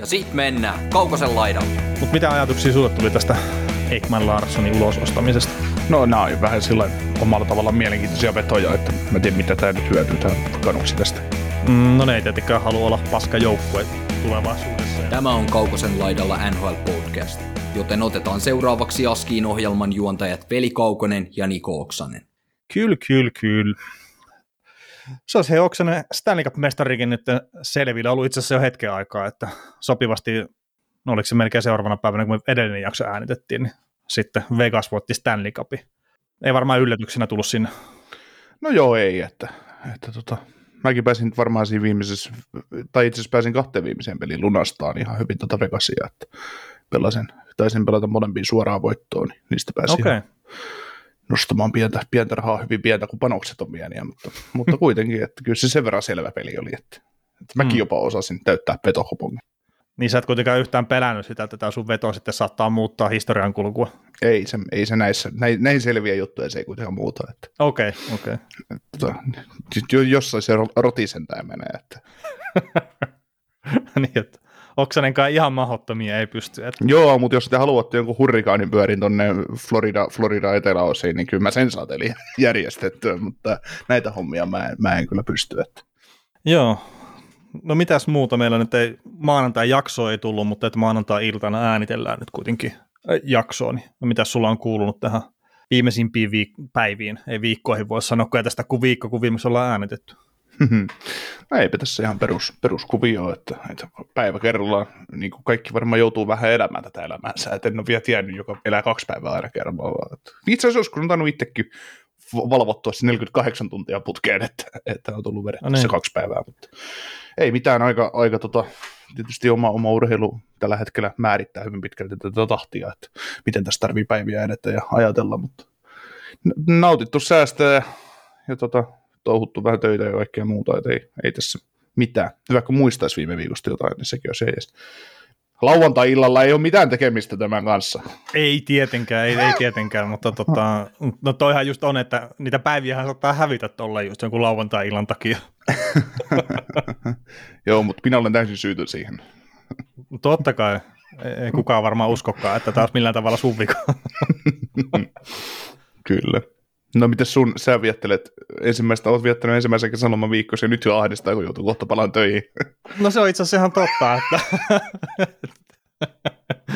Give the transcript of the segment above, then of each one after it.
Ja sit mennään Kaukosen laidalle. Mutta mitä ajatuksia sulle tuli tästä Ekman Larssonin ulosostamisesta? No nämä on vähän sillä omalla tavalla mielenkiintoisia vetoja, että mä en tiedä mitä tämä nyt hyötyy tämä kanuksi tästä. Mm, no ne ei tietenkään halua olla paska joukkue tulevaisuudessa. Tämä on Kaukosen laidalla NHL Podcast, joten otetaan seuraavaksi Askiin ohjelman juontajat Veli Kaukonen ja Niko Oksanen. Kyllä, kyllä, kyllä. Se olisi he Oksanen Stanley Cup-mestarikin nyt selvillä ollut itse asiassa jo hetken aikaa, että sopivasti, no oliko se melkein seuraavana päivänä, kun me edellinen jakso äänitettiin, niin sitten Vegas voitti Stanley Cupin. Ei varmaan yllätyksenä tullut sinne. No joo, ei, että, että tota, mäkin pääsin varmaan siinä viimeisessä, tai itse asiassa pääsin kahteen viimeiseen peliin lunastaan ihan hyvin tota Vegasia, että pelasin, taisin pelata molempiin suoraan voittoon, niin niistä pääsin Okei. okay. Nostamaan pientä, pientä rahaa hyvin pientä, kun panokset on pieniä, mutta, mutta kuitenkin, että kyllä se sen verran selvä peli oli, että, että mäkin Mm. jopa osasin täyttää petohopongin. Niin sä et kuitenkaan yhtään pelännyt sitä, että tämä sun veto sitten saattaa muuttaa historian kulkua. Ei se, ei se näissä, näin, näin selviä juttuja se ei kuitenkaan muuta, Okei, okay, okei. Okay. sit jo- jossain se ro- rotisen tämä menee, että niin, että Oksanenkaan ihan mahottomia ei pysty. Että, Joo, mutta jos te haluatte jonkun hurrikaanin pyörin tonne Florida, Florida eteläosiin, niin kyllä mä sen saatelin järjestettyä, mutta näitä hommia mä en, mä en kyllä pysty. Että. joo. No mitäs muuta meillä nyt ei, maanantai-jakso ei tullut, mutta että maanantai-iltana äänitellään nyt kuitenkin jaksoa, niin no mitäs sulla on kuulunut tähän viimeisimpiin viik- päiviin, ei viikkoihin voi sanoa, kun ei tästä kuin viikko, kun viimeksi ollaan äänitetty. no eipä tässä ihan perus, peruskuvio, että, että päivä kerrallaan, niin kuin kaikki varmaan joutuu vähän elämään tätä elämäänsä, että en ole vielä tiennyt, joka elää kaksi päivää aina kerrallaan. Että Itse asiassa joskus on tainnut itsekin valvottua se 48 tuntia putkeen, että, että on tullut vedetty No niin. se kaksi päivää, mutta ei mitään aika, aika tota, tietysti oma, oma urheilu tällä hetkellä määrittää hyvin pitkälti tätä tahtia, että miten tässä tarvii päiviä edetä ja ajatella, mutta nautittu säästää ja, ja tota, touhuttu vähän töitä ja kaikkea muuta, että ei, ei tässä mitään. Hyvä, kun muistaisi viime viikosta jotain, niin sekin on se edes. Lauantai-illalla ei ole mitään tekemistä tämän kanssa. Ei tietenkään, ei, ei tietenkään, mutta tota, no toihan just on, että niitä päiviä saattaa hävitä tolleen just jonkun lauantai-illan takia. Joo, mutta minä olen täysin syytön siihen. Totta kai, ei, ei kukaan varmaan uskokaan, että taas millään tavalla sun vika. Kyllä. No miten sun, sä viettelet ensimmäistä, oot viettänyt ensimmäisen kesäloman viikkosi ja nyt jo ahdistaa, kun joutuu kohta palaan töihin. No se on itse asiassa ihan totta, että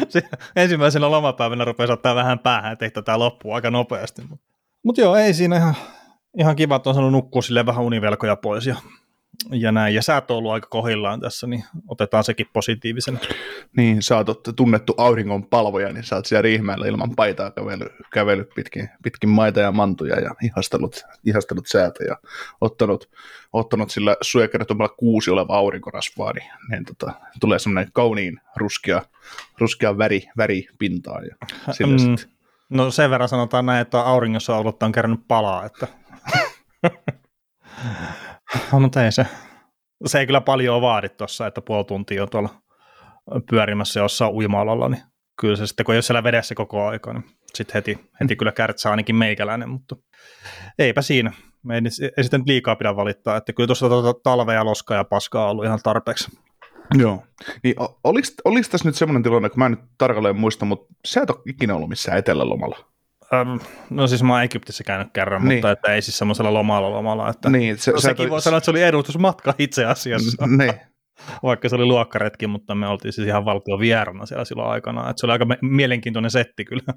se ensimmäisenä lomapäivänä rupeaa ottaa vähän päähän, että ei tätä loppua aika nopeasti. Mutta Mut joo, ei siinä ihan, ihan kiva, että on saanut nukkua silleen vähän univelkoja pois ja, ja näin. Ja sä oot ollut aika kohillaan tässä, niin otetaan sekin positiivisena. Niin, sä oot tunnettu auringon palvoja, niin sä oot siellä Riihimäellä ilman paitaa kävellyt, kävellyt pitkin, pitkin maita ja mantuja ja ihastellut, ihastellut säätä ja ottanut, ottanut sillä suojakertomalla kuusi oleva aurinkorasvaa, niin, niin tota, tulee semmoinen kauniin ruskea, ruskea väri, väripintaa ja sillä Mm. No sen verran sanotaan näin, että auringossa ollut on kerännyt palaa, että... no, mutta ei se, se ei kyllä paljon vaadi tuossa, että puoli tuntia on tuolla pyörimässä jossain uima niin kyllä se sitten, kun ei ole siellä vedessä koko aika, niin sitten heti, heti kyllä kärtsää ainakin meikäläinen, mutta eipä siinä. Me ei, ei sitten liikaa pidä valittaa, että kyllä tuossa tuota talvea, loskaa ja paskaa on ollut ihan tarpeeksi. Joo. Niin, oliko, oliko tässä nyt semmoinen tilanne, kun mä en nyt tarkalleen muista, mutta sä et ole ikinä ollut missään etelälomalla. Öm, no siis mä oon Egyptissä käynyt kerran, Niin. mutta että ei siis semmoisella lomalla lomalla. Että Niin, se, no, sekin ole- voi sanoa, että se oli edustusmatka itse asiassa, Niin, vaikka se oli luokkaretki, mutta me oltiin siis ihan valtion vierana siellä silloin aikana. Että se oli aika mielenkiintoinen setti kyllä.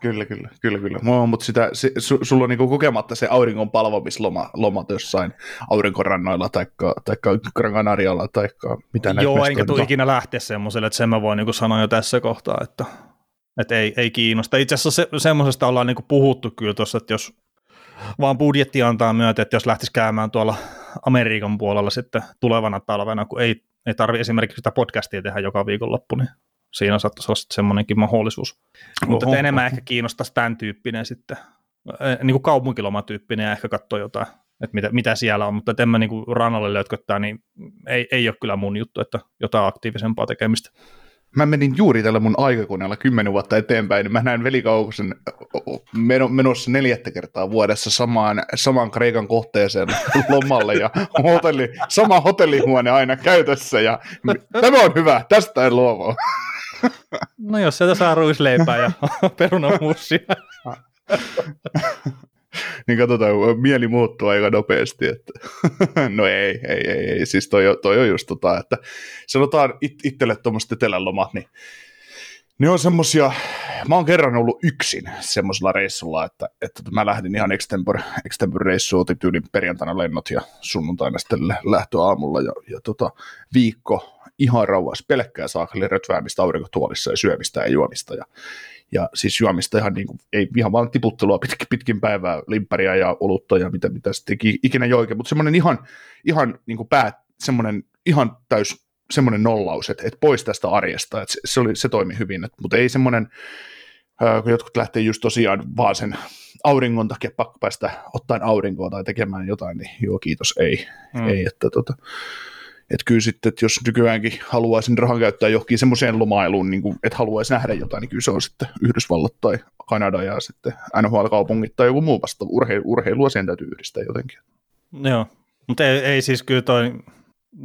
Kyllä, kyllä, kyllä, kyllä. Mua, mutta sitä, se, su, sulla on niinku kokematta se auringon palvomisloma lomat jossain aurinkorannoilla taikka Gran Canarialla taikka mitä näitä Joo, enkä tule ikinä lähteä semmoiselle, että sen mä voin niinku sanoa jo tässä kohtaa, että, että ei, ei kiinnosta. Itse asiassa se, semmoisesta ollaan niinku puhuttu kyllä tuossa, että jos vaan budjetti antaa myötä, että jos lähtisi käymään tuolla Amerikan puolella sitten tulevana talvena, kun ei, ei tarvi esimerkiksi sitä podcastia tehdä joka viikonloppu, niin siinä saattaisi olla sitten semmoinenkin mahdollisuus. Mutta Oho. että enemmän ehkä kiinnostaisi tämän tyyppinen sitten, niin kuin kaupunkilomatyyppinen ja ehkä katsoa jotain, että mitä, mitä siellä on, mutta että en mä niin kuin rannalle lötköttää, niin ei, ei ole kyllä mun juttu, että jotain aktiivisempaa tekemistä. Mä menin juuri tällä mun aikakoneella kymmenen vuotta eteenpäin, niin mä näin velikaukosen menossa neljättä kertaa vuodessa samaan, samaan Kreikan kohteeseen lomalle ja hotelli, sama hotellihuone aina käytössä ja tämä on hyvä, tästä ei luovu. No jos sieltä saa ruisleipää ja perunamussia. niin katsotaan, mieli muuttuu aika nopeasti. Että no ei, ei, ei, ei, siis toi, toi on just tota, että sanotaan it, itselle tuommoiset etelälomat, niin ne on semmosia, mä oon kerran ollut yksin semmoisella reissulla, että, että mä lähdin ihan extempore, extempore reissuun, otin tyylin perjantaina lennot ja sunnuntaina sitten lähtöaamulla ja, ja tota, viikko ihan rauhassa, pelkkää saakeli rötväämistä aurinkotuolissa ja syömistä ja juomista ja ja siis juomista ihan, niin kuin, ei ihan vaan tiputtelua pitkin, pitkin päivää, limpparia ja olutta ja mitä, mitä sitten ikinä joikin, mutta semmoinen ihan, ihan niin kuin päät, semmoinen ihan täys semmoinen nollaus, että, että pois tästä arjesta, että se, se, oli, se toimi hyvin, että, mutta ei semmoinen, kun jotkut lähtee just tosiaan vaan sen auringon takia pakko päästä ottaen aurinkoa tai tekemään jotain, niin joo kiitos, ei, mm. ei että tota, että kyllä sitten, että jos nykyäänkin haluaisin rahan käyttää johonkin semmoiseen lomailuun, niin kuin, että haluaisi nähdä jotain, niin kyllä se on sitten Yhdysvallat tai Kanada ja sitten NHL-kaupungit tai joku muu vasta urheilu, urheilua siihen täytyy yhdistää jotenkin. Joo, mutta ei, ei siis kyllä toi,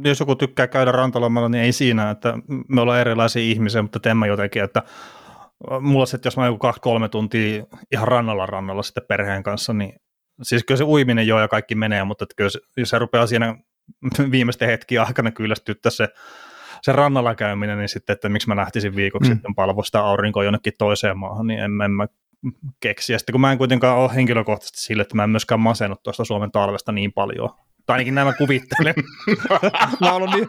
jos joku tykkää käydä rantalomalla, niin ei siinä, että me ollaan erilaisia ihmisiä, mutta teemme jotenkin, että mulla sitten, jos mä joku kaksi-kolme tuntia ihan rannalla rannalla sitten perheen kanssa, niin siis kyllä se uiminen joo ja kaikki menee, mutta että kyllä se, jos se rupeaa siinä viimeisten hetki aikana kyllästyttää se, se rannalla käyminen, niin sitten, että miksi mä lähtisin viikoksi mm. sitten palvoa sitä aurinkoa jonnekin toiseen maahan, niin en, en mä keksi. Ja sitten kun mä en kuitenkaan ole henkilökohtaisesti sille, että mä en myöskään masennut tuosta Suomen talvesta niin paljon, tai ainakin nämä kuvittelen. mä oon niin,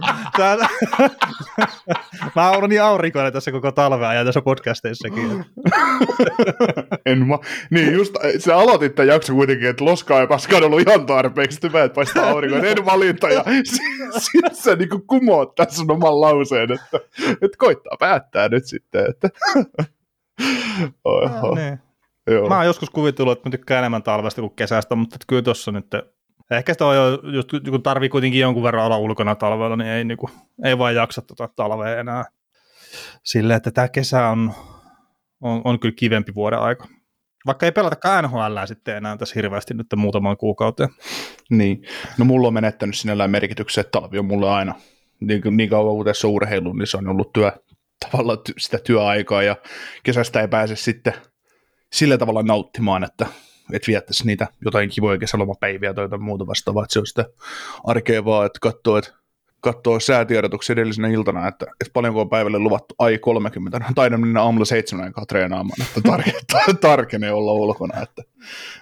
mä oon niin aurinkoinen tässä koko talvea ja tässä podcasteissakin. en mä, niin just, sä aloitit tämän jakson kuitenkin, että loskaa ja paskaa on ollut ihan tarpeeksi, että et paistaa aurinkoa, en valinta, ja sitten sä niinku kumoot tässä oman lauseen, että, että koittaa päättää nyt sitten, että Oho. Niin. Joo. Mä oon joskus kuvitellut, että mä tykkään enemmän talvesta kuin kesästä, mutta kyllä tuossa nyt Ehkä sitä on jo, just kun tarvii kuitenkin jonkun verran olla ulkona talvella, niin ei, niin kuin, ei vaan jaksa tuota talvea enää. Sille, että tämä kesä on, on, on kyllä kivempi vuoden aika. Vaikka ei pelata NHL sitten enää tässä hirveästi nyt muutamaan kuukauteen. Niin, no mulla on menettänyt sinällään merkityksen, että talvi on mulle aina, niin, niin kauan kuin tässä urheilu, niin se on ollut työ, tavallaan sitä työaikaa ja kesästä ei pääse sitten sillä tavalla nauttimaan, että että viettäisi niitä jotain kivoja kesälomapäiviä tai jotain muuta vastaavaa, että se on sitä arkea vaan, että katsoo, että katsoo säätiedotuksia edellisenä iltana, että, että paljonko on päivälle luvattu ai 30, no taidan mennä aamulla seitsemän aikaa treenaamaan, että tar- tarkenee olla ulkona. Että,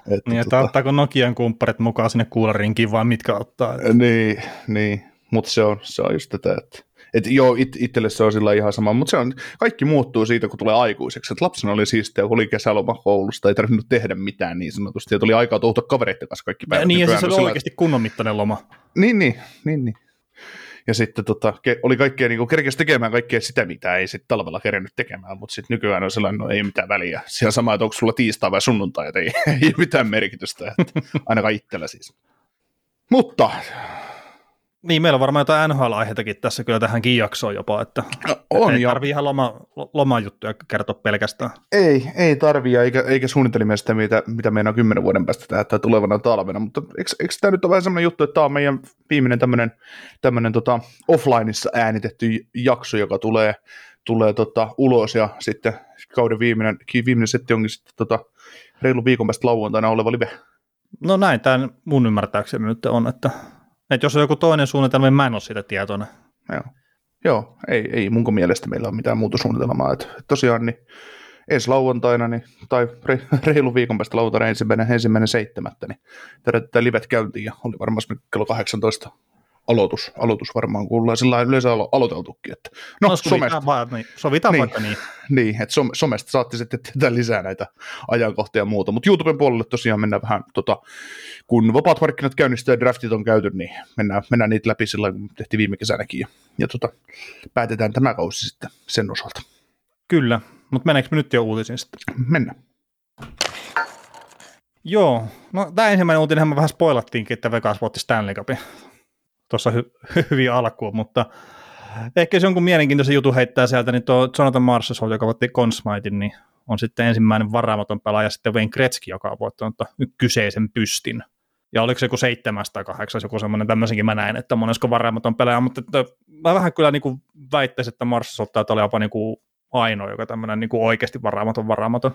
että, niin, että tota... ottaako Nokian kumpparit mukaan sinne kuularinkin vai mitkä ottaa? Että... Niin, niin. mutta se on, se on just tätä, että et joo, it, itselle se on sillä ihan sama, mutta se on, kaikki muuttuu siitä, kun tulee aikuiseksi. Et lapsena oli siistiä, kun oli kesäloma koulusta, ei tarvinnut tehdä mitään niin sanotusti, että oli aikaa touhuta kavereiden kanssa kaikki päivät. Ja niin, ja siis se oli sillä... oikeasti kunnon mittainen loma. Niin, niin, niin, niin. Ja sitten tota, oli kaikkea, niin kerkesi tekemään kaikkea sitä, mitä ei sitten talvella kerennyt tekemään, mutta sitten nykyään on sellainen, no ei mitään väliä. Siellä sama, että onko sulla tiistai vai sunnuntai, että ei, ei mitään merkitystä, että ainakaan itsellä siis. Mutta niin, meillä on varmaan jotain NHL-aiheitakin tässä kyllä tähänkin jaksoon jopa, että no, on, ei tarvii ihan loma, lomajuttuja kertoa pelkästään. Ei, ei tarvii, eikä, eikä suunnitelmia sitä, mitä, mitä meidän on kymmenen vuoden päästä tehdä tai tulevana talvena, mutta eikö, eikö tämä nyt ole vähän sellainen juttu, että tämä on meidän viimeinen tämmöinen, tämmöinen tota, offlineissa äänitetty jakso, joka tulee, tulee tota, ulos ja sitten kauden viimeinen, viimeinen setti onkin sitten tota, reilu viikon päästä lauantaina oleva live. No näin, tämä mun ymmärtääkseni nyt on, että että jos on joku toinen suunnitelma, niin mä en ole siitä tietoinen. Joo, Joo ei, ei munko mielestä meillä ole mitään muuta suunnitelmaa. Että tosiaan niin ensi lauantaina, niin, tai reilu viikon päästä lauantaina ensimmäinen, ensimmäinen seitsemättä, niin tätä livet käyntiin ja oli varmaan kello 18 aloitus, aloitus varmaan kuullaan sillä yleensä alo- aloiteltukin. Että, no, no somesta, vaan, niin. sovitaan niin, vaikka niin. Niin, että som, somesta saatte sitten tietää lisää näitä ajankohtia ja muuta, mutta YouTuben puolelle tosiaan mennään vähän, tota, kun vapaat markkinat käynnistyy ja draftit on käyty, niin mennään, mennään niitä läpi sillä kun tehtiin viime kesänäkin ja, ja tota, päätetään tämä kausi sitten sen osalta. Kyllä, mutta meneekö me nyt jo uutisiin sitten? Mennään. Joo, no tämä ensimmäinen uutinen me vähän spoilattiinkin, että Vegas voitti Stanley Cupin tuossa hy- hyvin alkuun, mutta ehkä jos jonkun mielenkiintoisen jutun heittää sieltä, niin tuo Jonathan Marshall, joka voitti Consmitin, niin on sitten ensimmäinen varaamaton pelaaja, sitten Wayne Gretzky, joka on voittanut kyseisen pystin. Ja oliko se joku seitsemäs tai kahdeksas, joku semmoinen tämmöisenkin mä näin, että monesko varaamaton pelaaja, mutta että mä vähän kyllä niin kuin väittäisin, että Marshall oli jopa niin kuin ainoa, joka tämmöinen niin kuin oikeasti varaamaton varaamaton.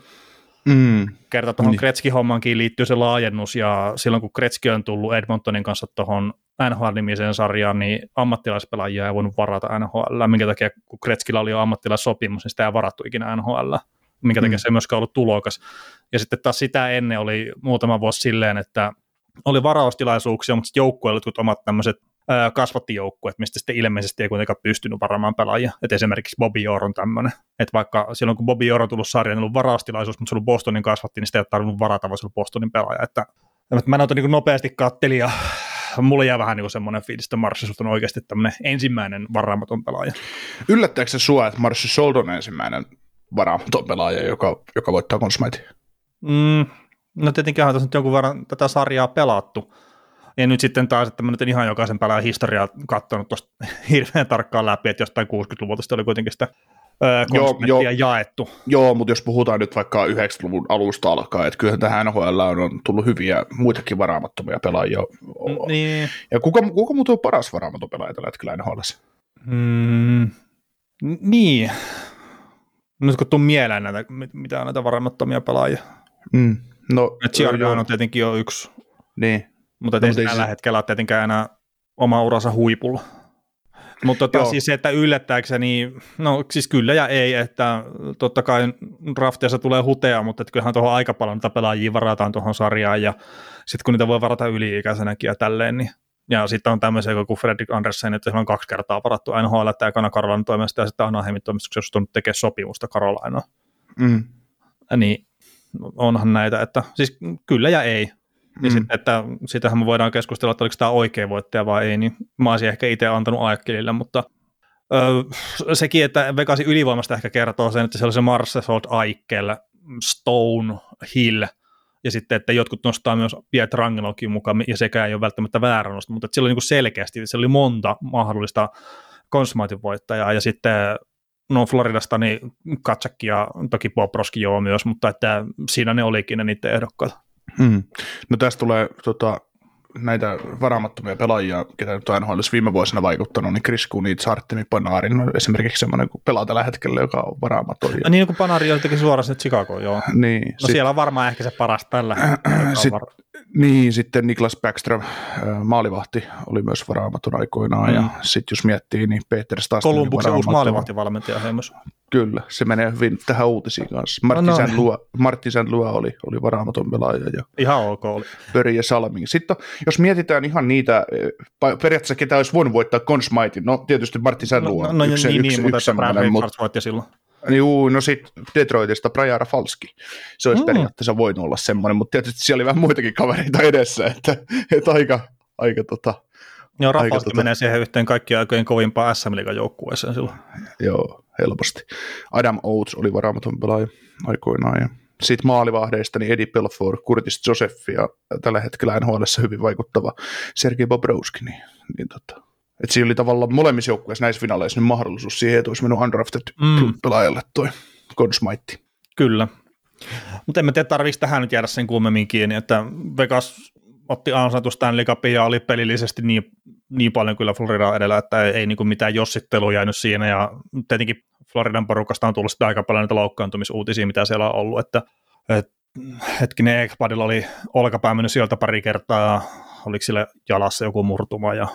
Mm. Kerta tuohon niin. Gretzky-hommankin liittyy se laajennus, ja silloin kun Gretzky on tullut Edmontonin kanssa tuohon NHL-nimiseen sarjaan, niin ammattilaispelaajia ei voinut varata NHL, minkä takia kun Gretzkillä oli jo ammattilaissopimus, niin sitä ei varattu ikinä NHL, minkä takia mm. se ei myöskään ollut tulokas. Ja sitten taas sitä ennen oli muutama vuosi silleen, että oli varaustilaisuuksia, mutta joukkueella oli omat tämmöiset kasvattijoukkueet, mistä sitten ilmeisesti ei kuitenkaan pystynyt varaamaan pelaajia. Et esimerkiksi Bobby Orr on tämmöinen. Että vaikka silloin kun Bobby Orr on tullut sarjaan, niin ollut varaustilaisuus, mutta se on Bostonin kasvatti, niin sitä ei ole tarvinnut varata, vaan se on Bostonin pelaaja. Että, että mä näytän niin nopeasti kattelin ja mulla jää vähän niin semmoinen fiilis, että Marshall on oikeasti tämmöinen ensimmäinen varaamaton pelaaja. Yllättääkö se sua, että Marshall on ensimmäinen varaamaton pelaaja, joka, joka voittaa Consmite? Mm, no tietenkin on tässä nyt jonkun verran tätä sarjaa pelattu, ja nyt sitten taas, että mä nyt en ihan jokaisen pelaajan historiaa katsonut tuosta hirveän tarkkaan läpi, että jostain 60-luvulta sitten oli kuitenkin sitä joo, joo, jaettu. Joo, mutta jos puhutaan nyt vaikka 90-luvun alusta alkaen, että kyllähän tähän NHL on tullut hyviä muitakin varaamattomia pelaajia. Mm, niin. Ja kuka, kuka muuten on paras varaamaton pelaaja tällä hetkellä NHL? Mm, niin. Nyt kun tuu mieleen näitä, mitä näitä varaamattomia pelaajia. Mm. No, Giordano on tietenkin jo yksi. Niin. Mutta no, ei tällä siis... hetkellä ole tietenkään enää oma uransa huipulla. Mutta tota, siis se, että yllättääkö se, niin no siis kyllä ja ei, että totta kai drafteissa tulee hutea, mutta että kyllähän tuohon aika paljon niitä pelaajia varataan tuohon sarjaan ja sitten kun niitä voi varata yli-ikäisenäkin ja tälleen, niin ja sitten on tämmöisiä kuin Fredrik Andersen, että se on kaksi kertaa varattu NHL, että ekana Karolainen toimesta ja sitten Anaheimin toimestuksessa on tekemään sopimusta Karolainaa. Mm. Niin onhan näitä, että siis kyllä ja ei, niin mm. sitten, että sitähän me voidaan keskustella, että oliko tämä oikea voittaja vai ei, niin mä olisin ehkä itse antanut Aikkelille, mutta öö, sekin, että Vegasin ylivoimasta ehkä kertoo sen, että siellä oli se Marsesold Aikkel, Stone, Hill, ja sitten, että jotkut nostaa myös Pietrangenokin mukaan, ja sekään ei ole välttämättä väärä nosto, mutta siellä oli niin selkeästi, siellä oli monta mahdollista konsumaatin voittajaa, ja sitten no Floridasta niin Katsakki ja toki Bobroski joo myös, mutta että siinä ne olikin ne niiden ehdokkaat. Mm. No tästä tulee tota, näitä varaamattomia pelaajia, ketä nyt on olisi viime vuosina vaikuttanut, niin Chris Kunitz, Artemi Panarin on esimerkiksi semmoinen kuin pelaa tällä hetkellä, joka on varaamaton. Ja... niin kuin Panari on teki suoraan sinne Chicagoon, joo. Niin, no sit... siellä on varmaan ehkä se paras tällä hetkellä. Sit, var... Niin, sitten Niklas Backström, maalivahti, oli myös varaamaton aikoinaan, mm. ja sitten jos miettii, niin Peter Stasnin Kolumbuksen uusi maalivahtivalmentaja myös. Kyllä, se menee hyvin tähän uutisiin kanssa. Martti, no, no. Martti Lua oli, oli varaamaton pelaaja. Ja Ihan ok oli. Pöri ja Salming. Sitten jos mietitään ihan niitä, periaatteessa ketä olisi voinut voittaa Consmightin, no tietysti Martti Lua. No, no, yksi, niin, yksi, niin, yksi mutta että mutta, voitti silloin. Juu, no sitten Detroitista Brian Falski. Se olisi mm. periaatteessa voinut olla semmoinen, mutta tietysti siellä oli vähän muitakin kavereita edessä, että, että aika, aika tota, Joo, Rafalski tota... menee siihen yhteen kaikkien aikojen kovimpaan SM joukkueeseen silloin. Joo, helposti. Adam Oates oli varaamaton pelaaja aikoinaan. Ja sitten maalivahdeista niin Eddie Pelfort, Curtis Joseph ja tällä hetkellä NHL hyvin vaikuttava Sergei Bobrovski. Niin, niin tota, että siinä oli tavallaan molemmissa joukkueissa näissä finaaleissa niin mahdollisuus siihen, että olisi mennyt undrafted mm. pelaajalle toi Consmite. Kyllä. Mutta en mä tiedä, tarvitsisi tähän nyt jäädä sen kuumemmin kiinni, että Vegas otti ansaitu Stanley Cupin ja oli pelillisesti niin, niin paljon kyllä Florida edellä, että ei, ei niin mitään jossittelua jäänyt siinä ja tietenkin Floridan porukasta on tullut sitä aika paljon näitä loukkaantumisuutisia, mitä siellä on ollut, että et, hetkinen Ekpadilla oli olkapää mennyt sieltä pari kertaa ja oliko sille jalassa joku murtuma ja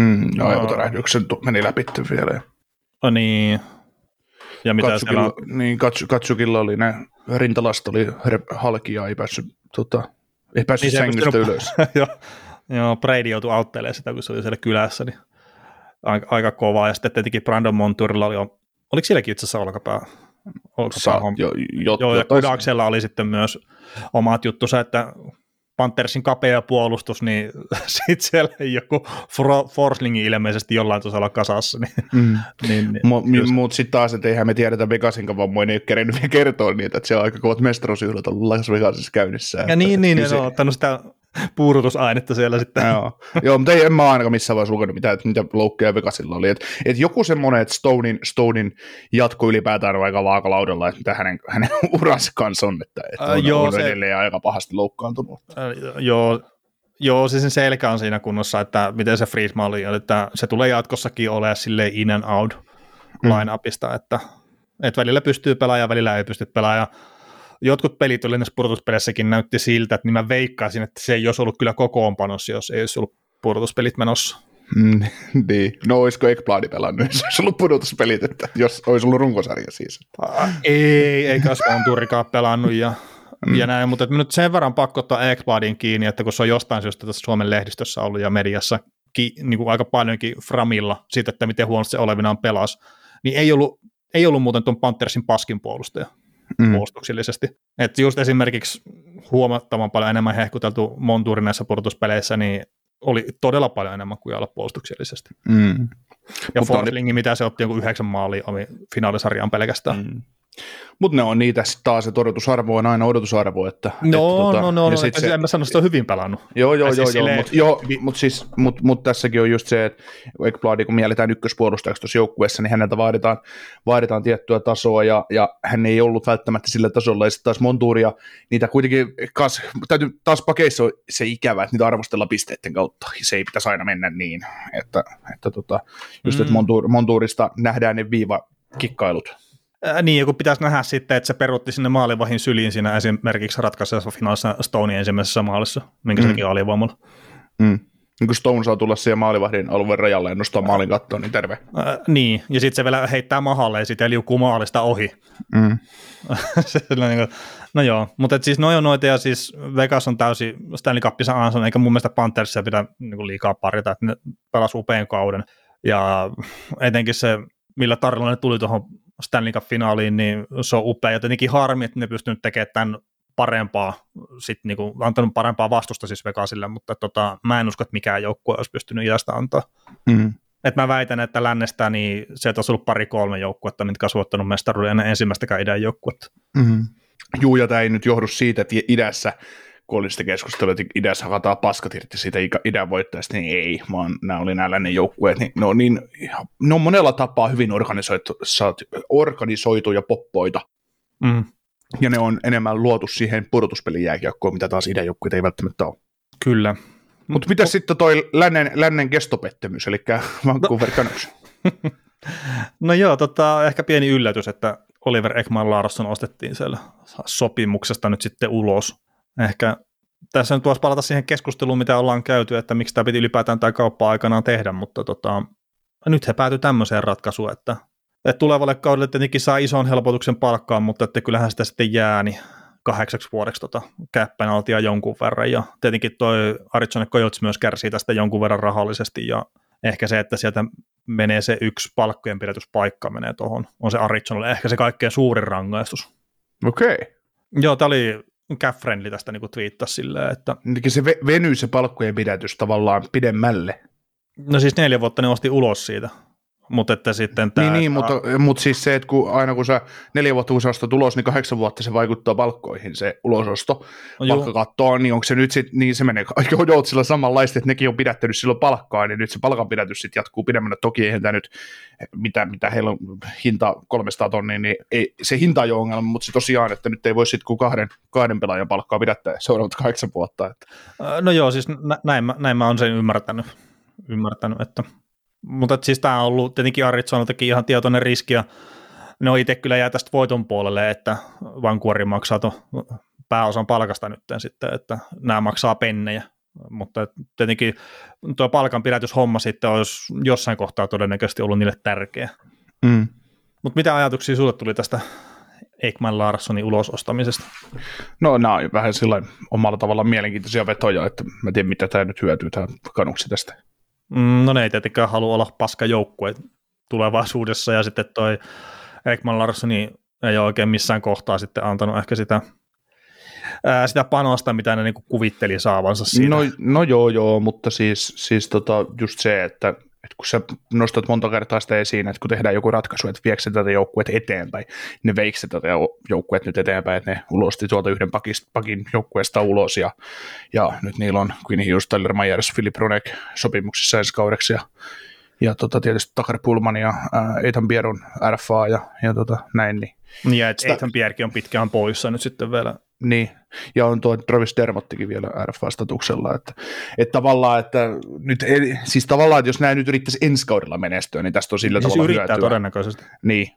Mm, no, aivotärähdyksen meni läpi vielä. No niin. Ja mitä Katsukilla, siellä... niin, Katsu, Katsukilla oli ne, rintalasta oli halki ja ei päässyt, tota, ei päässyt niin sängystä pystynyt... ylös. joo, joo, Brady joutui auttelemaan sitä, kun se oli siellä kylässä, niin aika, aika kovaa. Ja sitten tietenkin Brandon Montourilla oli, oliko sielläkin itse asiassa olkapää? olkapää Sa, jo, jo, joo, ja Kudaksella oli sitten myös omat juttusa, että Panthersin kapea puolustus, niin sitten siellä joku Forslingin ilmeisesti jollain tasolla kasassa. Niin, mm. niin, niin, Mutta mut sitten taas, että eihän me tiedetä Vegasin vammoja, ei ole kerennyt vielä kertoa niitä, että siellä on aika kovat mestaruusjuhlat ollut Las Vegasissa käynnissä. Ja niin, niin, ne on ottanut sitä puurutusainetta siellä sitten. Joo, Joo mutta ei, en mä ainakaan missään vaiheessa lukenut mitään, että mitä loukkeja Vegasilla oli. Että et joku semmoinen, että Stonein, Stonein jatko ylipäätään on aika vaakalaudella, että mitä hänen, hänen uransa kanssa on, että, että on, uh, joo, on se... edelleen aika pahasti loukkaantunut. Uh, joo, Joo, siis sen selkä on siinä kunnossa, että miten se Friedman oli, että se tulee jatkossakin olemaan sille in and out mm. line-upista, että, että välillä pystyy pelaamaan ja välillä ei pysty pelaamaan. Jotkut pelit oli näissä pudotuspeleissäkin näytti siltä, että niin mä veikkaisin, että se ei olisi ollut kyllä kokoonpanossa, jos ei olisi ollut pudotuspelit menossa. Mm, niin. No olisiko Ekbladi pelannut, jos olisi ollut pudotuspelit, että jos olisi ollut runkosarja siis. Ei, eikä Svanturikaan pelannut ja mm. ja näin, mutta nyt sen verran pakko ottaa Ekbladin kiinni, että kun se on jostain syystä tässä Suomen lehdistössä ollut ja mediassa ki, niin kuin aika paljonkin framilla siitä, että miten huonosti se olevinaan pelasi, niin ei ollut, ei ollut muuten tuon Panthersin paskin puolustaja mm. puolustuksellisesti. Että just esimerkiksi huomattavan paljon enemmän hehkuteltu Monturi näissä pudotuspeleissä, niin oli todella paljon enemmän kuin olla puolustuksellisesti. Mm. Ja Forslingi, mitä se otti joku yhdeksän maalia, oli finaalisarjaan pelkästään. Mm. Mutta ne on niitä taas, että odotusarvo on aina odotusarvo. Että, no, että, tota, no, no, no sit se, en mä sano, että on hyvin pelannut. Joo, joo, joo, siis joo mutta jo, mut siis, mut, mut tässäkin on just se, että Ekbladi, kun mielletään ykköspuolustajaksi tuossa joukkueessa, niin häneltä vaaditaan, vaaditaan tiettyä tasoa, ja, ja hän ei ollut välttämättä sillä tasolla, ja sitten taas Montuuria, niitä kuitenkin, kas, täytyy taas pakeissa on se ikävä, että niitä arvostella pisteiden kautta, ja se ei pitäisi aina mennä niin, että, että tota, just, mm. että Montuur, Montuurista nähdään ne viiva kikkailut Niin, kun pitäisi nähdä sitten, että se perutti sinne maalivahin syliin siinä esimerkiksi ratkaisevassa finaalissa Stonein ensimmäisessä maalissa, minkä mm. sekin alivoimalla. Mm. Niin kun Stone saa tulla siihen maalivahdin alueen rajalle ja nostaa maalin kattoon, niin terve. Ää, niin, ja sitten se vielä heittää mahalle ja sitten liukuu maalista ohi. Mm. niin no joo, mutta siis noin on noita ja siis Vegas on täysin Stanley Cupissa Anson, eikä mun mielestä Panthersia pidä niin liikaa parita, että ne pelasi upean kauden. Ja etenkin se, millä tarjolla ne tuli tuohon Stanley Cup-finaaliin, niin se on upea. Ja tietenkin harmi, että ne pystynyt tekemään tämän parempaa, sit niinku, antanut parempaa vastusta siis Vegasille, mutta tota, mä en usko, että mikään joukkue olisi pystynyt iästä antaa. Mm. Et mä väitän, että lännestä niin se olisi ollut pari-kolme joukkuetta, mitkä olisi voittanut mestaruuden ennen ensimmäistäkään idän joukkuetta. Mm-hmm. Juu, ja tämä ei nyt johdu siitä, että idässä kun oli sitä keskustelua, että idässä hakataan paskat irti siitä idän voittajasta, niin ei, vaan nämä oli nämä lännen joukkueet, niin ne on, niin, ne on monella tapaa hyvin organisoitu, organisoituja poppoita. Mm. Ja ne on enemmän luotu siihen pudotuspelin jääkiekkoon, mitä taas idän joukkueet ei välttämättä ole. Kyllä. Mutta mitä oh. sitten toi lännen, lännen kestopettämys, eli Vancouver no. Canucks? no joo, tota, ehkä pieni yllätys, että Oliver Ekman Larsson ostettiin siellä sopimuksesta nyt sitten ulos ehkä tässä nyt voisi palata siihen keskusteluun, mitä ollaan käyty, että miksi tämä piti ylipäätään tämä kauppa aikanaan tehdä, mutta tota, nyt he päätyi tämmöiseen ratkaisuun, että, että tulevalle kaudelle tietenkin saa ison helpotuksen palkkaan, mutta että kyllähän sitä sitten jää niin kahdeksaksi vuodeksi tota altia jonkun verran, ja tietenkin toi Arizona Coyotes myös kärsii tästä jonkun verran rahallisesti, ja ehkä se, että sieltä menee se yksi palkkojen pidätyspaikka menee tuohon, on se Arizonalle ehkä se kaikkein suurin rangaistus. Okei. Okay. Joo, tämä oli Caffrenli tästä niin twiittasi silleen, että... Niin se venyy se palkkojen pidätys tavallaan pidemmälle. No siis neljä vuotta ne osti ulos siitä. Mutta että sitten tämä... Niin, niin mutta, mutta siis se, että kun aina kun sä neljä vuotta kun sä ostat ulos, niin kahdeksan vuotta se vaikuttaa palkkoihin, se ulososto no, palkkakattoon, niin onko se nyt sitten, niin se menee sillä samanlaista, että nekin on pidättänyt silloin palkkaa, niin nyt se palkanpidätys sitten jatkuu pidemmänä. Toki eihän tämä nyt, mitä, mitä heillä on hinta 300 tonnia, niin ei, se hinta ei ole ongelma, mutta se tosiaan, että nyt ei voi sitten kuin kahden, kahden pelaajan palkkaa pidättää seuraavat kahdeksan vuotta. Että. No joo, siis näin, näin mä oon sen ymmärtänyt, ymmärtänyt että mutta siis tämä on ollut tietenkin Arizonaltakin ihan tietoinen riski, ja ne on itse kyllä jää tästä voiton puolelle, että Vankuori maksaa to pääosan palkasta nyt sitten, että nämä maksaa pennejä, mutta tietenkin tuo palkan pidätyshomma sitten olisi jossain kohtaa todennäköisesti ollut niille tärkeä. Mm. Mutta mitä ajatuksia sinulle tuli tästä Ekman Larssonin ulosostamisesta? No nämä on vähän sillä omalla tavalla mielenkiintoisia vetoja, että mä tiedän mitä tämä nyt hyötyy tämä kanuksi tästä. Mm, no ne ei tietenkään halua olla paska joukkue tulevaisuudessa, ja sitten toi Ekman Larssoni ei ole oikein missään kohtaa sitten antanut ehkä sitä, ää, sitä panosta, mitä ne niinku kuvitteli saavansa siinä. No, no joo, joo, mutta siis, siis tota, just se, että että kun sä nostat monta kertaa sitä esiin, että kun tehdään joku ratkaisu, että viekö se tätä joukkuetta eteenpäin, niin ne veikö se tätä joukkuetta nyt eteenpäin, että ne ulosti tuolta yhden pakist, pakin joukkueesta ulos, ja, ja nyt niillä on Quinn Hughes, Tyler Myers, Philip Ronek sopimuksissa ensi kaudeksi, ja, ja tota, tietysti Takar Pullman ja äh, Ethan Bierun RFA ja, ja tota, näin, niin ja että Ethan Pierrekin on pitkään poissa nyt sitten vielä. Niin, ja on tuo Travis Dermottikin vielä RFA-statuksella, että, että tavallaan, että nyt, siis tavallaan, että jos näin nyt yrittäisi ensi kaudella menestyä, niin tästä on sillä niin tavalla yrittää hyötyä. todennäköisesti. Niin,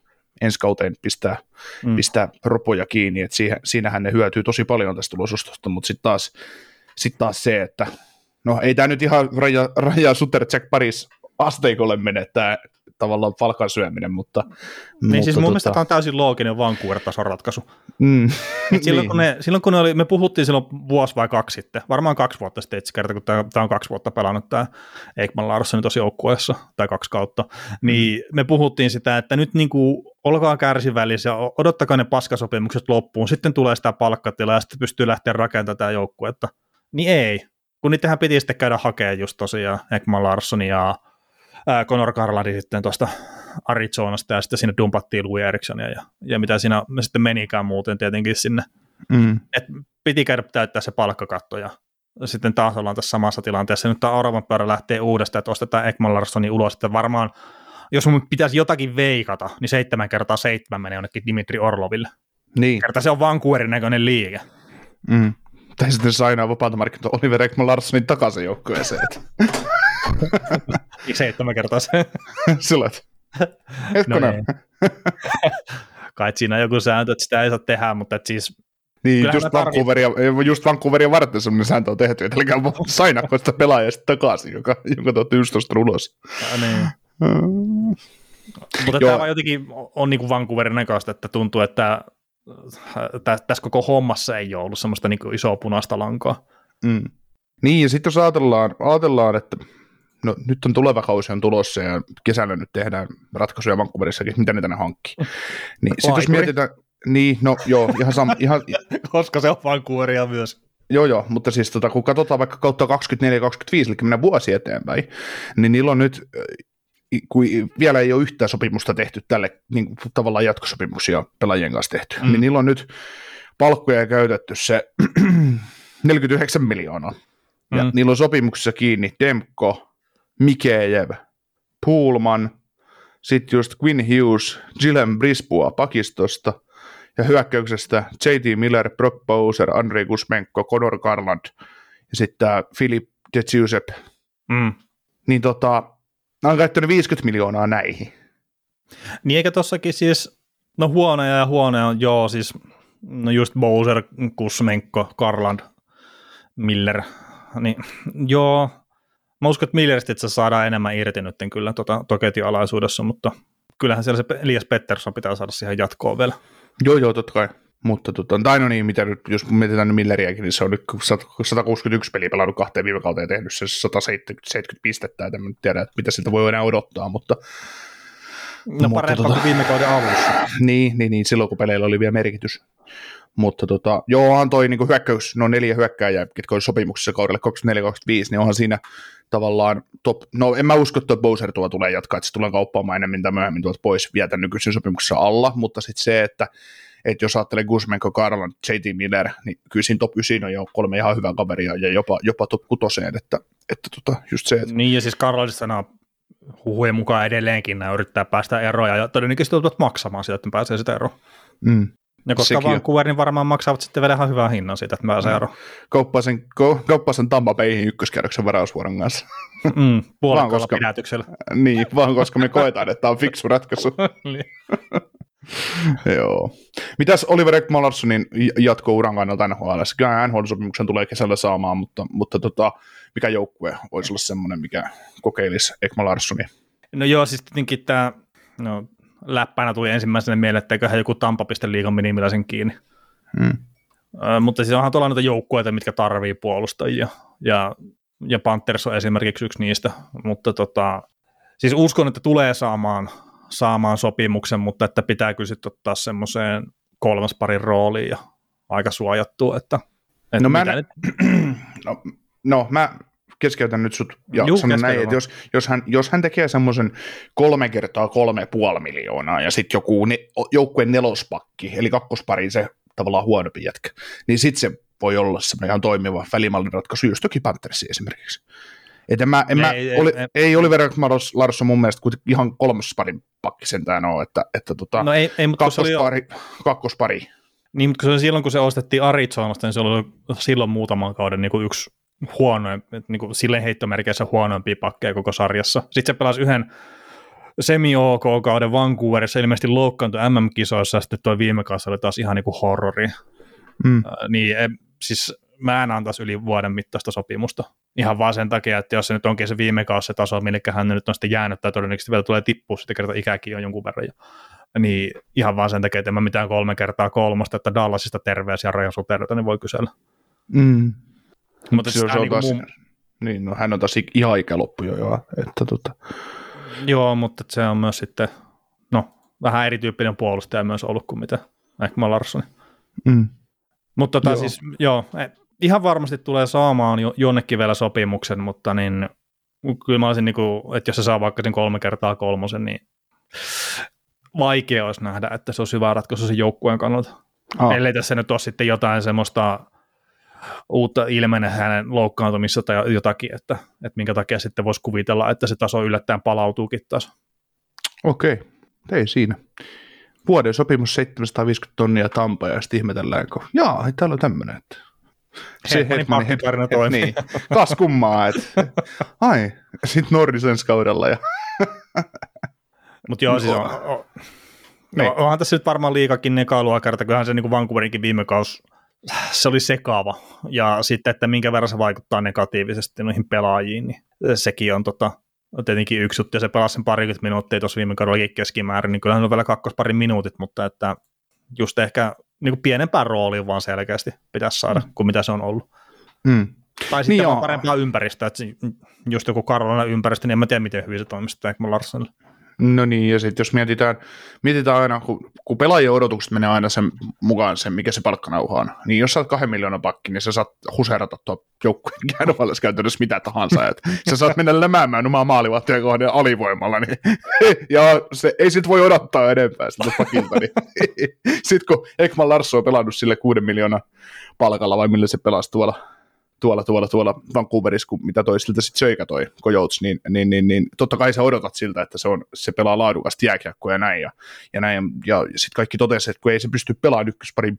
ensi kauteen pistää, mm. pistää ropoja kiinni, että siihen, siinähän ne hyötyy tosi paljon tästä ulosostosta, mutta sitten taas, sit taas se, että no ei tämä nyt ihan raja, raja Sutter Jack Paris asteikolle mene tämä tavallaan palkan syöminen, mutta... Niin mutta siis mun tota... mielestä tämä on täysin looginen Vancouver-tason ratkaisu. Mm. silloin, niin. kun ne, silloin kun ne oli, me puhuttiin silloin vuosi vai kaksi sitten, varmaan kaksi vuotta sitten itse kerta, kun tämä, on kaksi vuotta pelannut tämä Eikman Larsson tosi joukkueessa, tai kaksi kautta, niin mm. me puhuttiin sitä, että nyt niin kuin, olkaa kärsivällisiä, odottakaa ne paskasopimukset loppuun, sitten tulee sitä palkkatilaa ja sitten pystyy lähteä rakentamaan tämä joukkuetta. Niin ei, kun niitähän piti sitten käydä hakemaan just tosiaan Ekman Larsson ja ää, Conor Garlandi sitten tuosta Arizonasta ja sitten sinne dumpattiin Louis Erikssonia ja, ja mitä siinä me sitten menikään muuten tietenkin sinne. Mm. Et piti käydä täyttää se palkkakatto ja sitten taas ollaan tässä samassa tilanteessa. Nyt tämä Oravan pyörä lähtee uudestaan, että ostetaan Ekman Larssonin ulos, että varmaan jos mun pitäisi jotakin veikata, niin seitsemän kertaa seitsemän menee jonnekin Dimitri Orloville. Niin. Kerta se on Vancouverin näköinen liike. Mm. Tai sitten sainaa vapaata markkinoita Oliver Ekman Larssonin takaisin joukkueeseen. Seitsemän kertaa se. Sulet. No niin. Kai siinä on joku sääntö, että sitä ei saa tehdä, mutta et siis niin, just Vancouveria, just Vancouveria varten sellainen sääntö on tehty, että älkää sainako sitä pelaajaa sitten takaisin, joka, jonka te olette just ulos. Ja, niin. Mm. Mutta Joo. tämä jotenkin on niin kuin Vancouverin näköistä, että tuntuu, että tässä koko hommassa ei ole ollut semmoista niin isoa punaista lankaa. Mm. Niin, ja sitten jos ajatellaan, ajatellaan, että no nyt on tuleva kausi on tulossa ja kesällä nyt tehdään ratkaisuja Vancouverissakin, mitä ne tänne hankkii. Niin, sitten jos mietitään, niin, no joo, ihan sam, ihan, Koska se on Vancouveria myös. Joo, joo, mutta siis tota, kun katsotaan vaikka kautta 24-25, eli mennään vuosi eteenpäin, niin niillä on nyt, kun vielä ei ole yhtään sopimusta tehty tälle, niin tavallaan jatkosopimuksia pelaajien kanssa tehty, mm. niin niillä on nyt palkkoja käytetty se 49 miljoonaa. Ja mm. niillä on sopimuksessa kiinni Demko, Mikejev, Pullman, sitten just Quinn Hughes, Gillen Brisbua pakistosta ja hyökkäyksestä J.T. Miller, Brock Bowser, Andrei Gusmenko, Conor Garland ja sitten Philip de Giuseppe. Mm. Niin tota, on käyttänyt 50 miljoonaa näihin. Niin eikä tossakin siis, no huoneja ja huoneja on, joo siis, no just Bowser, Kusmenko, Garland, Miller, niin joo, Mä uskon, että Milleristä saadaan enemmän irti nyt kyllä tota, alaisuudessa, mutta kyllähän siellä se Elias Pettersson pitää saada siihen jatkoon vielä. Joo, joo, totta kai. Mutta tota, tai no niin, mitä nyt, jos mietitään nyt Milleriäkin, niin se on nyt 161 peliä pelannut kahteen viime kauteen tehnyt se 170 pistettä, että en tiedä, että mitä siltä voi enää odottaa, mutta No mutta parempaa tota, kuin viime kauden alussa. Niin, niin, niin, silloin kun peleillä oli vielä merkitys. Mutta tota, joo, antoi niin hyökkäys, no neljä hyökkääjää, ketkä oli sopimuksessa kaudelle 24-25, niin onhan siinä tavallaan top, no en mä usko, että Bowser tuo tulee jatkaa, että se tulee kauppaamaan enemmän tai myöhemmin tuolta pois vielä tämän nykyisen sopimuksessa alla, mutta sitten se, että että jos ajattelee Guzmenko, Karlan, J.T. Miller, niin kyllä siinä top 9 on jo kolme ihan hyvää kaveria ja jopa, jopa top 6, että, että tota, just se, että... Niin ja siis Karlalista sanoo huhujen mukaan edelleenkin nämä yrittää päästä eroon ja todennäköisesti joutuvat maksamaan sitä, että pääsee sitä eroon. Mm. Ja koska Sekin Vancouver, niin varmaan maksavat sitten vielä ihan hyvää hinnan siitä, että pääsee eroon. Kauppasen, kauppasen Tampa Bayhin ykköskierroksen varausvuoron kanssa. Mm, vaan koska, pidätyksellä. Niin, vaan koska me koetaan, että tämä on fiksu ratkaisu. Niin. Joo. Mitäs Oliver Ekman Larssonin jatko-uran kannalta NHL? Kyllä NHL-sopimuksen tulee kesällä saamaan, mutta, mutta tota, mikä joukkue voisi olla semmoinen, mikä kokeilisi Ekman Larssonia? No joo, siis tietenkin tämä, no läppänä tuli ensimmäisenä mieleen, että eiköhän joku Tampa piste liikan minimillä sen kiinni. Hmm. Ö, mutta siis onhan tuolla noita joukkueita, mitkä tarvii puolustajia, ja, ja Panthers on esimerkiksi yksi niistä, mutta tota, siis uskon, että tulee saamaan, saamaan sopimuksen, mutta että pitää kyllä sitten ottaa semmoiseen kolmas parin rooliin ja aika suojattu, että, että no, mä, nyt... no, no, mä keskeytän nyt sut ja Juu, sanon näin, että jos, jos, hän, jos hän tekee semmoisen kolme kertaa kolme puoli miljoonaa ja sitten joku ne, joukkueen nelospakki, eli kakkospari se tavallaan huonompi jätkä, niin sitten se voi olla semmoinen ihan toimiva välimallin ratkaisu, just toki Panthersi esimerkiksi. Et en mä, en mä, Ei, ei, ei, oli, ei. ei, Oliver Larsson mun mielestä kuitenkin ihan kolmosparin pakki sentään ole, että, että tota, No ei, ei mutta oli, jo- kakkospari, kakkospari. niin, mutta kun se silloin, kun se ostettiin Arizonasta, niin se oli silloin muutaman kauden niin kuin yksi huonoin, niin kuin silleen heittomerkeissä huonoimpia pakkeja koko sarjassa. Sitten se pelasi yhden semi-OK-kauden Vancouverissa, ilmeisesti loukkaantui MM-kisoissa, ja sitten tuo viime kausi oli taas ihan niin kuin horrori. Mm. Äh, niin em, siis mä en antaisi yli vuoden mittaista sopimusta. Ihan vaan sen takia, että jos se nyt onkin se viime kausi se taso, mille hän nyt on sitten jäänyt, tai todennäköisesti vielä tulee tippua, sitten kerta ikäkin on jonkun verran. jo. Niin ihan vaan sen takia, että en mä mitään kolme kertaa kolmosta, että Dallasista terveisiä Rajan niin voi kysellä. Mm. Mutta Se, siis se on niin taas, mun, niin, no, hän on taas ihan ikäloppu jo, jo että tota, joo, mutta se on myös sitten, no, vähän erityyppinen puolustaja myös ollut kuin mitä Ekman Larsson. mm. Mutta tota, Joo. siis, joo, eh, ihan varmasti tulee saamaan jo, jonnekin vielä sopimuksen, mutta niin, kyllä mä olisin, niin kuin, että jos se saa vaikka sen kolme kertaa kolmosen, niin vaikea olisi nähdä, että se olisi hyvä ratkaisu sen joukkueen kannalta. ah, Ellei tässä nyt ole sitten jotain semmoista uutta ilmene hänen loukkaantumissa tai jotakin, että, että minkä takia sitten voisi kuvitella, että se taso yllättäen palautuukin taas. Okei, ei siinä. Vuoden sopimus 750 tonnia Tampa ja sitten ihmetellään, kun jaa, täällä on tämmöinen. Että... Hedmanin pakkitarina toimii. Niin, kas kummaa, että ai, sitten Norris ensi kaudella. Ja... Mutta joo, siis on, on, Niin. no, onhan tässä nyt varmaan liikakin nekailua kerta, kyllähän se niin kuin Vancouverinkin viime kaus, se oli sekaava. Ja sitten, että minkä verran se vaikuttaa negatiivisesti noihin pelaajiin, niin sekin on tota, tietenkin yksi juttu, ja se pelasi sen parikymmentä minuuttia tuossa viime kaudellakin keskimäärin, niin kyllähän on vielä kakkosparin minuutit, mutta että just ehkä niin kuin pienempään rooliin vaan selkeästi pitäisi saada, kuin mitä se on ollut. Mm. Tai sitten Niin vaan parempaa ympäristöä, että just joku Karolina ympäristö, niin en mä tiedä, miten hyvin se toimisi Ekman Larssonille. No niin, ja sitten jos mietitään, mietitään aina, kun, kun pelaajien odotukset menee aina sen mukaan sen, mikä se palkkanauha on, niin jos sä oot kahden miljoonan pakki, niin sä saat huseerata tuo joukkueen käännövallis käytännössä mitä tahansa, että sä saat mennä lämäämään omaa maalivahtia kohden alivoimalla, niin, ja se, ei sit voi odottaa enempää sitä pakilta, niin sitten kun Ekman Larsson on pelannut sille kuuden miljoonan palkalla, vai millä se pelasi tuolla, tuolla, tuolla, tuolla Vancouverissa, kun mitä toi siltä sitten söikä toi Coyotes, niin, niin, niin, niin, totta kai sä odotat siltä, että se, on, se pelaa laadukasta jääkiekkoa ja näin, ja, ja näin, ja sitten kaikki totesi, että kun ei se pysty pelaamaan ykköspari,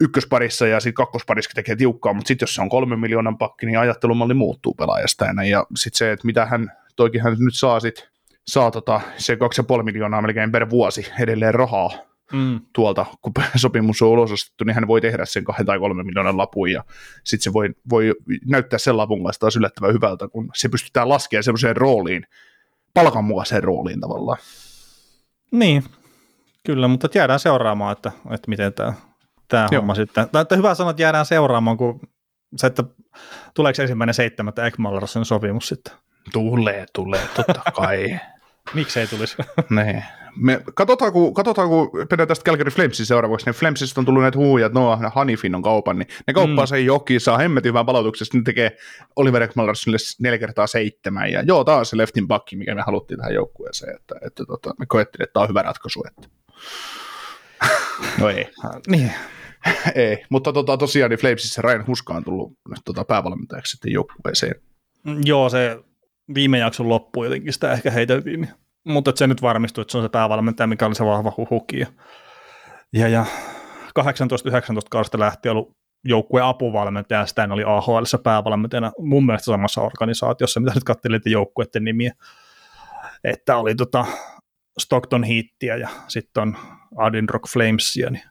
ykkösparissa ja sitten kakkosparissa tekee tiukkaa, mutta sitten jos se on kolmen miljoonan pakki, niin ajattelumalli muuttuu pelaajasta ja näin, ja sitten se, että mitä hän, toikin hän nyt saa sit, saa tota, se 2,5 miljoonaa melkein per vuosi edelleen rahaa, Mm. tuolta, kun sopimus on ulosostettu, niin hän voi tehdä sen kahden tai kolmen miljoonan lapun, ja sitten se voi, voi näyttää sen lapun kanssa taas yllättävän hyvältä, kun se pystytään laskemaan semmoiseen rooliin, palkanmukaiseen rooliin tavallaan. Niin, kyllä, mutta jäädään seuraamaan, että, että miten tämä, tämä Joo. homma sitten. Tai että hyvä sanoa, että jäädään seuraamaan, kun se, että tuleeko ensimmäinen seitsemättä Ekman Larsson sopimus sitten. Tulee, tulee, totta kai. Miksei tulisi? Nee. Me, katsotaan, kun, katsotaan, kun mennään tästä Calgary Flamesin seuraavaksi, niin Flamesista on tullut näitä huuja, että no, Hanifin on kaupan, niin ne kauppaa Mm. sen jokin, saa hemmetin hyvän palautuksesta, ne tekee Oliver Ekman-Larssonille neljä kertaa seitsemän, ja joo, taas se leftin pakki, mikä me haluttiin tähän joukkueeseen, että, että tota, me koettiin, että tämä on hyvä ratkaisu, että no ei, niin. ei, mutta tota, tosiaan niin Flamesissa Ryan Huska on tullut tota, päävalmentajaksi sitten joukkueeseen. Joo, se viime jakson loppu jotenkin sitä ehkä heiteltiin. Mutta että se nyt varmistui, että se on se päävalmentaja, mikä oli se vahva huhuki. Ja, ja, ja 18-19 kaudesta lähtien ollut joukkueen apuvalmentaja, ja sitä oli AHL päävalmentajana mun mielestä samassa organisaatiossa, mitä nyt katselin joukkueiden nimiä. Että oli tota Stockton Heatia ja sitten on Adinrock Flamesia, niin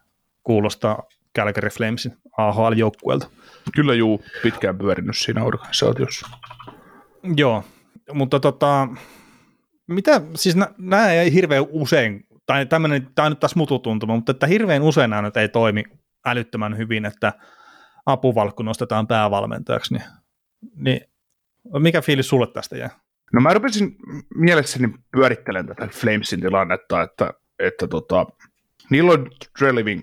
kuulostaa Calgary Flamesin AHL-joukkueelta. Kyllä juu, pitkään pyörinyt siinä organisaatiossa. Joo, mutta tota, mitä, siis nä- nämä ei hirveän usein, tai tämmöinen, tämä on nyt taas mututuntuma, mutta että hirveän usein nämä nyt ei toimi älyttömän hyvin, että apuvalkku nostetaan päävalmentajaksi, niin, niin mikä fiilis sulle tästä jää? No mä rupesin mielessäni pyörittelen tätä Flamesin tilannetta, että, että tota, niillä on Treliving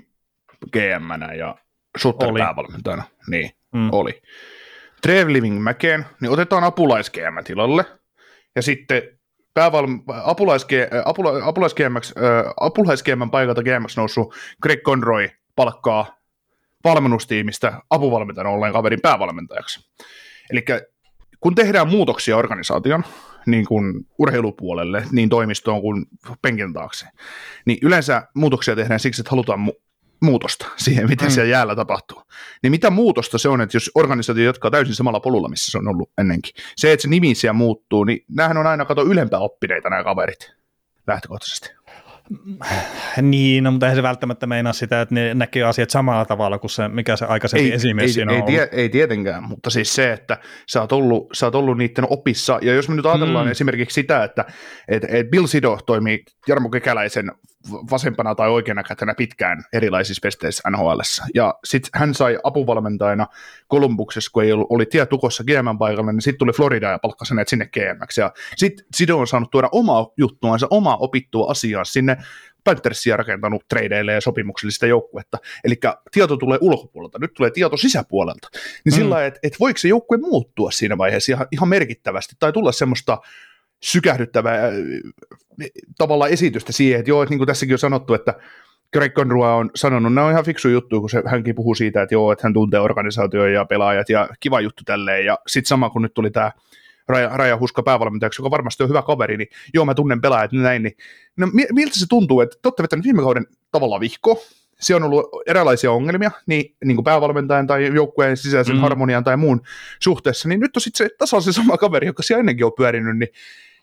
gm ja Sutter Oli. päävalmentajana. Niin, Mm. oli. Trev Living Mäkeen, niin otetaan apulais tilalle, ja sitten pääval- apulais, apula, apulais, apulais paikalta GMX noussut Greg Conroy palkkaa valmennustiimistä apuvalmentajan olleen kaverin päävalmentajaksi. Eli kun tehdään muutoksia organisaation, niin kuin urheilupuolelle, niin toimistoon kuin penkin taakse, niin yleensä muutoksia tehdään siksi, että halutaan mu- muutosta siihen, mitä mm. siellä jäällä tapahtuu. Niin mitä muutosta se on, että jos organisaatio jatkaa täysin samalla polulla, missä se on ollut ennenkin. Se, että se nimi siellä muuttuu, niin näähän on aina kato ylempää oppineita nämä kaverit lähtökohtaisesti. Niin, no, mutta eihän se välttämättä meinaa sitä, että ne näkee asiat samalla tavalla kuin se, mikä se aikaisempi ei, esimies ei, siinä ei, on tie, ei tietenkään, mutta siis se, että sä oot ollut, sä oot ollut niiden opissa, ja jos me nyt ajatellaan mm. esimerkiksi sitä, että et, et Bill Sido toimii Jarmo Kekäläisen vasempana tai oikeana kätenä pitkään erilaisissa pesteissä NHL. Ja sitten hän sai apuvalmentajana Kolumbuksessa, kun ei ollut, oli tie tukossa GM paikalla, niin sitten tuli Florida ja palkkasi hänet sinne GM. Ja sitten Sido on saanut tuoda omaa juttuansa, omaa opittua asiaa sinne Panthersia rakentanut tradeille ja sopimuksellista joukkuetta. Eli tieto tulee ulkopuolelta, nyt tulee tieto sisäpuolelta. Niin mm. sillä että et voiko se joukkue muuttua siinä vaiheessa ihan, ihan merkittävästi, tai tulla semmoista sykähdyttävää äh, tavallaan esitystä siihen, että joo, että niin kuin tässäkin on sanottu, että Greg Conroy on sanonut, nämä on ihan fiksu juttu, kun se, hänkin puhuu siitä, että joo, että hän tuntee organisaatio ja pelaajat ja kiva juttu tälleen, ja sitten sama kun nyt tuli tämä Raja, Raja Huska päävalmentajaksi, joka varmasti on hyvä kaveri, niin joo, mä tunnen pelaajat näin, niin no, miltä se tuntuu, että te olette vetänyt viime kauden tavallaan vihko, se on ollut erilaisia ongelmia, niin, niin kuin päävalmentajan tai joukkueen sisäisen mm. harmonian tai muun suhteessa, niin nyt on sitten se tasaisen sama kaveri, joka siellä ennenkin on pyörinyt, niin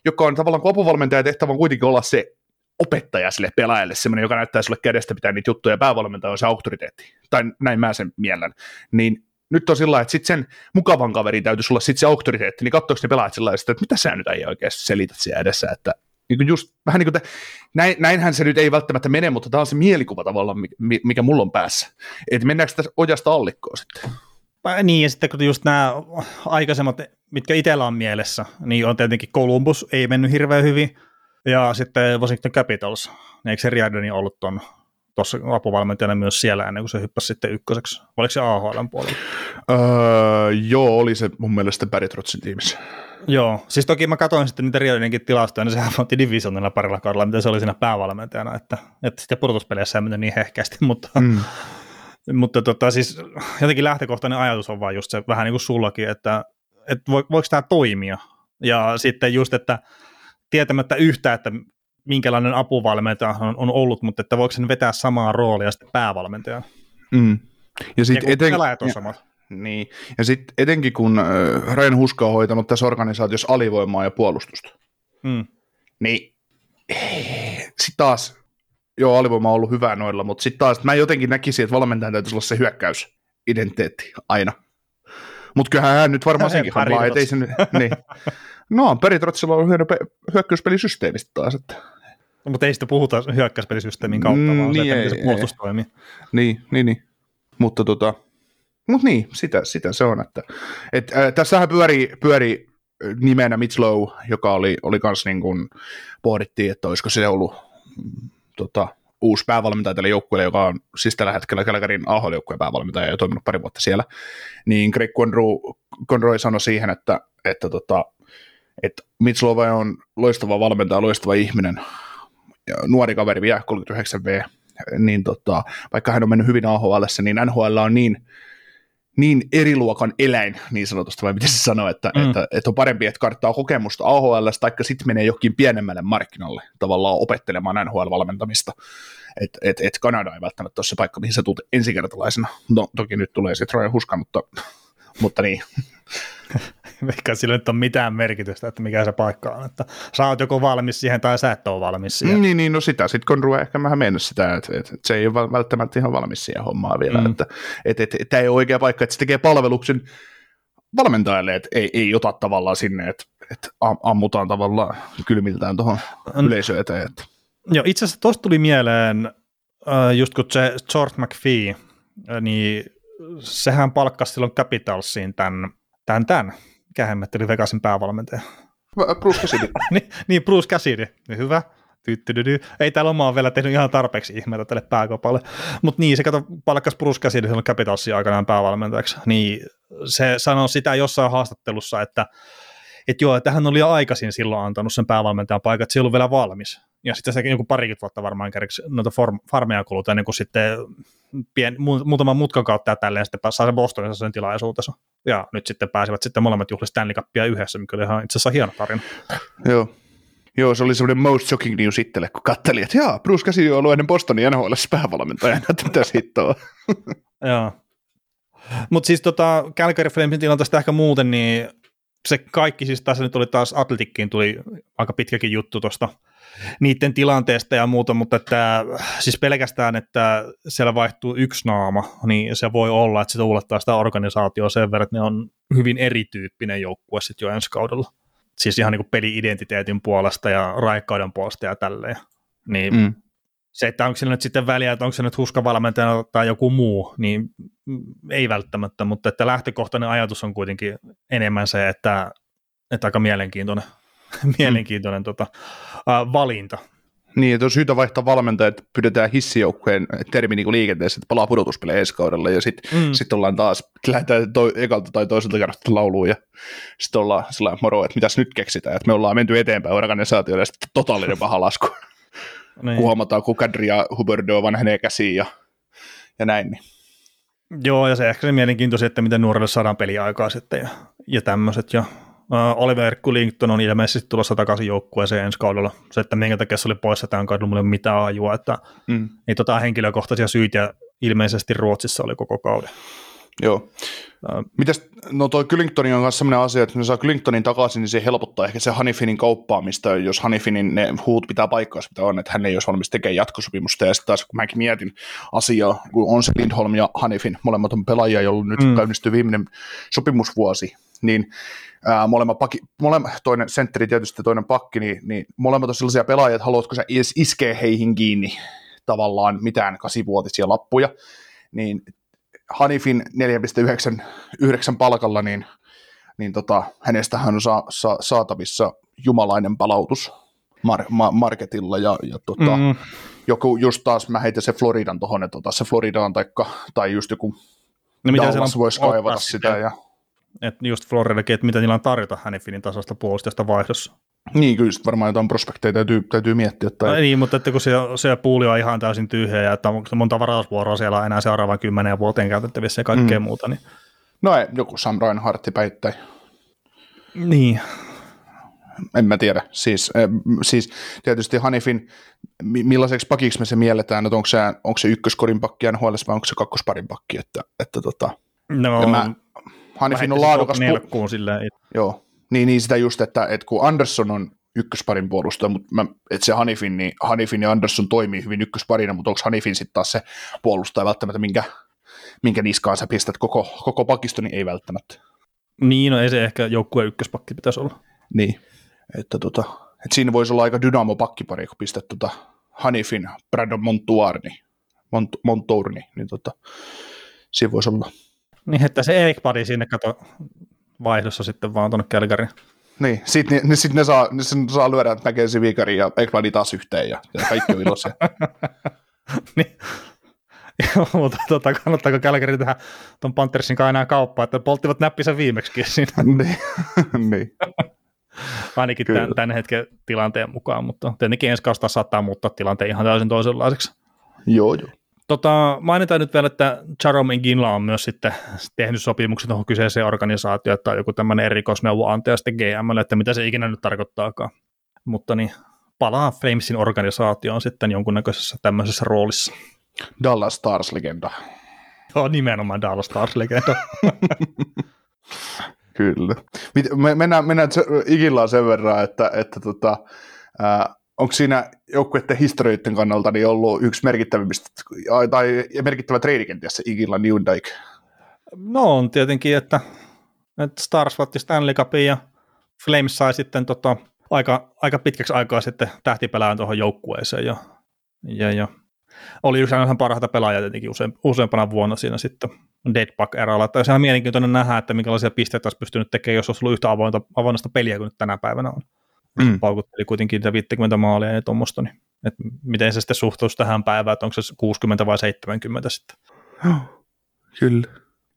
joka on tavallaan kuin apuvalmentaja tehtävä on kuitenkin olla se opettaja sille pelaajalle, semmoinen, joka näyttää sulle kädestä pitää niitä juttuja, ja päävalmentaja on se auktoriteetti, tai näin mä sen miellän, niin nyt on sillä että sitten sen mukavan kaverin täytyisi olla sitten se auktoriteetti, niin katsoiko ne pelaajat sillä että mitä sä nyt ei oikeasti selität siellä edessä, että niin kuin just, vähän niin kuin, te, näin, näinhän se nyt ei välttämättä mene, mutta tämä on se mielikuva tavallaan, mikä mulla on päässä. Että mennäänkö tässä ojasta allikkoon sitten? Niin, ja sitten kun just nämä aikaisemmat, mitkä itsellä on mielessä, niin on tietenkin Columbus, ei mennyt hirveän hyvin, ja sitten Washington Capitals, niin eikö se Riadoni ollut tuon tuossa apuvalmentajana myös siellä ennen kuin se hyppäsi sitten ykköseksi? Oliko se AHL puolella? Öö, joo, oli se mun mielestä Barry Trotsin tiimissä. Joo, siis toki mä katsoin sitten niitä Riadoninkin tilastoja, niin sehän voitti divisionilla parilla kaudella, mitä se oli siinä päävalmentajana, että, että sitten pudotuspeleissä ei mennyt niin hehkeästi, mutta mm. Mutta tota, siis jotenkin lähtökohtainen ajatus on vaan just se, vähän niin kuin sullakin, että, että voiko tämä toimia. Ja sitten just, että tietämättä yhtä, että minkälainen apuvalmentaja on, on ollut, mutta että voiko sen vetää samaa roolia sitten päävalmentajan. Mm. Ja sitten eten... on samat. Niin, ja sitten etenkin kun Ryan Huska on hoitanut tässä organisaatiossa alivoimaa ja puolustusta, mm. niin sitten taas joo, alivoima on ollut hyvä noilla, mutta sitten taas mä jotenkin näkisin, että valmentajan täytyisi olla se hyökkäysidentiteetti aina. Mutta kyllähän hän nyt varmaan senkin hommaa, ettei se nyt, niin. No, Peritrotsilla on hieno hyökkäyspelisysteemistä taas, että No, mutta ei sitä puhuta hyökkäyspelisysteemin kautta, mm, vaan niin, se, että ei, se puolustus ei. toimii. Niin, niin, niin. Mutta tota, mut niin, sitä, sitä se on. Että, et, äh, tässähän pyöri, pyöri nimenä Mitchlow, joka oli, oli kans niin kuin, pohdittiin, että olisiko se ollut tota, uusi päävalmentaja tälle joukkueelle, joka on siis tällä hetkellä Calgaryn AHL-joukkueen päävalmentaja ja toiminut pari vuotta siellä, niin Greg Conroy, Conroy sanoi siihen, että, että, tota, että Mitslova on loistava valmentaja, loistava ihminen, nuori kaveri vielä 39V, niin tota, vaikka hän on mennyt hyvin AHL, niin NHL on niin niin eri luokan eläin, niin sanotusti, vai miten se sanoo, että, mm. että, että on parempi, että karttaa kokemusta AHL, taikka sitten menee jokin pienemmälle markkinalle tavallaan opettelemaan NHL-valmentamista. Että et, et Kanada ei välttämättä ole se paikka, mihin sä tulet ensikertalaisena. No toki nyt tulee sitten Roy Huska, mutta, mutta niin. Eikä sillä nyt ole mitään merkitystä, että mikä se paikka on. Että sä oot joko valmis siihen tai sä et ole valmis siihen. Niin, niin no sitä sitten kun ruvetaan ehkä vähän mennä sitä, että, että, se ei ole välttämättä ihan valmis siihen hommaan vielä. Mm. Että, että, että, että, tämä ei ole oikea paikka, että se tekee palveluksen valmentajalle, että ei, ei ota tavallaan sinne, että, että ammutaan tavallaan kylmiltään tuohon yleisöön eteen. Että. Joo, itse asiassa tuosta tuli mieleen, just kun se George McPhee, niin sehän palkkasi silloin Capitalsiin tämän Tän tän. Mikä hemmetteli Vegasin päävalmentaja? Bruce Cassidy. niin, niin, Bruce Cassidy. Niin hyvä. Tyttydydy. Ei täällä omaa vielä tehnyt ihan tarpeeksi ihmeitä tälle pääkopalle. Mutta niin, se kato palkkas Bruce Cassidy silloin Capitalsin aikanaan päävalmentajaksi. Niin se sanoi sitä jossain haastattelussa, että että joo, että hän oli jo aikaisin silloin antanut sen päävalmentajan paikan, että se ei ollut vielä valmis. Ja sitten se joku parikymmentä vuotta varmaan kerriksi noita form, farmeja kuluta ennen kuin sitten pien, mu, muutaman mutkan kautta ja tälleen sitten saa sen Bostonissa sen tilaisuutensa. Ja nyt sitten pääsivät sitten molemmat juhlista Stanley Cupia yhdessä, mikä oli ihan itse asiassa hieno tarina. Joo. Joo, se oli semmoinen most shocking news itselle, kun katteli, että jaa, Bruce Cassidy on ollut ennen Bostonin NHL päävalmentajana, että mitä hittoa. Joo. Mutta siis tota, Calgary Flamesin tilanteesta ehkä muuten, niin se kaikki, siis tässä nyt tuli taas Atletikkiin, tuli aika pitkäkin juttu tuosta niiden tilanteesta ja muuta, mutta että, siis pelkästään, että siellä vaihtuu yksi naama, niin se voi olla, että se tuulettaa sitä organisaatioa sen verran, että ne on hyvin erityyppinen joukkue sitten jo ensi kaudella. Siis ihan niin kuin peli-identiteetin puolesta ja raikkauden puolesta ja tälleen. Niin mm se, että onko se nyt sitten väliä, että onko se nyt huskavalmentaja tai joku muu, niin ei välttämättä, mutta että lähtökohtainen ajatus on kuitenkin enemmän se, että, että aika mielenkiintoinen, mielenkiintoinen mm. tota, äh, valinta. Niin, että on syytä vaihtaa valmentaja, että pyydetään hissijoukkueen termi niin liikenteessä, että palaa pudotuspelejä ensi kaudella, ja sitten mm. sit ollaan taas, lähdetään to, ekalta tai toiselta kerrasta lauluun, ja sitten ollaan sellainen moro, että mitäs nyt keksitään, että me ollaan menty eteenpäin organisaatioille, ja sitten totaalinen paha lasku niin. huomataan, kun Kadri ja Huberdo vanhenee käsiin ja, ja näin. Niin. Joo, ja se ehkä se mielenkiintoista, että miten nuorelle saadaan peliaikaa sitten ja, ja tämmöiset. Ja uh, Oliver Kullington on ilmeisesti tulossa takaisin joukkueeseen ensi kaudella. Se, että minkä takia se oli poissa tämän kaudella, mulla ei ole mitään ajua, että mm. niin tota henkilökohtaisia syitä ilmeisesti Ruotsissa oli koko kauden. Joo. Mites, no toi Kyllingtonin on myös sellainen asia, että kun saa Kyllingtonin takaisin, niin se helpottaa ehkä se Hanifinin kauppaamista, jos Hanifinin ne huut pitää paikkaa, mitä on, että hän ei olisi valmis tekemään jatkosopimusta. Ja sitten taas kun mäkin mietin asiaa, kun on se Lindholm ja Hanifin, molemmat on pelaajia, joilla nyt mm. käynnistyy viimeinen sopimusvuosi, niin ää, molemmat paki, molemmat, toinen sentteri tietysti toinen pakki, niin, niin molemmat on sellaisia pelaajia, että haluatko sä edes iskeä heihin kiinni tavallaan mitään kasivuotisia lappuja, niin Hanifin 4,9 palkalla, niin, niin tota, hänestähän on sa, sa, saatavissa jumalainen palautus mar, ma, marketilla ja, ja tota, mm. joku just taas, mä heitän se Floridan tuohon, että tota, se Floridaan taikka, tai just joku no, mitä Dallas voisi kaivata sitä. Ja... Että just Floridakin, että mitä niillä on tarjota Hanifinin tasasta puolustajasta vaihdossa. Niin, kyllä varmaan jotain prospekteja täytyy, täytyy miettiä. Tai... No, niin, mutta että kun se, se puuli on ihan täysin tyhjä ja että monta varausvuoroa siellä on enää seuraavan kymmenen vuoteen käytettävissä ja kaikkea mm. muuta. Niin... No ei, joku Sam Reinhardt päittäin. Niin. En mä tiedä. Siis, äh, siis tietysti Hanifin, millaiseksi pakiksi me se mielletään, että onko se, onko se ykköskorin pakki NHL vai onko se kakkosparin pakki, että, että tota, no, mä, Hanifin on laadukas. Pu- silleen. Joo, niin, niin sitä just, että, että kun Anderson on ykkösparin puolustaja, mutta mä, että se Hanifin, niin Hanifin ja Anderson toimii hyvin ykkösparina, mutta onko Hanifin sitten taas se puolustaja välttämättä, minkä, minkä niskaan sä pistät koko, koko pakisto, niin ei välttämättä. Niin, no ei se ehkä joukkue ykköspakki pitäisi olla. Niin, että, tota, että siinä voisi olla aika dynamo pakkipari, kun pistät tota Hanifin, Brandon Montour, niin, Mont, Montour, niin, tota, siinä voisi olla. Niin, että se Erik sinne kato vaihdossa sitten vaan tuonne Kälkäriin. Niin, sitten ne, sit ne, saa, ne saa lyödä McKenzie Vikari ja Ekbladi taas yhteen ja, ja kaikki on iloisia. niin. Joo, mutta tota, kannattaako Kälkäri tehdä tuon Panthersin kanssa enää kauppaa, että polttivat näppisä viimeksi siinä. niin. niin. Ainakin tämän, tämän, hetken tilanteen mukaan, mutta tietenkin ensi kautta saattaa muuttaa tilanteen ihan täysin toisenlaiseksi. Joo, joo. Tota, mainitaan nyt vielä, että Jerome Ginla on myös sitten tehnyt sopimuksen tuohon kyseiseen organisaatioon, tai joku tämmöinen erikoisneuvonantaja sitten GMlle, että mitä se ikinä nyt tarkoittaakaan. Mutta niin, palaa Flamesin organisaatioon sitten jonkunnäköisessä tämmöisessä roolissa. Dallas Stars-legenda. Joo, nimenomaan Dallas Stars-legenda. Kyllä. Me mennään, mennään Igillaan sen verran, että, että tota, ää, onko siinä joukkueiden historioiden kannalta niin ollut yksi merkittävimmistä, tai merkittävä treidikentiässä Igilla Newdike? No on tietenkin, että, että Stars vatti Stanley Cupin ja Flames sai sitten tota, aika, aika pitkäksi aikaa sitten tähtipelään tuohon joukkueeseen ja, ja, ja oli yksi aina parhaita pelaajia tietenkin usein, useampana vuonna siinä sitten Deadpack-eralla. Että olisi ihan mielenkiintoinen nähdä, että minkälaisia pisteitä olisi pystynyt tekemään, jos olisi ollut yhtä avointa, avoinnaista peliä kuin nyt tänä päivänä on. Mm. paukutteli kuitenkin 50 maalia ja tuommoista, niin että miten se sitten suhtautuu tähän päivään, että onko se 60 vai 70 sitten. Kyllä.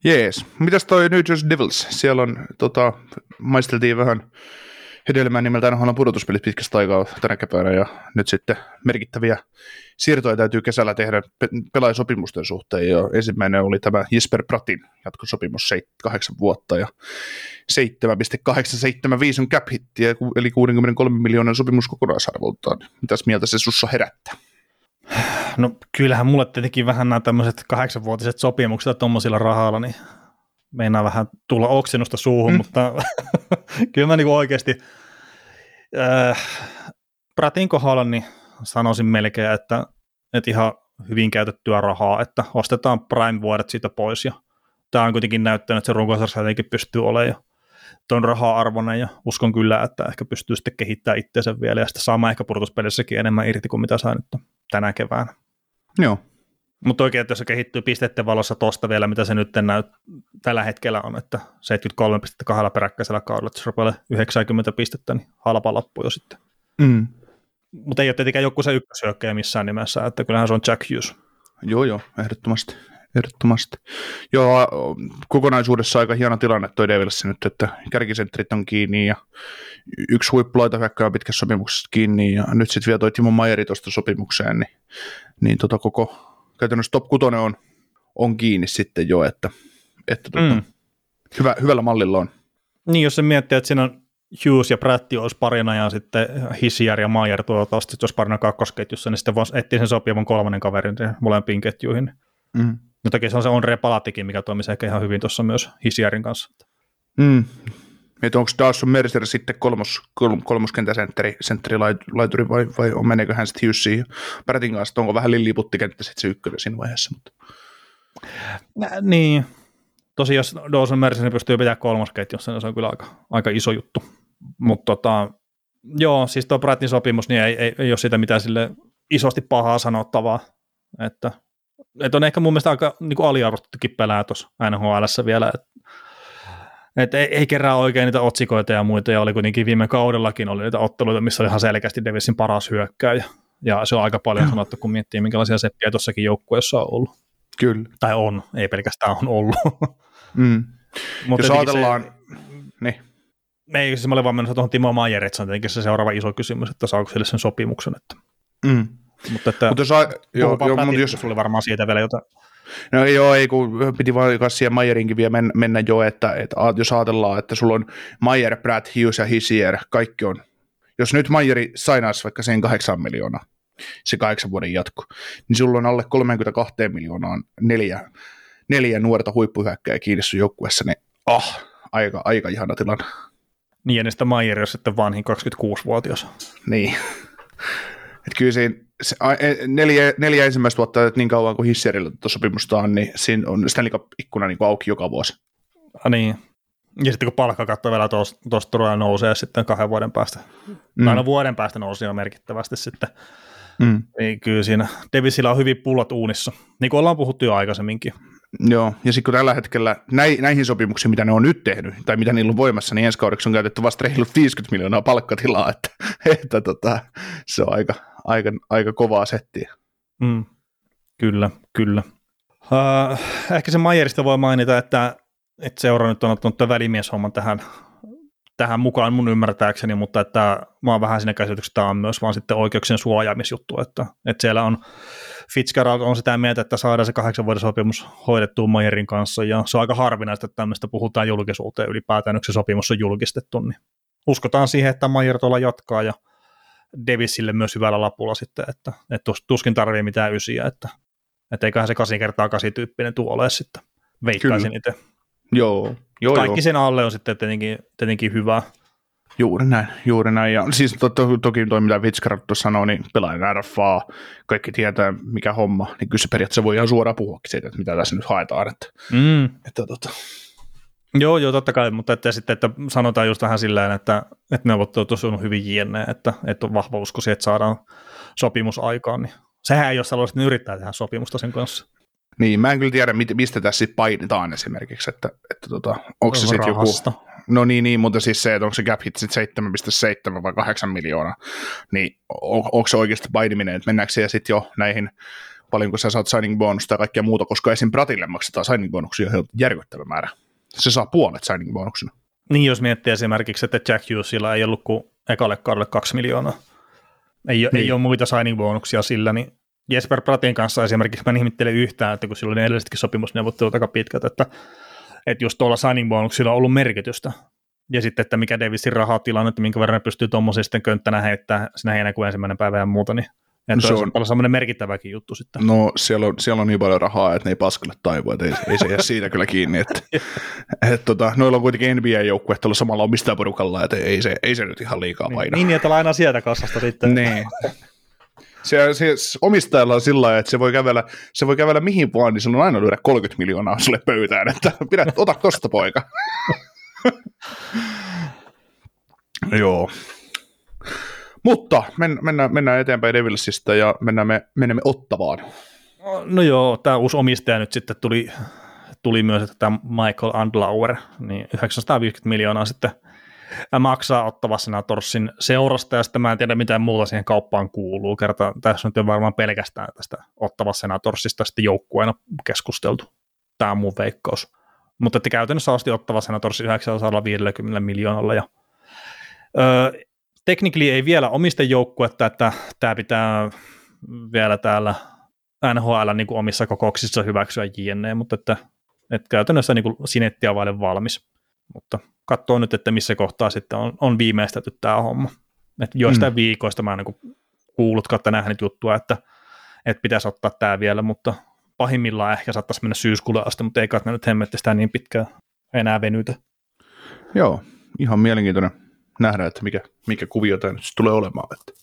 Jees. Mitäs toi New Jersey Devils? Siellä on, tota, maisteltiin vähän hedelmää nimeltään NHL pudotuspelit pitkästä aikaa tänä keväänä ja nyt sitten merkittäviä siirtoja täytyy kesällä tehdä pe- pelaajasopimusten suhteen ja ensimmäinen oli tämä Jesper Pratin jatkosopimus 8 vuotta ja 7,875 on cap hittiä, eli 63 miljoonan sopimus kokonaisarvoltaan. Mitäs mieltä se sussa herättää? No kyllähän mulle tietenkin vähän nämä tämmöiset kahdeksanvuotiset sopimukset tuommoisilla rahalla, niin meinaa vähän tulla oksennusta suuhun, mm. mutta kyllä mä niinku oikeasti äh, Pratin kohdalla niin sanoisin melkein, että, että ihan hyvin käytettyä rahaa, että ostetaan Prime-vuodet siitä pois ja tämä on kuitenkin näyttänyt, että se runkosarja jotenkin pystyy olemaan tuon raha-arvoinen ja uskon kyllä, että ehkä pystyy sitten kehittämään itseensä vielä ja sitten saamaan ehkä purtuspelissäkin enemmän irti kuin mitä saa nyt tänä keväänä. Joo. Mutta oikein, että jos se kehittyy pisteiden valossa tosta vielä, mitä se nyt näyt, tällä hetkellä on, että 73 pistettä kahdella peräkkäisellä kaudella, että jos 90 pistettä, niin halpa lappu jo sitten. Mm. Mutta ei ole tietenkään joku se ykkösyökkäjä missään nimessä, että kyllähän se on Jack Hughes. Joo, joo, ehdottomasti. Ehdottomasti. Joo, kokonaisuudessa aika hieno tilanne toi Devilsi nyt, että kärkisentterit on kiinni ja yksi huippulaita on pitkässä sopimuksessa kiinni ja nyt sitten vielä toi Timo Majeri tuosta sopimukseen, niin, niin tota koko käytännössä top 6 on, on kiinni sitten jo, että, että tota, mm. hyvä, hyvällä mallilla on. Niin, jos se miettii, että siinä on Hughes ja Pratti olisi parina ja sitten Hissier ja Mayer toivottavasti olisi parina kakkosketjussa, niin sitten voisi etsiä sen sopivan kolmannen kaverin molempiin ketjuihin. Mm. Mutta se on se on Repalatikin, mikä toimisi ehkä ihan hyvin tuossa myös Hissierin kanssa. Mm. Että onko Dawson Mercer sitten kolmos, kolm, kolmoskentäsentteri sentteri laituri vai, vai on, meneekö hän sitten Hughesiin Prätin kanssa, onko vähän lilliputtikenttä sitten se ykkönen siinä vaiheessa. Mutta. Nä, niin, tosi jos Dawson Mercer pystyy pitämään kolmosketjussa, niin se on kyllä aika, aika iso juttu. Mutta tota, joo, siis tuo Prätin sopimus, niin ei, ei, ei ole siitä mitään sille isosti pahaa sanottavaa, että että on ehkä mun mielestä aika niin aliarvostettukin pelää tuossa NHL vielä, että et ei, ei kerran oikein niitä otsikoita ja muita, ja oli kuitenkin viime kaudellakin oli niitä otteluita, missä oli ihan selkeästi Davisin paras hyökkäjä, ja se on aika paljon sanottu, kun miettii, minkälaisia seppiä tuossakin joukkueessa on ollut. Kyllä. Tai on, ei pelkästään on ollut. Mm. Mutta Jos ajatellaan, se, niin. Ei, siis mä olin vaan menossa tuohon Timo että on tietenkin se seuraava iso kysymys, että saako sille sen sopimuksen. Että. Mm. Mutta että mutta jos, a, joo, joo, mutta jos, oli varmaan siitä vielä jotain. No joo, ei kun piti vaan siihen Maierinkin vielä mennä, mennä jo, että, että jos ajatellaan, että sulla on Maier, Brad Hughes ja Hissier, kaikki on. Jos nyt Maieri sainaisi vaikka sen kahdeksan miljoonaa, se kahdeksan vuoden jatko, niin sulla on alle 32 miljoonaa neljä, neljä nuorta huippuhyökkää kiinni sun joukkuessa, niin ah, aika, aika ihana tilanne. Niin, ja niistä Maieri on sitten vanhin 26-vuotias. Niin. Että kyllä siinä se, e, neljä, neljä ensimmäistä vuotta, että niin kauan kuin Hisserillä tuota sopimusta on, niin siinä on Stanley Cup-ikkuna niin auki joka vuosi. Ja niin. Ja sitten kun palkkakatto vielä tuosta todella nousee sitten kahden vuoden päästä, mm. aina vuoden päästä nousee jo merkittävästi sitten, mm. niin kyllä siinä Davisilla on hyvin pullot uunissa, niin kuin ollaan puhuttu jo aikaisemminkin. Joo, ja sitten kun tällä hetkellä näihin sopimuksiin, mitä ne on nyt tehnyt, tai mitä niillä on voimassa, niin ensi kaudeksi on käytetty vasta reilut 50 miljoonaa palkkatilaa, että, että tota, se on aika, aika, aika kovaa settiä. Mm, kyllä, kyllä. Uh, ehkä se Majerista voi mainita, että, että seura nyt on ottanut tämän välimieshomman tähän, tähän mukaan mun ymmärtääkseni, mutta että mä oon vähän siinä käsityksessä, että tämä on myös vaan sitten oikeuksien suojaamisjuttu, että, että siellä on Fitzgerald on sitä mieltä, että saadaan se kahdeksan vuoden sopimus hoidettua Mayerin kanssa, ja se on aika harvinaista, että tämmöistä puhutaan julkisuuteen ylipäätään, yksi sopimus on julkistettu, niin uskotaan siihen, että Mayer tuolla jatkaa, ja Davisille myös hyvällä lapulla sitten, että, että tuskin tarvii mitään ysiä, että, että eiköhän se kasin kertaa kasi tyyppinen tuo ole sitten, veikkaisin itse. Joo, joo, Kaikki joo. sen alle on sitten tietenkin, tietenkin hyvä. Juuri näin, juuri näin. Ja siis to, to, toki toi, mitä Vitskarot sanoi, niin pelaajan RFA, kaikki tietää mikä homma, niin kyllä se periaatteessa voi ihan suoraan puhuakin siitä, että mitä tässä nyt haetaan. Että, mm. että, tota. Joo, joo, totta kai, mutta että sitten, että sanotaan just vähän sillä että, että neuvottelut on hyvin jienne, että, että on vahva usko siihen, että saadaan sopimus aikaan, niin sehän ei, jos haluaisit, niin yrittää tehdä sopimusta sen kanssa. Niin, mä en kyllä tiedä, mistä tässä sitten painitaan esimerkiksi, että, että tota, onko se sitten joku... No niin, niin, mutta siis se, että onko se cap hit sitten 7,7 vai 8 miljoonaa, niin on, onko se oikeasti painiminen, että mennäänkö se sitten jo näihin, paljonko sä saat signing bonusta ja kaikkea muuta, koska esim. Pratille maksetaan signing bonuksia järkyttävä määrä. Se saa puolet signing bonuksena. Niin, jos miettii esimerkiksi, että Jack Hughesilla ei ollut kuin ekalle kaudelle kaksi miljoonaa. Ei, niin. ei ole muita signing bonuksia sillä, niin Jesper Pratin kanssa esimerkiksi mä en ihmettele yhtään, että kun sillä oli edellisetkin sopimusneuvottelut aika pitkät, että, että just tuolla signing bonuksilla on ollut merkitystä. Ja sitten, että mikä Davisin rahatilanne, että minkä verran ne pystyy tuommoisen sitten könttänä heittää siinä heinäkuun ensimmäinen päivä ja muuta, niin että se on paljon semmoinen merkittäväkin juttu sitten. No siellä on, siellä on niin paljon rahaa, että ne ei paskalle taivua, että ei, ei se jää siitä kyllä kiinni. Että, et, tota, noilla on kuitenkin NBA-joukkue tuolla samalla omistajaporukalla, että ei se, ei se nyt ihan liikaa paina. Niin, niin että lainaa sieltä kassasta sitten. niin. Se, se, omistajalla on sillä että se voi, kävellä, se voi kävellä mihin vaan, niin se on aina lyödä 30 miljoonaa sulle pöytään, että pidä, ota tosta poika. Joo. Mutta men, mennään, mennään eteenpäin Devilsistä ja mennään me, menemme Ottavaan. No joo, tämä uusi omistaja nyt sitten tuli, tuli myös, että tämä Michael Andlauer, niin 950 miljoonaa sitten maksaa ottavassa Torsin seurasta, ja sitten mä en tiedä mitä muuta siihen kauppaan kuuluu. Kerta tässä nyt on varmaan pelkästään tästä ottavassa Senatorsista sitten joukkueena keskusteltu. Tämä on mun veikkaus. Mutta että käytännössä osti ottava Senatorsi 950 miljoonalla, ja öö, teknikli ei vielä omista joukkuetta, että tämä pitää vielä täällä NHL niin kuin omissa kokouksissa hyväksyä JNE, mutta että, että käytännössä niin kuin sinettiä vaille valmis. Mutta katsoo nyt, että missä kohtaa sitten on, on viimeistetty tämä homma. Että joistain mm. viikoista mä oon niin kuullut kautta nähnyt juttua, että, että pitäisi ottaa tämä vielä, mutta pahimmillaan ehkä saattaisi mennä syyskuulle asti, mutta ei kai nyt hemmetti sitä niin pitkään enää venytä. Joo, ihan mielenkiintoinen nähdä, että mikä, mikä kuvio tämä nyt tulee olemaan. Että,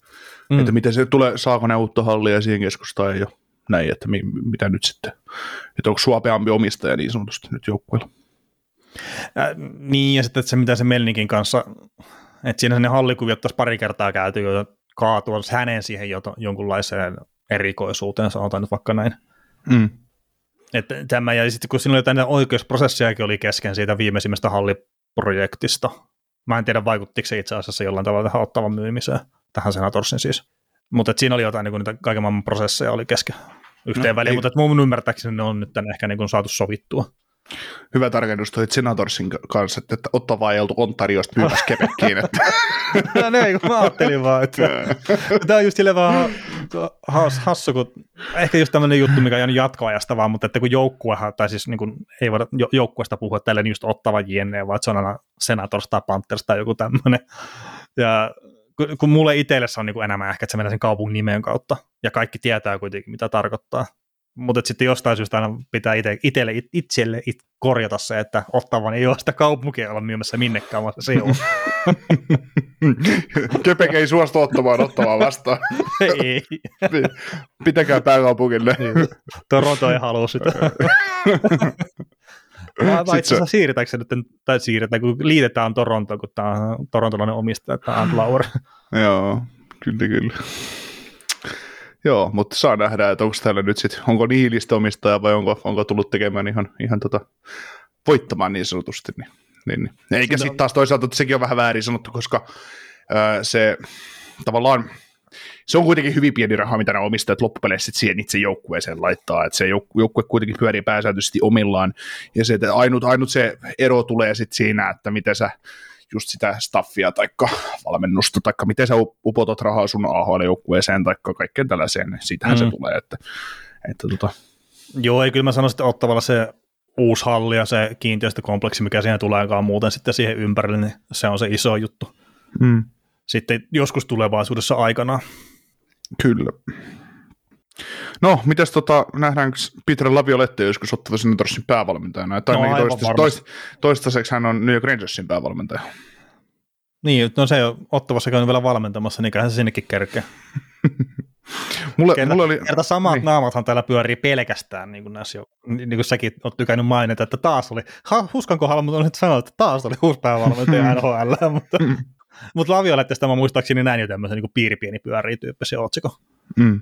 mm. että miten se tulee, saako ne uutta hallia siihen keskustaan ja näin, että mi, mitä nyt sitten, että onko suopeampi omistaja niin sanotusti nyt joukkueella. Äh, niin, ja sitten että se, mitä se Melnikin kanssa, että siinä ne hallikuviot taas pari kertaa käyty jo kaatua hänen siihen jo, jonkunlaiseen erikoisuuteen, sanotaan nyt vaikka näin. Mm. Että tämä, ja sitten kun siinä oli jotain oikeusprosessiakin oli kesken siitä viimeisimmästä halliprojektista, Mä en tiedä, vaikuttiko se itse asiassa jollain tavalla tähän ottavan myymiseen, tähän senatorsin siis. Mutta siinä oli jotain niin kuin, niitä kaiken maailman prosesseja oli kesken yhteen no, väliin, mutta mun ymmärtääkseni ne on nyt ehkä niin kuin saatu sovittua. Hyvä tarkennus toi Senatorsin kanssa, että, että Ottavaa ei oltu Ontariosta myymässä Quebeciin. Että. no niin, kun mä ajattelin vaan, että tämä on just silleen vaan has, hassu, kun ehkä just tämmöinen juttu, mikä on jatkoajasta vaan, mutta että kun joukkuehan, tai siis niin kuin, ei voida joukkueesta puhua tälle niin just Ottava jenne, vaan se on aina Senators tai Panthers tai joku tämmöinen. Ja kun, kun mulle itselle se on niin enemmän ehkä, että se menee sen kaupungin nimen kautta, ja kaikki tietää kuitenkin, mitä tarkoittaa mutta sitten jostain syystä aina pitää ite, itelle, itselle it, korjata se, että Ottavan ei ole sitä kaupunkia olla myymässä minnekään, vaan se on. Köpek ei suostu ottamaan ottamaan vastaan. ei. Pitäkää pääkaupungille. Niin. Toronto ei halua sitä. Vai itse asiassa siirretäänkö se nyt, tai siirretään, kun liitetään Torontoon, kun tämä on torontolainen omistaja, tämä on Lauer. Joo, kyllä, kyllä. Joo, mutta saa nähdä, että onko täällä nyt sitten, onko nihilistä omistaja vai onko, onko tullut tekemään ihan, ihan tota, voittamaan niin sanotusti. Niin, niin, niin. Eikä sitten taas toisaalta, että sekin on vähän väärin sanottu, koska ää, se tavallaan, se on kuitenkin hyvin pieni raha, mitä ne omistajat loppupeleissä siihen itse joukkueeseen laittaa, että se joukkue kuitenkin pyörii pääsääntöisesti omillaan, ja se, että ainut, ainut se ero tulee sitten siinä, että miten sä just sitä staffia tai valmennusta, tai miten sä upotat rahaa sun AHL-joukkueeseen tai kaikkeen tällaiseen, niin siitähän mm. se tulee. Että, että tota. Joo, ei kyllä mä sanoisin, että ottavalla se uusi halli ja se kiinteistökompleksi, mikä siihen tuleekaan muuten sitten siihen ympärille, niin se on se iso juttu. Mm. Sitten joskus tulevaisuudessa aikana. Kyllä. No, mitäs tota, nähdäänkö Peter Laviolette joskus ottava Senatorsin päävalmentajana? Tai no, toista, toist, toistaiseksi hän on New York Rangersin päävalmentaja. Niin, no se ottavassa käynyt vielä valmentamassa, niin se sinnekin kerkeä. mulle, kerta, mulle oli, kerta samat niin. naamathan täällä pyörii pelkästään, niin kuin, näissä jo, niin kuin säkin olet tykännyt mainita, että taas oli, ha, Huskan kohdalla, mutta on nyt sanonut, että taas oli uusi päävalmentaja NHL, mutta, mutta Laviolettesta mä muistaakseni näin jo tämmöisen niin piiripieni pyörii tyyppisen otsikon. Mm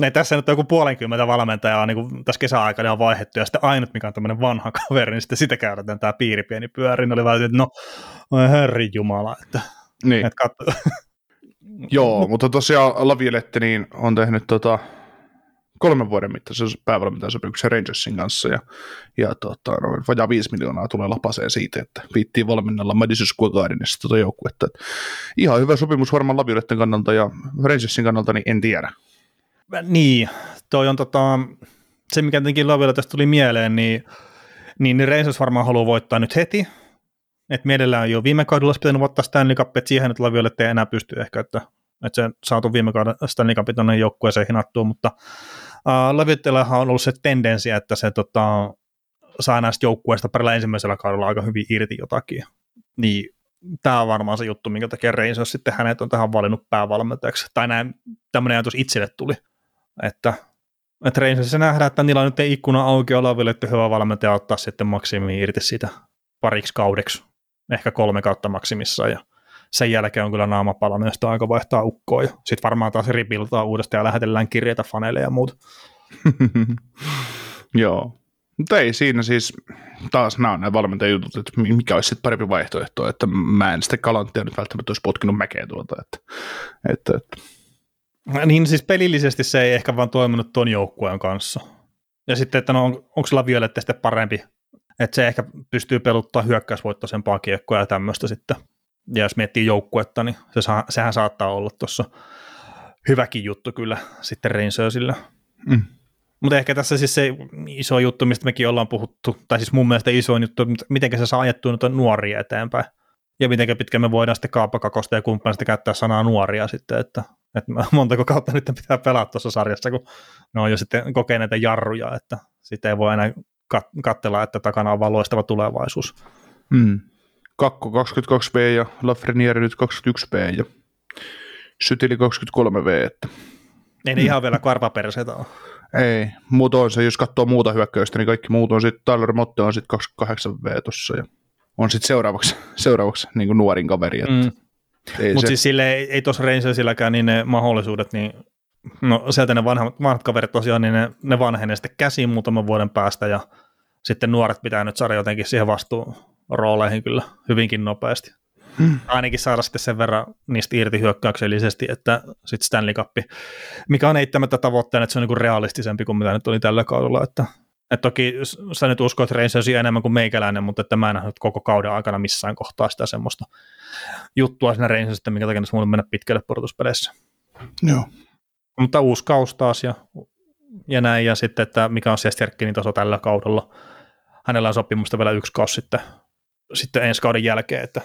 Ne, tässä nyt on joku puolenkymmentä valmentajaa niin kuin tässä kesäaikana on vaihdettu, ja sitten ainut, mikä on tämmöinen vanha kaveri, niin sitten sitä käydään tämä piiri pieni pyöri, niin oli vähän, että no, oi herri jumala, että, Niin. että katso. Joo, mutta tosiaan Laviolette niin on tehnyt tota, kolmen vuoden mittaisen päävalmentajan sopimuksen Rangersin kanssa ja, ja tota, no, vajaa viisi miljoonaa tulee lapaseen siitä, että viittiin valmennella Madison Square Gardenissa tota joukkuetta. Et Ihan hyvä sopimus varmaan Lavioletten kannalta ja Rangersin kannalta, niin en tiedä. Niin, toi on tota, se, mikä jotenkin Laviolle tästä tuli mieleen, niin, niin, niin Rangers varmaan haluaa voittaa nyt heti, että mielellään jo viime kaudella olisi pitänyt voittaa Stanley Cup, että siihen nyt Laviolle ei enää pysty ehkä, että, että se saatu viime kauden Stanley Cupin tuonne joukkueeseen hinattua, mutta Laviolettellahan on ollut se tendenssi, että se tota, saa näistä joukkueista parilla ensimmäisellä kaudella aika hyvin irti jotakin, niin tämä on varmaan se juttu, minkä takia Rangers sitten hänet on tähän valinnut päävalmentajaksi, tai näin tämmöinen ajatus itselle tuli, että että Rangersissa nähdään, että niillä on nyt ikkuna auki olla vielä, että hyvä valmentaja ottaa sitten maksimiin irti siitä pariksi kaudeksi, ehkä kolme kautta maksimissaan, ja sen jälkeen on kyllä naama palannut, ja sitten aika vaihtaa ukkoa, ja sitten varmaan taas ripiltaa uudestaan ja lähetellään kirjeitä faneille ja muuta. Joo. Mutta ei siinä siis, taas nämä on nämä valmentajan jutut, että mikä olisi sitten parempi vaihtoehto, että mä en sitä kalanttia nyt välttämättä olisi potkinut mäkeä tuolta, että, että, että Niin siis pelillisesti se ei ehkä vaan toiminut ton joukkueen kanssa. Ja sitten, että no on, onko Laviolette sitten parempi, että se ehkä pystyy peluttaa hyökkäysvoittoisempaa kiekkoa ja tämmöistä sitten. Ja jos miettii joukkuetta, niin se saa, sehän saattaa olla tuossa hyväkin juttu kyllä sitten Rangersille. mm. Mutta ehkä tässä siis se iso juttu, mistä mekin ollaan puhuttu, tai siis mun mielestä iso juttu, miten se saa ajettua noita nuoria eteenpäin. Ja miten pitkään me voidaan sitten kaapakakosta ja kumppanista käyttää sanaa nuoria sitten, että, että montako kautta nyt pitää pelata tuossa sarjassa, kun ne on jo sitten kokeneita jarruja, että sitten ei voi enää kat- katsella, että takana on vaan loistava tulevaisuus. Mm. Kakko 22V ja Lafreniere nyt 21V ja Sytili 23V, että Ei ne ihan vielä karvaperseitä ole. ei, muutoin se, jos katsoo muuta hyökkäystä, niin kaikki muut on sitten, Tyler Motte on sitten 28V tuossa ja on sitten seuraavaksi, seuraavaksi niin kuin nuorin kaveri, Mm. Mutta se, siis sille ei, ei tuossa Rangersilläkään niin ne mahdollisuudet, niin no sieltä ne vanhat, vanhat kaverit tosiaan, niin ne, ne vanhenee sitten käsiin muutaman vuoden päästä ja sitten nuoret pitää nyt saada jotenkin siihen vastuun rooleihin kyllä hyvinkin nopeasti. Hmm. Ainakin saada sitten sen verran niistä irti hyökkäyksellisesti, että sitten Stanley Cup, mikä on eittämättä tavoitteena, että se on niin realistisempi kuin mitä nyt oli tällä kaudella, että et toki sä nyt uskot Rangersia enemmän kuin meikäläinen, mutta että mä en nähnyt koko kauden aikana missään kohtaa sitä semmoista juttua siinä Rangersista, minkä takia mulle mennä pitkälle pudotuspeleissä. joo. Mutta uusi kaus taas ja, ja näin, ja sitten, että mikä on Sesterkkinin taso tällä kaudella. Hänellä on sopimusta vielä yksi kausi sitten, sitten ensi kauden jälkeen, että,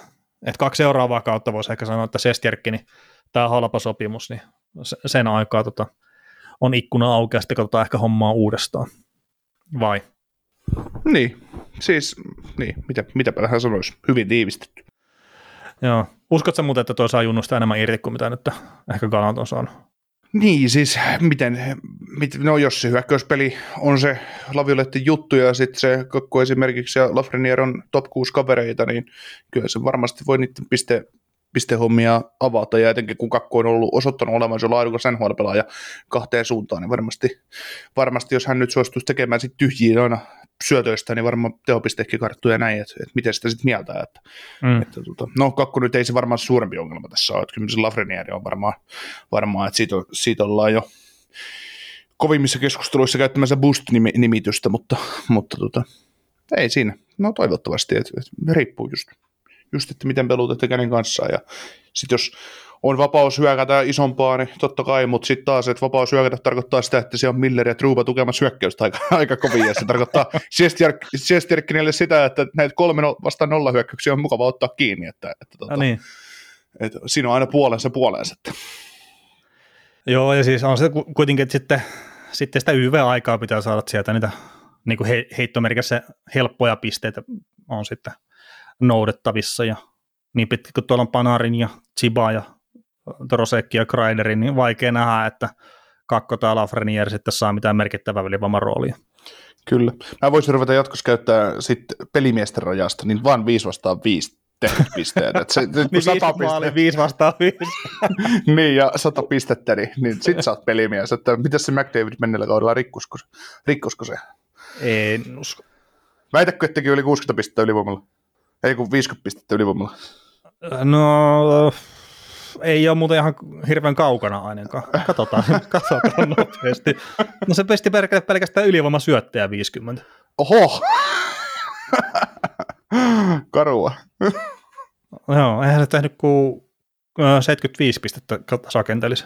että kaksi seuraavaa kautta voisi ehkä sanoa, että Sesterkkini, tämä halpa sopimus, niin se- sen aikaa tota, on ikkuna auki ja sitten katsotaan ehkä hommaa uudestaan. Vai? Niin, siis, niin, mitä, mitäpä hän sanoisi, hyvin tiivistetty. Joo. Uskotko muuten, että toi saa junnusta enemmän irti kuin mitä nyt ehkä Galant on saanut? Niin, siis miten, mit, no jos se hyökkäyspeli on se Lavioletten juttu ja sitten se Kakko esimerkiksi ja Lafreniere on top 6 kavereita, niin kyllä se varmasti voi niiden piste, pistehommia avata ja etenkin kun Kakko on ollut osoittanut olevansa laadukas NHL-pelaaja kahteen suuntaan, niin varmasti, varmasti jos hän nyt suostuisi tekemään sitten tyhjiä aina syötöistä, niin varmaan tehopisteekin karttuu ja näin, että, että miten sitä sitten mieltä, että Mm. että, tota, no kakku nyt ei se varmaan suurempi ongelma tässä ole, että kyllä se Lafreniere on varmaan, varmaan että siitä, on- siitä ollaan jo kovimmissa keskusteluissa käyttämässä Boost-nimitystä, mutta, mutta tota, ei siinä. No toivottavasti, että, että riippuu just, just, että miten peluutatte kenen kanssa ja sitten jos on vapaus hyökätä isompaa, niin totta kai, mutta sitten taas, että vapaus hyökätä tarkoittaa sitä, että se on Miller ja Truba tukemassa hyökkäystä aika, aika kovin, ja se tarkoittaa Sjesterkinille sitä, että näitä kolme no, vastaan nolla hyökkäyksiä on mukava ottaa kiinni, että, että, tota, No niin. että siinä on aina puolensa puolensa. Että. Joo, ja siis on se ku- kuitenkin, että sitten, sitten sitä YV-aikaa pitää saada sieltä niitä niin kuin he, heittomerkissä helppoja pisteitä on sitten noudettavissa, ja niin pitkä kuin tuolla on Panarin ja Chiba ja Trosekki ja Kreiderin, niin vaikea nähdä, että Kakko tai Lafreniere sitten saa mitään merkittävää ylivoiman roolia. Kyllä. Mä voisin ruveta jatkossa käyttää sitten pelimiesten rajasta, niin vaan 5 vastaan 5 tehdyt pisteet. Et se, nyt Niin kun viisi 100 maali, viisi vastaan viisi. niin, ja 100 pistettä, niin, niin sit sä oot pelimies. Että mitäs se McDavid menneellä kaudella rikkusko, rikkosko se? En usko. Väitäkö, että teki yli 60 pistettä ylivoimalla? Ei kun 50 pistettä ylivoimalla. No, ei ole muuten ihan hirveän kaukana ainakaan. Katsotaan, katsotaan nopeasti. No se pesti pelkä- pelkästään ylivoimasyöttäjä 50. Oho! Karua. Joo, eihän se tehnyt kuin ö, 75 pistettä sakentelisi.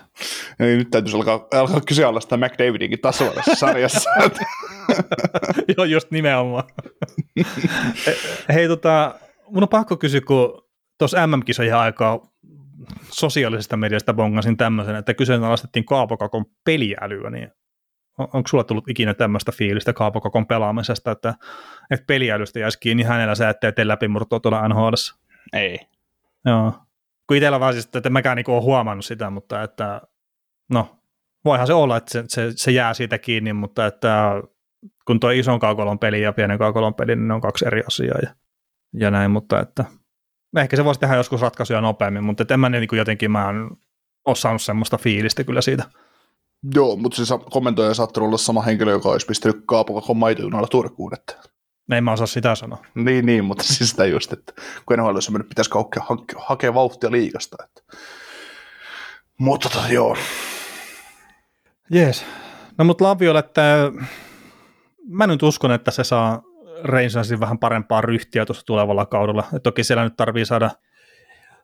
Eli nyt täytyisi alkaa, alkaa kyseenalaistaa McDavidinkin tasoa tässä sarjassa. Joo, just nimenomaan. Hei, tota, mun on pakko kysyä, kun tuossa MM-kisojen aikaa sosiaalisesta mediasta bongasin tämmöisen, että kyseenalaistettiin Kaapokakon peliälyä, niin on- onko sulla tullut ikinä tämmöistä fiilistä Kaapokakon pelaamisesta, että, että peliälystä jäisi kiinni hänellä sä ettei tee läpimurtoa tuolla nhl Ei. Joo. Kun itsellä vaan siis, että mäkään niinku ole huomannut sitä, mutta että no, voihan se olla, että se, se, se jää siitä kiinni, mutta että kun tuo ison kaukolon peli ja pienen kaukolon peli, niin ne on kaksi eri asiaa ja, ja näin, mutta että ehkä se voisi tehdä joskus ratkaisuja nopeammin, mutta en mä niin kuin jotenkin mä en ole saanut semmoista fiilistä kyllä siitä. Joo, mutta se kommentoija saattaa olla sama henkilö, joka olisi pistänyt kaapukakon maitojunalla Turkuun. Että. En mä osaa sitä sanoa. Niin, niin, mutta siis sitä just, että kun NHL on mennyt, pitäisi hakea, hakea, hakea vauhtia liikasta. Että. Mutta tota, joo, Jees. No mutta Laviolle, että mä nyt uskon, että se saa Rangersin vähän parempaa ryhtiä tuossa tulevalla kaudella. Et toki siellä nyt tarvii saada,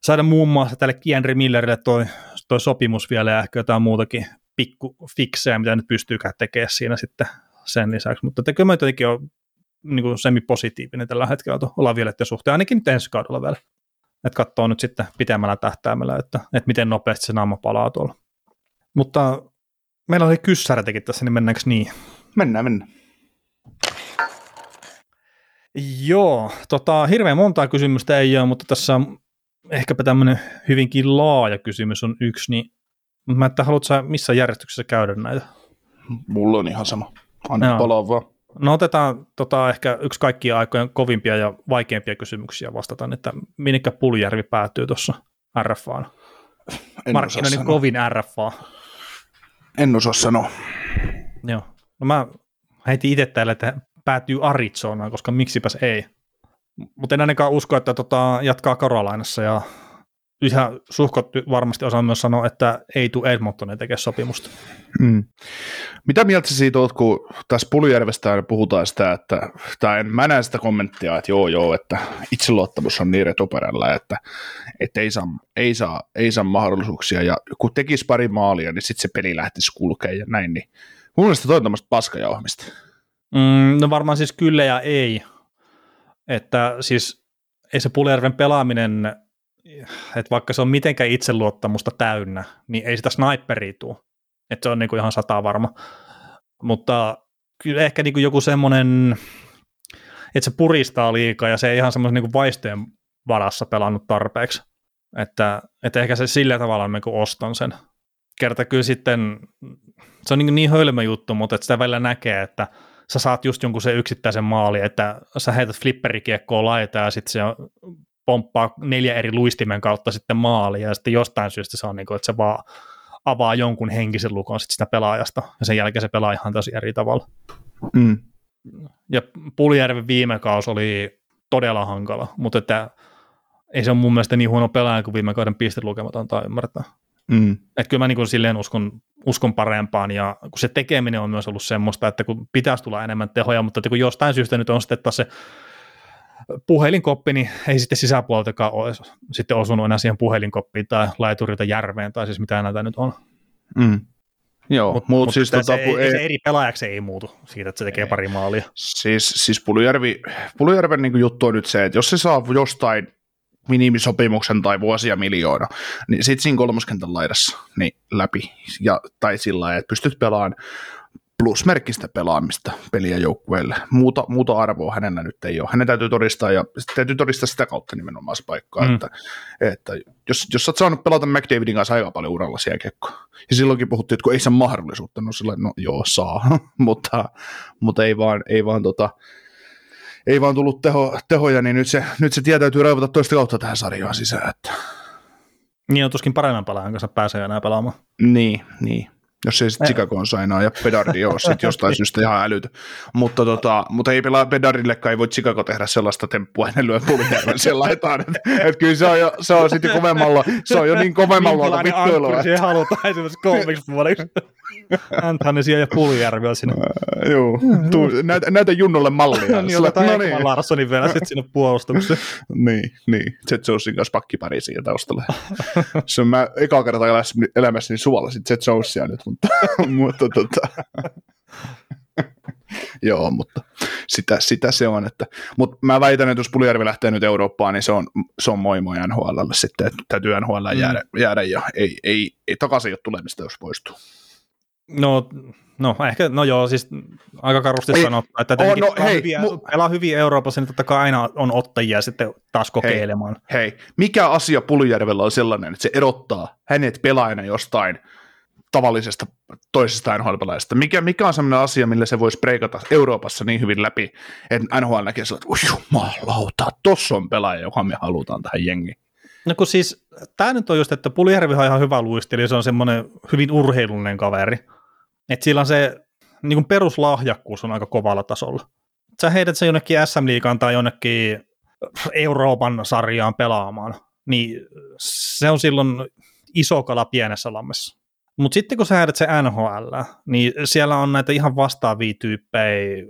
saada muun muassa tälle Kienri Millerille toi, toi sopimus vielä ja ehkä jotain muutakin pikku fiksejä, mitä nyt pystyykään tekemään siinä sitten sen lisäksi. Mutta tekö mä jotenkin on niin kuin semi-positiivinen tällä hetkellä tuon Lavioletten suhteen, ainakin nyt ensi kaudella vielä. Että katsoo nyt sitten pitemmällä tähtäimellä, että, että miten nopeasti se naama palaa tuolla. Mutta meillä oli kyssärätekin tässä, niin mennäänkö niin? mennään, mennään. Joo, tota, hirveän montaa kysymystä ei ole, mutta tässä on ehkäpä tämmöinen hyvinkin laaja kysymys on yksi, niin mä että haluatko sä missä järjestyksessä käydä näitä? Mulla on ihan sama. Anna Joo. palaa vaan. No otetaan tota, ehkä yksi kaikkien aikojen kovimpia ja vaikeimpia kysymyksiä vastataan, että minnekä Puljärvi päätyy tuossa RFAan. En Markkinoinnin kovin RFA. en osaa sanoa. Joo. No mä heitin itse täällä, että päätyy Arizonaan, koska miksipäs ei. Mutta en ainakaan usko, että tota, jatkaa Karolainassa ja ihan suhkot varmasti osaan myös sanoa, että ei tule Edmontonin tekemään sopimusta. Mm. Mitä mieltä siitä oot, kun tässä Puljärvestä puhutaan sitä, että, tai en, mä näen sitä kommenttia, että joo joo, että itseluottamus on niin retuperällä, että, että ei, saa, ei, saa, ei saa mahdollisuuksia, ja kun tekisi pari maalia, niin sitten se peli lähtisi kulkemaan ja näin, niin mun mielestä toi on tämmöistä paskajauhmista. Mm, no varmaan siis kyllä ja ei. Että siis ei se Puljärven pelaaminen, että vaikka se on mitenkään itseluottamusta täynnä, niin ei sitä sniperia tule. Että se on niinku ihan sataa varma. Mutta kyllä ehkä niinku joku semmoinen, että se puristaa liikaa ja se ei ihan semmoisen niinku vaistojen varassa pelannut tarpeeksi. Että, että ehkä se sillä tavalla niinku ostan sen. Kerta kyllä sitten, se on niin, niin hölmö juttu, mutta että sitä välillä näkee, että sä saat just jonkun sen yksittäisen maali, että sä heität flipperikiekkoa laita ja sitten se pomppaa neljä eri luistimen kautta sitten maali ja sitten jostain syystä se on niin kuin, että se vaan avaa jonkun henkisen lukon sit sitä pelaajasta ja sen jälkeen se pelaa ihan tosi eri tavalla. Mm. Ja Puljärven viime kausi oli todella hankala, mutta että ei se ole mun mielestä niin huono pelaaja kuin viime kauden pistelukemat antaa ymmärtää. Mm. Että kyllä mä niin kuin silleen uskon, uskon parempaan ja kun se tekeminen on myös ollut semmoista, että kun pitäisi tulla enemmän tehoja, mutta että kun jostain syystä nyt on sitten taas se puhelinkoppi, niin ei sitten sisäpuoleltakaan ole sitten osunut enää siihen puhelinkoppiin tai laiturilta järveen tai siis mitä näitä nyt on. Mm. Joo, mutta mut, mut siis, tota, se, ei, se eri pelaajaksi ei muutu siitä, että se tekee Ei. pari maalia. Siis, siis Pulujärvi, Pulujärven niin juttu on nyt se, että jos se saa jostain minimisopimuksen tai vuosia miljoona, niin sit siinä kolmoskentän laidassa niin läpi, ja, tai sillä lailla, että pystyt pelaamaan plusmerkkistä pelaamista peliä joukkueelle. Muuta, muuta arvoa hänellä nyt ei ole. Hänen täytyy todistaa, ja täytyy todistaa sitä kautta nimenomaan se paikka, Mm. että, että jos, jos sä oot saanut pelata McDavidin kanssa aika paljon uralla siellä kiekkoa, ja silloinkin puhuttiin, että kun ei saa mahdollisuutta, no sillä no joo saa, mutta, mutta ei vaan, ei vaan tota, ei vaan tullut teho, tehoja, niin nyt se, nyt se tie täytyy raivata toista kautta tähän sarjaan sisään. Että. Niin on tuskin paremman pelaajan kanssa pääsee enää pelaamaan. Niin, niin. Jos ei sitten Chicagoon sainaa ja Pedardi ole sitten jostain syystä ihan älytö. Mutta, tota, mutta ei pelaa Pedardillekaan, ei voi Chicago tehdä sellaista temppua, ne lyö Pulujärven sen laitaan. Että et kyllä se on, jo, se on sitten kovemmalla, se on jo niin kovemmalla vittuilua. Minkälainen siihen halutaan esimerkiksi kolmeksi vuodeksi. Antanisia ja Puljärvi on siinä. Uh, joo, Tuu, näytä, näytä Junnolle mallia. niin, otetaan no niin. Larssonin vielä sitten sinne puolustukseen. niin, niin. Jet Jonesin kanssa pakkipari siinä taustalla. se on mä eka kertaa elämässäni suolasin Jet Jonesia nyt, mutta, mutta tota, Joo, mutta sitä, sitä se on. Että, mutta mä väitän, että jos Puljärvi lähtee nyt Eurooppaan, niin se on, se on moi moi NHL sitten, että täytyy NHL mm. jäädä, jäädä ja ei, ei, ei takaisin ole tulemista, jos poistuu. No, no ehkä, no joo, siis aika karusti ei, sanottu, että oh, no, hei, hyviä, mu- pelaa hyvin Euroopassa, niin totta kai aina on ottajia sitten taas kokeilemaan. Hei, hei. mikä asia Puljärvellä on sellainen, että se erottaa hänet pelaajana jostain tavallisesta toisesta NHL-pelaajasta? Mikä, mikä on sellainen asia, millä se voisi breikata Euroopassa niin hyvin läpi, että NHL näkee sillä, että jumalauta, tossa on pelaaja, joka me halutaan tähän jengiin. No kun siis, tämä nyt on just, että Puljärvi on ihan hyvä luisteli, se on semmoinen hyvin urheilullinen kaveri. Että sillä on se niin kuin peruslahjakkuus on aika kovalla tasolla. Sä heidät se jonnekin SM-liigaan tai jonnekin Euroopan sarjaan pelaamaan, niin se on silloin iso kala pienessä lammessa. Mutta sitten kun sä heidät se NHL, niin siellä on näitä ihan vastaavia tyyppejä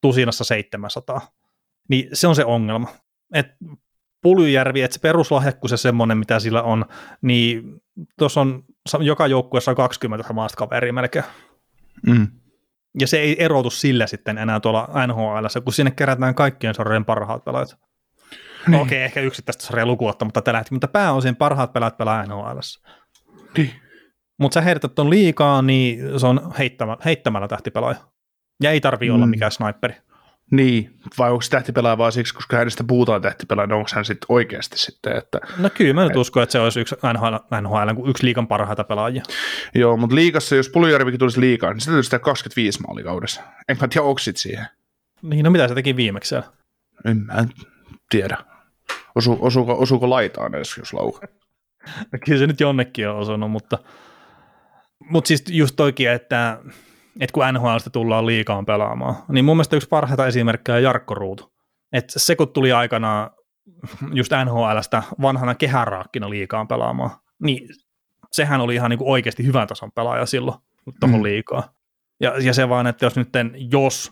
tusinassa 700. Niin se on se ongelma. Et Puljujärvi, että se peruslahjakkuus ja semmoinen, mitä sillä on, niin tuossa on joka joukkueessa on 20 maasta kaveria melkein. Mm. Ja se ei erotu sillä sitten enää tuolla NHL, kun sinne kerätään kaikkien sarjojen parhaat pelaajat. Niin. Okei, okay, ehkä yksittäistä sarjaa lukuotta, mutta tällä hetkellä, mutta pääosin parhaat pelaajat pelaa NHL. Niin. Mutta sä heidät on liikaa, niin se on heittämällä, heittämällä tähtipelaaja. Ja ei tarvi mm. olla mikään sniperi. Niin, vai onko se tähtipelaaja vaan siksi, koska hänestä puhutaan tähtipelaaja, niin onko hän sitten oikeasti sitten? Että, no kyllä, mä nyt uskon, että se olisi yksi NHL, NHL yksi liikan parhaita pelaajia. Joo, mutta liikassa, jos Puljärvikin tulisi liikaan, niin se täytyy sitä 25 maalikaudessa. En mä tiedä, onko siihen. Niin, no mitä se teki viimeksi siellä? En mä tiedä. Osu, osuuko, osuuko laitaan edes, jos lauka? no, kyllä se nyt jonnekin on osunut, mutta, mutta siis just toikin, että että kun NHLstä tullaan liikaan pelaamaan, niin mun mielestä yksi parhaita esimerkkejä on Jarkko Ruutu. Että se kun tuli aikana just NHLstä vanhana kehäraakkina liikaan pelaamaan, niin sehän oli ihan niin kuin oikeasti hyvän tason pelaaja silloin tuohon mm. liikaa. Ja, ja se vaan, että jos nyt jos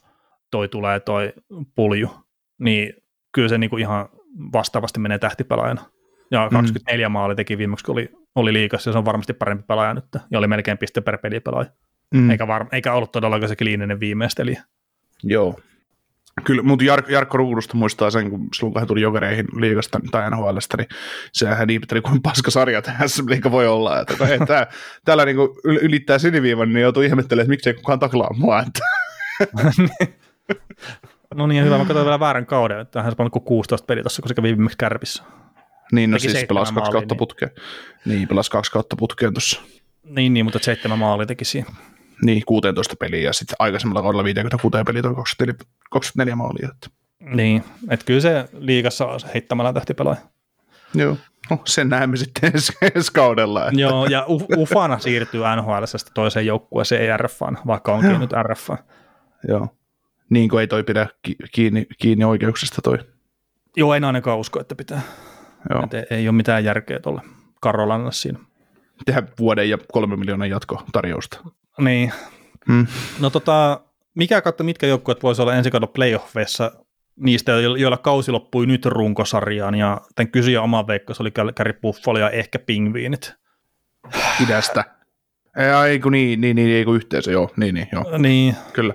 toi tulee toi pulju, niin kyllä se niin kuin ihan vastaavasti menee tähtipelaajana. Ja 24 mm. maali teki viimeksi, kun oli, oli liikassa, ja se on varmasti parempi pelaaja nyt, ja oli melkein piste per pelipelaaja. Mm. Eikä, var, eikä ollut todellakaan se kliininen viimeistelijä. Joo. Kyllä, mutta Jar- Jarkko Ruudusta muistaa sen, kun silloin kun hän tuli jokereihin liigasta tai NHLstä, niin sehän ihmetteli, kuin paska sarja tässä liiga voi olla. Että hei, tää, täällä niin ylittää siniviivan, niin joutuu ihmettelemään, että miksei kukaan taklaa mua. Että. no niin, hyvä. Mä katsoin vielä väärän kauden, että hän on 16 peliä tuossa, kun se kävi viimeksi kärpissä. Niin, no Teki siis pelasi kaksi kautta niin. putkeen. Niin, pelasi kaksi kautta putkeen tuossa. Niin, niin, mutta seitsemän maali teki siinä. Niin, 16 peliä ja sitten aikaisemmalla kaudella 56 peliä toi 24, 24 maalia. Että. Niin, että kyllä se liigassa heittämällä tähtipelaaja. Joo, no, sen näemme sitten ensi, ensi kaudella. Että. Joo, ja Ufana siirtyy NHL toiseen joukkueeseen, ei RFaan, vaikka onkin Joo. nyt RF. Joo, niin kuin ei toi pidä kiinni, kiinni oikeuksista toi. Joo, en ainakaan usko, että pitää. Joo. Että ei ole mitään järkeä tuolle Karolannassa siinä. Tehdä vuoden ja kolme miljoonan jatko tarjousta. Niin. Hmm. No tota, mikä katso, mitkä joukkueet voisi olla ensi kauden playoffeissa niistä, joilla kausi loppui nyt runkosarjaan, ja tämän kysyjä oma veikko, se oli Kälkäri Buffalo ja ehkä Pingviinit. Idästä. Ei, kun niin, niin, niin, ei kun yhteensä, joo, niin, niin, joo. Niin. Kyllä.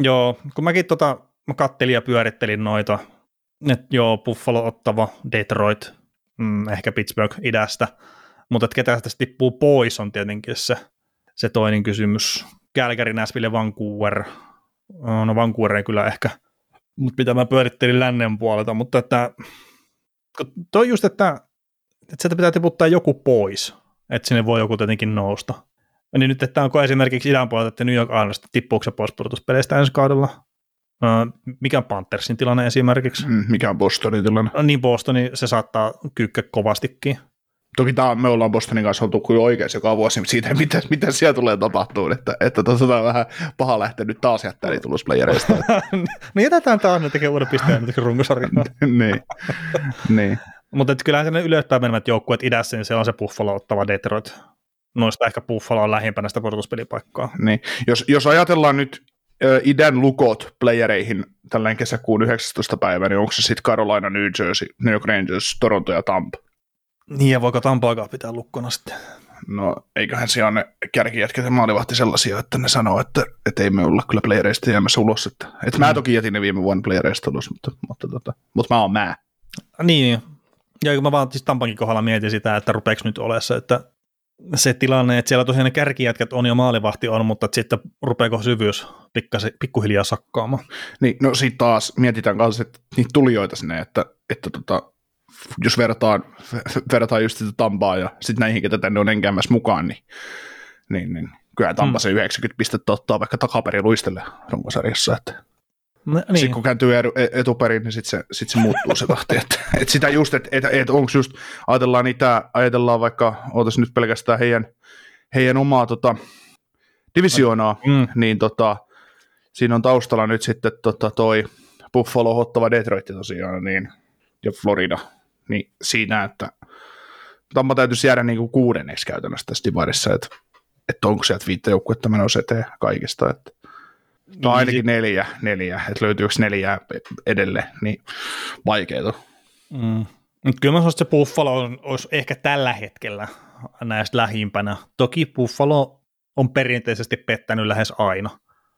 Joo, kun mäkin tota, mä kattelin ja pyörittelin noita, että joo, Buffalo ottava, Detroit, mm, ehkä Pittsburgh idästä, mutta että ketä tästä tippuu pois on tietenkin se se toinen kysymys. Calgary, Nashville, Vancouver. No Vancouver ei kyllä ehkä, mutta mitä mä pyörittelin lännen puolelta, mutta että toi just, että, että sieltä pitää tiputtaa joku pois, että sinne voi joku tietenkin nousta. Niin nyt, että onko esimerkiksi idän puolelta, että New York Islandista tippuuko se pois pudotuspeleistä ensi kaudella? mikä on Panthersin tilanne esimerkiksi? Mm, mikä on Bostonin tilanne? Niin Bostoni, se saattaa kyykkä kovastikin. Toki tämä, me ollaan Bostonin kanssa oltu kuin oikein joka vuosi, mutta siitä, mitä, mitä siellä tulee tapahtuu, että, että tuota on vähän paha lähteä nyt taas jättää niitä tulusplayereista. no jätetään taas, ne tekee uuden pisteen nyt runkosarjaa. niin, niin. Mutta kyllähän ne ylöspäin menevät joukkueet idässä, niin siellä on se Buffalo ottava Detroit. Noista ehkä Buffalo on lähimpänä sitä pudotuspelipaikkaa. Niin. Jos, jos ajatellaan nyt äh, idän lukot playereihin tällainen kesäkuun 19. päivä, niin onko se sitten Carolina, New Jersey, New York Rangers, Toronto ja Tampa? Niin, ja voiko Tampaakaan pitää lukkona sitten? No, eiköhän siellä ne kärkijätkät ja maalivahti sellaisia, että ne sanoo, että, että ei me olla kyllä playereista jäämässä ulos. Että, että mm. mä toki jätin ne viime vuonna playereista ulos, mutta, mutta, mutta, mutta mä oon mä. Niin, ja mä vaan siis Tampankin kohdalla mietin sitä, että rupeeko nyt olemaan se, että se tilanne, että siellä tosiaan ne kärkijätkät on ja maalivahti on, mutta sitten rupeako syvyys pikkasi, pikkuhiljaa sakkaamaan. Niin, no sitten taas mietitään kanssa, että niitä tulijoita sinne, että, että tota, jos verrataan, verrataan just sitä Tampaa ja sitten näihin, ketä tänne on enkäämässä mukaan, niin, niin, niin kyllä Tampa mm. se 90 pistettä ottaa vaikka takaperin luistelle runkosarjassa, että No, niin. Sitten kun kääntyy etuperin, niin sitten se, sit se muuttuu se tahti. Että, et sitä just, että et, et onko just, ajatellaan niitä, ajatellaan vaikka, ootas nyt pelkästään heidän, heidän omaa tota, divisioonaa, mm. niin tota, siinä on taustalla nyt sitten tota, toi Buffalo, Ottava, Detroit tosiaan, niin, ja Florida, niin siinä, että Tampa täytyisi jäädä niin kuin kuudenneksi käytännössä tässä divarissa, että, että onko sieltä viittä joukkuetta menossa eteen kaikista, että No niin, ainakin neljä, neljä, että löytyykö neljää edelle, niin vaikeeta. Mm. Kyllä mä sanoisin, että se Buffalo on, olisi ehkä tällä hetkellä näistä lähimpänä. Toki Buffalo on perinteisesti pettänyt lähes aina.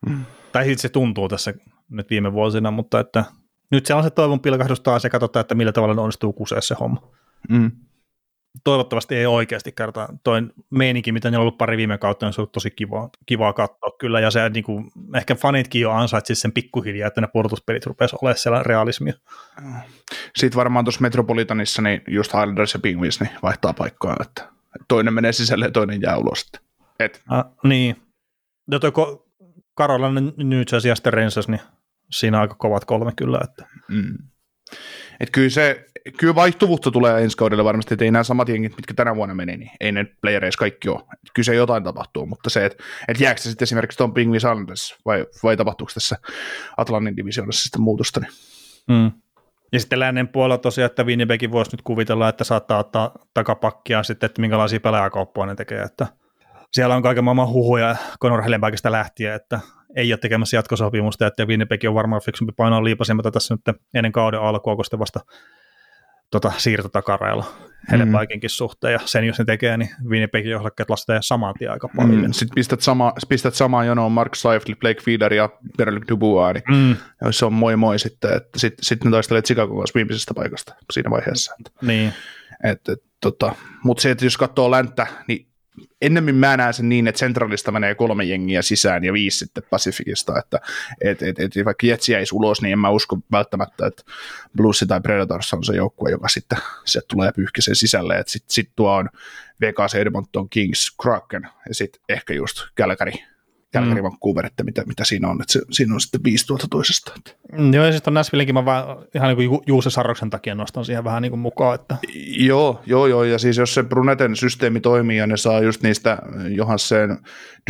Mm. Tai sitten se tuntuu tässä nyt viime vuosina, mutta että nyt se on se toivon pilkahdus taas ja katsotaan, että millä tavalla ne onnistuu kusea se homma. Mm toivottavasti ei oikeasti kerta. Toi meininki, mitä ne on ollut pari viime kautta, on ollut tosi kiva, kivaa katsoa kyllä, ja se niin kuin, ehkä fanitkin jo ansaitsi sen pikkuhiljaa, että ne pudotuspelit rupesi olemaan siellä realismia. Sitten varmaan tuossa Metropolitanissa, niin just Highlanders ja Penguins niin vaihtaa paikkaa, että toinen menee sisälle ja toinen jää ulos. Et. Ah, niin. Ja toi Carolina, New Jersey ja sitten Rangers, niin siinä aika kovat kolme kyllä. Että. Mm. Et kyllä, se, kyllä vaihtuvuutta tulee ensi kaudella varmasti, että ei nämä samat jengit, mitkä tänä vuonna meni, niin ei ne playereissa kaikki ole. Et kyllä se jotain tapahtuu, mutta se, että et jääkö se sitten esimerkiksi Tom Pingvi Sanders vai, vai tapahtuuko tässä Atlantin divisioonassa sitten muutosta? Niin. Mm. Ja sitten lännen puolella tosiaan, että Winnipegin voisi nyt kuvitella, että saattaa ottaa takapakkia sitten, että minkälaisia pelaajakauppoja ne tekee, että siellä on kaiken maailman huhuja Conor Hellenbergistä lähtien, että ei ole tekemässä jatkosopimusta, että Winnipeg on varmaan fiksumpi painoa liipasimata tässä nyt ennen kauden alkua, kun vasta tota, siirtotakareilla Hellenberginkin mm. suhteen, ja sen jos ne tekee, niin Winnipegin johdakkeet lastaa saman tien aika paljon. Mm. Sitten pistät, sama, pistät samaan jonoon Mark Seifel, Blake Feeder ja Berlik Dubois, niin mm. se on moi moi sitten, että sitten sit ne taistelee Chicago kanssa viimeisestä paikasta siinä vaiheessa. Että, niin. Et, et, tota, Mutta se, että jos katsoo länttä, niin ennemmin mä näen sen niin, että Centralista menee kolme jengiä sisään ja viisi sitten Pacificista, että et, et, et, vaikka Jetsi jäisi ulos, niin en mä usko välttämättä, että Blues tai Predators on se joukkue, joka sitten se tulee pyyhkisen sisälle, että sitten sit tuo on Vegas, Edmonton, Kings, Kraken ja sitten ehkä just Calgary Calgary mm. Vancouver, että mitä, mitä siinä on, että se, siinä on sitten viisi tuota toisesta. Mm, joo, ja sitten on Nashvillekin mä vaan ihan niin kuin Juuse Sarroksen takia nostan siihen vähän niin kuin mukaan. Että. Joo, joo, joo, ja siis jos se Bruneten systeemi toimii ja ne saa just niistä Johansen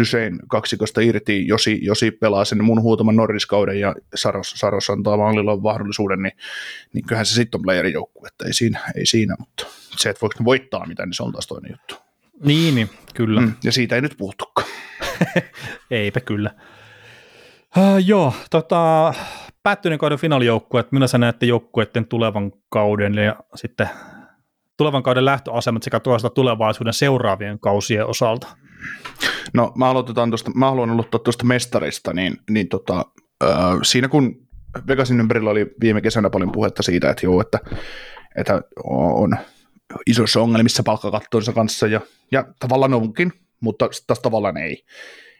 Dysein kaksikosta irti, Josi, Josi pelaa sen mun huutaman Norriskauden ja Saros, Saros antaa maalilla mahdollisuuden, niin, niin kyllähän se sitten on playerin joukkue, että ei siinä, ei siinä, mutta se, että voiko ne voittaa mitä, niin se on taas toinen juttu. Niin, niin kyllä. Mm, ja siitä ei nyt puhuttukaan. Eipä kyllä. Uh, joo, tota, päättyneen kauden finaalijoukkueet, minä sä näette joukkueiden tulevan kauden ja sitten tulevan kauden lähtöasemat sekä toisaalta tulevaisuuden seuraavien kausien osalta? No mä, aloitetaan tosta, mä haluan aloittaa tuosta mestarista, niin, niin tota, äh, siinä kun Vegasin ympärillä oli viime kesänä paljon puhetta siitä, että joo, että, että on isoissa ongelmissa palkkakattonsa kanssa ja, ja tavallaan onkin, mutta taas tavallaan ei.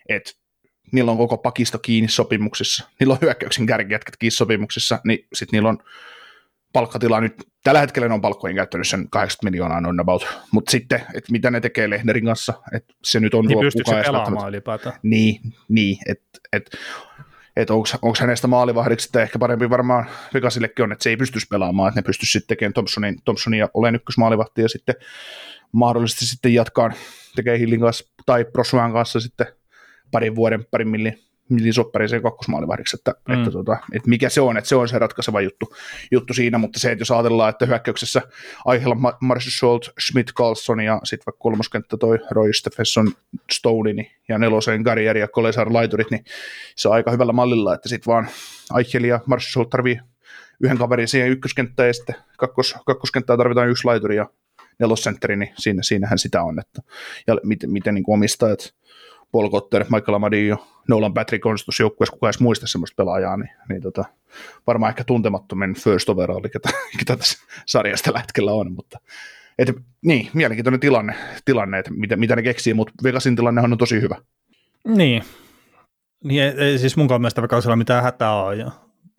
Et niillä on koko pakisto kiinni sopimuksissa, niillä on hyökkäyksen kärkijätkät kiinni sopimuksissa, niin sitten niillä on palkkatila nyt, tällä hetkellä ne on palkkojen käyttänyt sen 80 miljoonaa on about, mutta sitten, että mitä ne tekee Lehnerin kanssa, että se nyt on niin pystyykö se pelaamaan ylipäätään? Niin, niin että et, että onko hänestä maalivahdiksi, että ehkä parempi varmaan Vegasillekin on, että se ei pystyisi pelaamaan, että ne pystyisi sitten tekemään Thompsonin, Thompsonin ja olen ykkösmaalivahti ja sitten mahdollisesti sitten jatkaa tekee Hillin kanssa tai Prosuan kanssa sitten parin vuoden, parin millin millisoppariseen kakkosmaalivahdiksi, että, mm. että, tota, että, mikä se on, että se on se ratkaiseva juttu, juttu siinä, mutta se, että jos ajatellaan, että hyökkäyksessä aiheella Marshall Schultz, Schmidt, Carlson ja sitten vaikka kolmoskenttä toi Roy Stephenson, Stoney niin, ja nelosen Garrier ja Kolesar laiturit, niin se on aika hyvällä mallilla, että sitten vaan Eichel ja Marshall Schultz tarvii yhden kaverin siihen ykköskenttään ja sitten kakkos, kakkoskenttään tarvitaan yksi laituri ja nelosentteri, niin siinä, siinähän sitä on, että, ja miten, miten niin omistajat Paul Cotter, Michael Amadio, Nolan Patrick on joukkueessa, kukaan edes muista semmoista pelaajaa, niin, niin tota, varmaan ehkä tuntemattomin first overall, ketä, ketä tässä sarjasta hetkellä on, mutta et, niin, mielenkiintoinen tilanne, tilanne että mitä, mitä ne keksii, mutta Vegasin tilanne on tosi hyvä. Niin, niin ei, ei siis mun mielestä Vegasilla mitään hätää ole, ja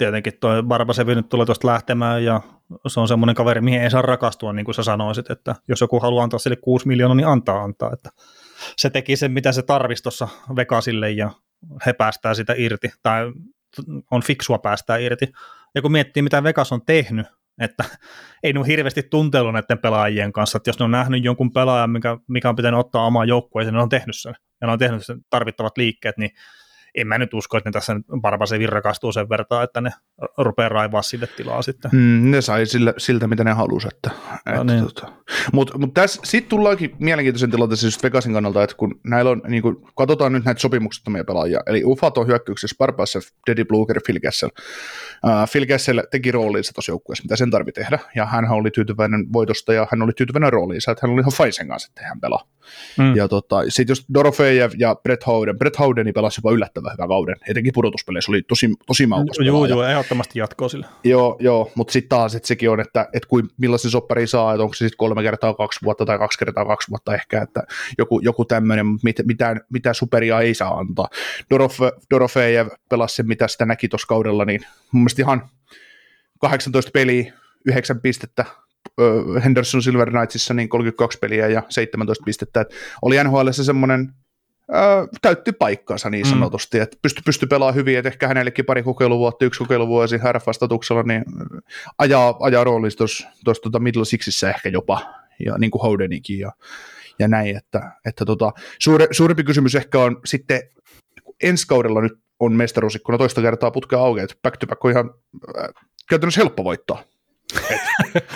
tietenkin tuo Barbasevi nyt tulee tuosta lähtemään, ja se on semmoinen kaveri, mihin ei saa rakastua, niin kuin sä sanoisit, että jos joku haluaa antaa sille 6 miljoonaa, niin antaa antaa, että se teki sen, mitä se tarvisi tuossa Vegasille ja he päästää sitä irti, tai on fiksua päästää irti. Ja kun miettii, mitä Vegas on tehnyt, että ei ne hirveästi tuntelu näiden pelaajien kanssa, että jos ne on nähnyt jonkun pelaajan, mikä, mikä on pitänyt ottaa omaan joukkueeseen, ne on tehnyt sen, ja ne on tehnyt sen tarvittavat liikkeet, niin en mä nyt usko, että ne tässä Barbasevin rakastuu sen verran, että ne rupeaa raivaa sille tilaa sitten. Mm, ne sai sillä, siltä, mitä ne halusi. Että, no, että, niin. tota. Mutta mut tässä sitten tullaankin mielenkiintoisen tilanteeseen just Vegasin kannalta, että kun näillä on, niin kun, katsotaan nyt näitä sopimuksettomia pelaajia, eli Ufat on hyökkäyksessä Barbasev, Deddy Bluger, Phil Kessel. Uh, Phil Kessel teki roolinsa tuossa joukkueessa, mitä sen tarvitsi tehdä, ja hän oli tyytyväinen voitosta, ja hän oli tyytyväinen rooliinsa, että hän oli ihan Faisen kanssa, että hän pelaa. Mm. Ja tota, sitten jos Dorofejev ja Brett Howden, Brett Howdeni pelasi jopa yllättävän hyvän kauden, etenkin pudotuspeleissä oli tosi, tosi maukas. Joo, joo, ehdottomasti jatkoa sillä. Joo, joo mutta sitten taas että sekin on, että, että kuin, millaisen soppari saa, että onko se sitten kolme kertaa kaksi vuotta tai kaksi kertaa kaksi vuotta ehkä, että joku, joku tämmöinen, mit, mitään, mitään superia ei saa antaa. Dorof, Dorofejev pelasi sen, mitä sitä näki tuossa kaudella, niin mun mielestä ihan 18 peliä, 9 pistettä, Henderson Silver Knightsissa niin 32 peliä ja 17 pistettä. Et oli NHL semmoinen täytti paikkaansa niin mm. sanotusti, mm. että pysty, pysty pelaamaan hyvin, että ehkä hänellekin pari kokeiluvuotta, yksi kokeiluvuosi RF-statuksella, niin ajaa, ajaa roolissa tuossa tuota Middle Sixissä ehkä jopa, ja niin kuin Howdenikin ja, ja näin, että, että tota, suure, suurempi kysymys ehkä on sitten, ensi kaudella nyt on mestaruusikkuna toista kertaa putkea auki, että back to back on ihan äh, käytännössä helppo voittaa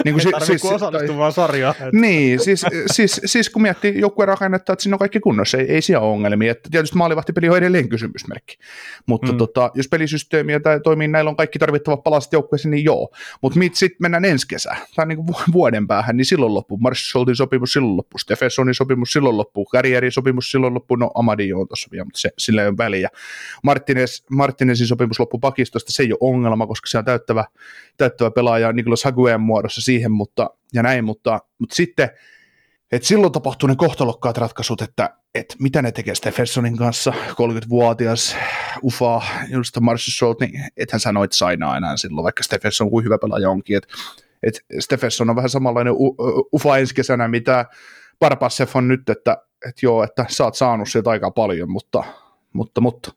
niin kuin, si- siis, osallistuvaa sarjaa. Niin, siis, siis, siis kun miettii joukkueen rakennetta, että siinä on kaikki kunnossa, ei, ei siellä ongelmia. Että tietysti maalivahtipeli on edelleen kysymysmerkki. Mutta mm. tota, jos pelisysteemiä tai toimii, näillä on kaikki tarvittavat palaset joukkueeseen, niin joo. Mutta sitten mennään ensi kesään, tai niin kuin vuoden päähän, niin silloin loppuu. Marshallin sopimus silloin loppuu, Stephensonin sopimus silloin loppuu, Carrierin sopimus silloin loppuu, no Amadio on tuossa vielä, mutta se, sillä ei ole väliä. Martinez, Martinezin sopimus loppuu pakistosta, se ei ole ongelma, koska se on täyttävä, täyttävä pelaaja Niklas Haguen muodossa siihen, mutta, ja näin, mutta, mutta sitten, että silloin tapahtuu ne kohtalokkaat ratkaisut, että, että mitä ne tekee Stephensonin kanssa, 30-vuotias, ufa, just Marshall Schultz, niin ethän sä noit sainaa enää silloin, vaikka Stephenson kuin hyvä pelaaja onkin, että että Stephenson on vähän samanlainen ufa ensi kesänä, mitä Barbassev on nyt, että, että joo, että sä oot saanut sieltä aika paljon, mutta, mutta, mutta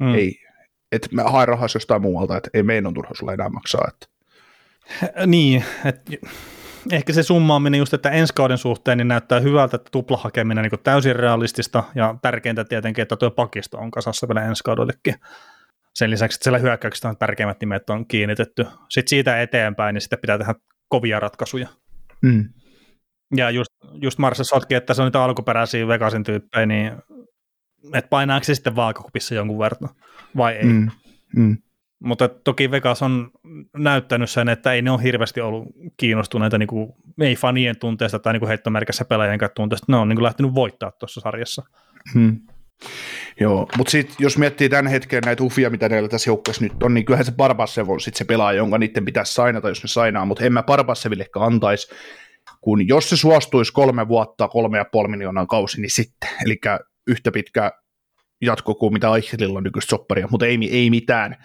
mm. ei, että mä haen rahas jostain muualta, että ei meidän on turha sulle enää maksaa, että niin, että ehkä se summaaminen just, että ensi kauden suhteen niin näyttää hyvältä, että tuplahakeminen niin täysin realistista ja tärkeintä tietenkin, että tuo pakisto on kasassa vielä ensi kaudellekin. Sen lisäksi, että siellä hyökkäyksistä on tärkeimmät nimet on kiinnitetty. Sitten siitä eteenpäin, niin sitten pitää tehdä kovia ratkaisuja. Mm. Ja just, just Marsa Sotki, että se on niitä alkuperäisiä Vegasin tyyppejä, niin että painaako se sitten vaakakupissa jonkun verran vai ei. Mm. Mm. Mutta toki Vegas on näyttänyt sen, että ei ne ole hirveästi ollut kiinnostuneita niin kuin, ei fanien tunteesta tai niin heittomerkissä pelaajien tunteesta. Ne on niin kuin, lähtenyt voittaa tuossa sarjassa. Hmm. Joo, mutta sitten jos miettii tämän hetken näitä ufia, mitä neillä tässä joukkueessa nyt on, niin kyllähän se Barbassev on sitten se pelaaja, jonka niiden pitäisi sainata, jos ne sainaa, mutta en mä Barbasevillekaan antaisi, kun jos se suostuisi kolme vuotta, kolme ja puoli miljoonaa kausi, niin sitten, eli yhtä pitkä jatko kuin mitä Eichelillä on nykyistä sopparia, mutta ei, ei mitään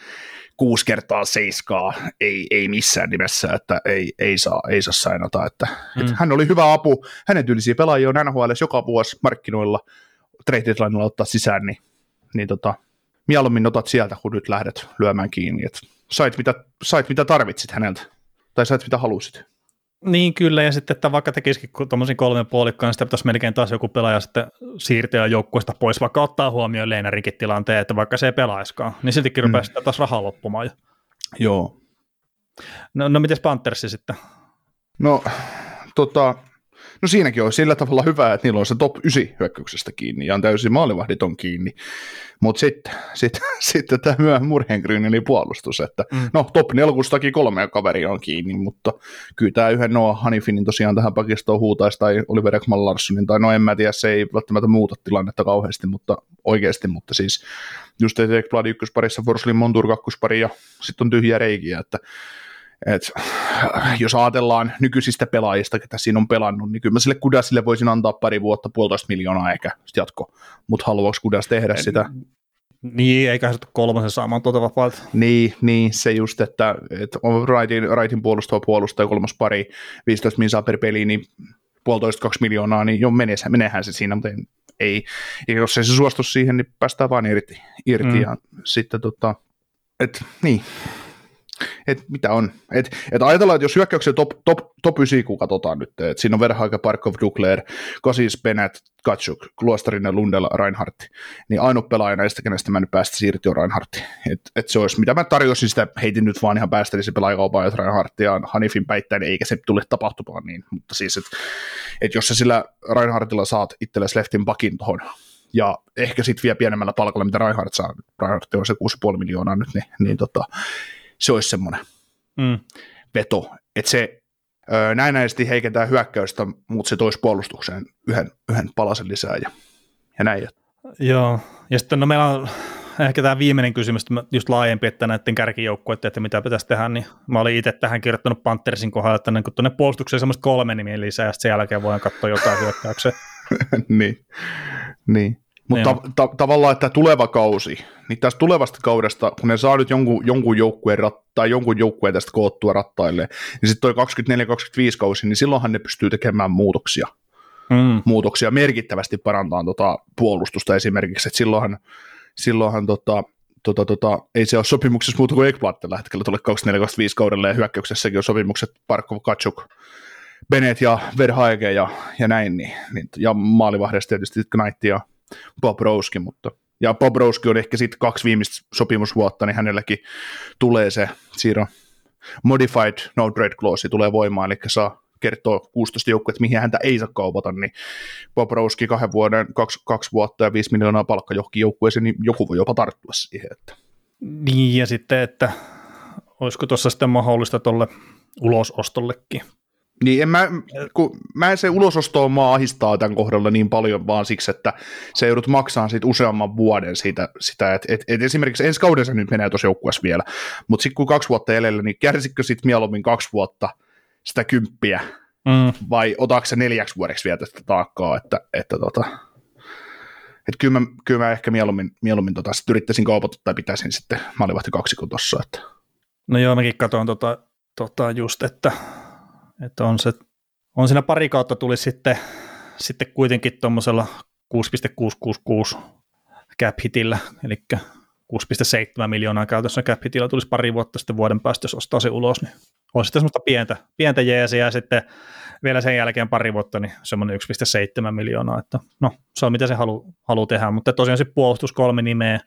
kuusi kertaa seiskaa, ei, ei missään nimessä, että ei, ei, saa, ei saa sainata. Että, mm. että hän oli hyvä apu, hänen tyylisiä pelaajia on NHL joka vuosi markkinoilla, trade ottaa sisään, niin, niin tota, mieluummin otat sieltä, kun nyt lähdet lyömään kiinni. Et sait, mitä, sait mitä tarvitsit häneltä, tai sait mitä halusit. Niin kyllä, ja sitten että vaikka tekisikin tuommoisen kolmen puolikkaan, niin sitten pitäisi melkein taas joku pelaaja sitten siirtyä joukkueesta pois, vaikka ottaa huomioon Leinerinkin tilanteen, että vaikka se ei pelaiskaan, niin siltikin rupeaa mm. sitten taas rahaa loppumaan. Joo. No, no miten Panthersi sitten? No, tota, No siinäkin on sillä tavalla hyvä, että niillä on se top 9 hyökkäyksestä kiinni ja on täysin maalivahdit on kiinni. Mutta sitten sit, sit, tämä Murhengryn eli puolustus, että mm. no top 4 kolme kaveria on kiinni, mutta kyllä tämä yhden Noah Hanifinin tosiaan tähän pakistoon huutaisi tai Oliver Ekman Larssonin, tai no en mä tiedä, se ei välttämättä muuta tilannetta kauheasti, mutta oikeasti, mutta siis just Ekblad ykkösparissa, Forslin Montur kakkospari ja sitten on tyhjiä reikiä, että et, jos ajatellaan nykyisistä pelaajista, ketä siinä on pelannut, niin kyllä mä sille Kudasille voisin antaa pari vuotta, puolitoista miljoonaa ehkä jatko, mutta haluaako Kudas tehdä en, sitä? Niin, eikä se kolmosen saamaan tuota vapaata. Niin, niin, se just, että, että on Wrightin, Wrightin puolustava puolustaja kolmas pari, 15 minsaa per peli, niin puolitoista kaksi miljoonaa, niin jo menehän, menehän se siinä, mutta ei, ja jos ei se suostu siihen, niin päästään vaan irti, irti mm. ja sitten tota, et, niin, et mitä on. Et, et ajatellaan, että jos hyökkäyksen top, top, top 9, kun katsotaan nyt, että siinä on Verhaika, Parkov, Dukler, Kosis, Bennett, Katsuk, Kluostarinen, Lundell, Reinhardt, niin ainut pelaaja näistä, kenestä mä nyt päästä siirtyä Reinhardt. Et, et se olisi, mitä mä tarjosin sitä, heitin nyt vaan ihan päästä, se pelaajakaupaa, että Reinhardt ja Hanifin päittäin, eikä se tule tapahtumaan niin, mutta siis, että et jos sä sillä Reinhardtilla saat itsellesi leftin pakin tuohon ja ehkä sitten vielä pienemmällä palkalla, mitä Reinhardt saa, Reinhardt on se 6,5 miljoonaa nyt, niin, niin tota, se olisi semmoinen mm. veto, että se ö, näennäisesti heikentää hyökkäystä, mutta se toisi puolustukseen yhden, yhden palasen lisää ja, ja näin. Joo, ja sitten no meillä on ehkä tämä viimeinen kysymys, just laajempi, että näiden kärkijoukkueiden, että mitä pitäisi tehdä, niin mä olin itse tähän kirjoittanut Panthersin kohdalla, että niin tuonne puolustukseen semmoista kolme nimiä lisää, ja sen jälkeen voidaan katsoa jotain hyökkäyksiä. niin, niin. Mutta ta- ta- tavallaan, että tuleva kausi, niin tästä tulevasta kaudesta, kun ne saa nyt jonkun, jonkun joukkueen rat- tai jonkun joukkueen tästä koottua rattaille, niin sitten toi 24-25 kausi, niin silloinhan ne pystyy tekemään muutoksia. Mm. Muutoksia merkittävästi parantaa tota puolustusta esimerkiksi, että silloinhan, silloinhan tota, tota, tota, ei se ole sopimuksessa muuta kuin Ekblad tällä hetkellä tuolle 24-25 kaudelle, ja hyökkäyksessäkin on sopimukset Parkov, Katsuk, Bennett ja Verhaege ja, ja näin, niin, niin, ja maalivahdesta tietysti Knight ja Rowski, mutta ja Rowski on ehkä sitten kaksi viimeistä sopimusvuotta, niin hänelläkin tulee se siirro modified no trade clause tulee voimaan, eli saa kertoa 16 joukkuetta, mihin häntä ei saa kaupata, niin Rowski kahden vuoden, kaksi, kaksi vuotta ja viisi miljoonaa palkka johonkin joukkueeseen, niin joku voi jopa tarttua siihen. Että. Niin, ja sitten, että olisiko tuossa sitten mahdollista tuolle ulosostollekin niin en mä, kun mä en se ulosostoa maa ahistaa tämän kohdalla niin paljon vaan siksi, että se joudut maksamaan siitä useamman vuoden siitä, sitä, että et, et esimerkiksi ensi kauden se nyt menee tuossa joukkueessa vielä, mutta sitten kun kaksi vuotta jäljellä, niin kärsikö sitten mieluummin kaksi vuotta sitä kymppiä, mm. vai otaako se neljäksi vuodeksi vielä tästä taakkaa, että, että tota, että kyllä, mä, kyllä mä ehkä mieluummin, mieluummin tota, sit yrittäisin kaupata tai pitäisin sitten maalivahti kaksikon tuossa. Että. No joo, mäkin katsoin tota, tota just, että että on, se, on siinä pari kautta tuli sitten, sitten kuitenkin tuommoisella 6,666 cap hitillä, eli 6,7 miljoonaa käytössä cap hitillä tulisi pari vuotta sitten vuoden päästä, jos ostaa se ulos, niin on sitten semmoista pientä, pientä jeesiä. Ja sitten vielä sen jälkeen pari vuotta, niin semmoinen 1,7 miljoonaa, että no se on mitä se haluaa halu tehdä, mutta tosiaan se puolustus kolme nimeä,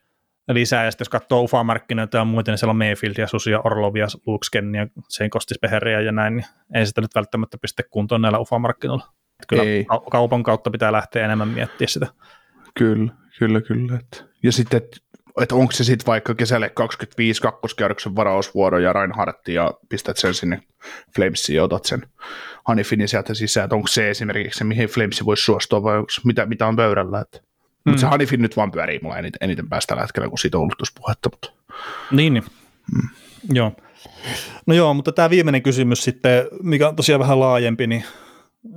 lisää, ja sitten jos katsoo UFA-markkinoita ja muita, niin siellä on Mayfield ja Susia, Orlovia, Luxken ja Sein Kostispeheriä ja näin, niin ei sitä nyt välttämättä piste kuntoon näillä UFA-markkinoilla. Kyllä ei. kaupan kautta pitää lähteä enemmän miettiä sitä. Kyllä, kyllä, kyllä. Ja sitten, että et onko se sitten vaikka kesälle 25 kakkoskierroksen varausvuoro ja Reinhardt ja pistät sen sinne Flamesiin ja otat sen Hanifinin sieltä sisään, että onko se esimerkiksi se, mihin Flamesi voisi suostua vai onko mitä, mitä on pöydällä, että mutta mm. se Hanifin nyt vaan pyörii mulla eniten, eniten päästä tällä hetkellä, kun siitä on ollut tuossa puhetta. Mutta. Niin, niin. Mm. joo. No joo, mutta tämä viimeinen kysymys sitten, mikä on tosiaan vähän laajempi, niin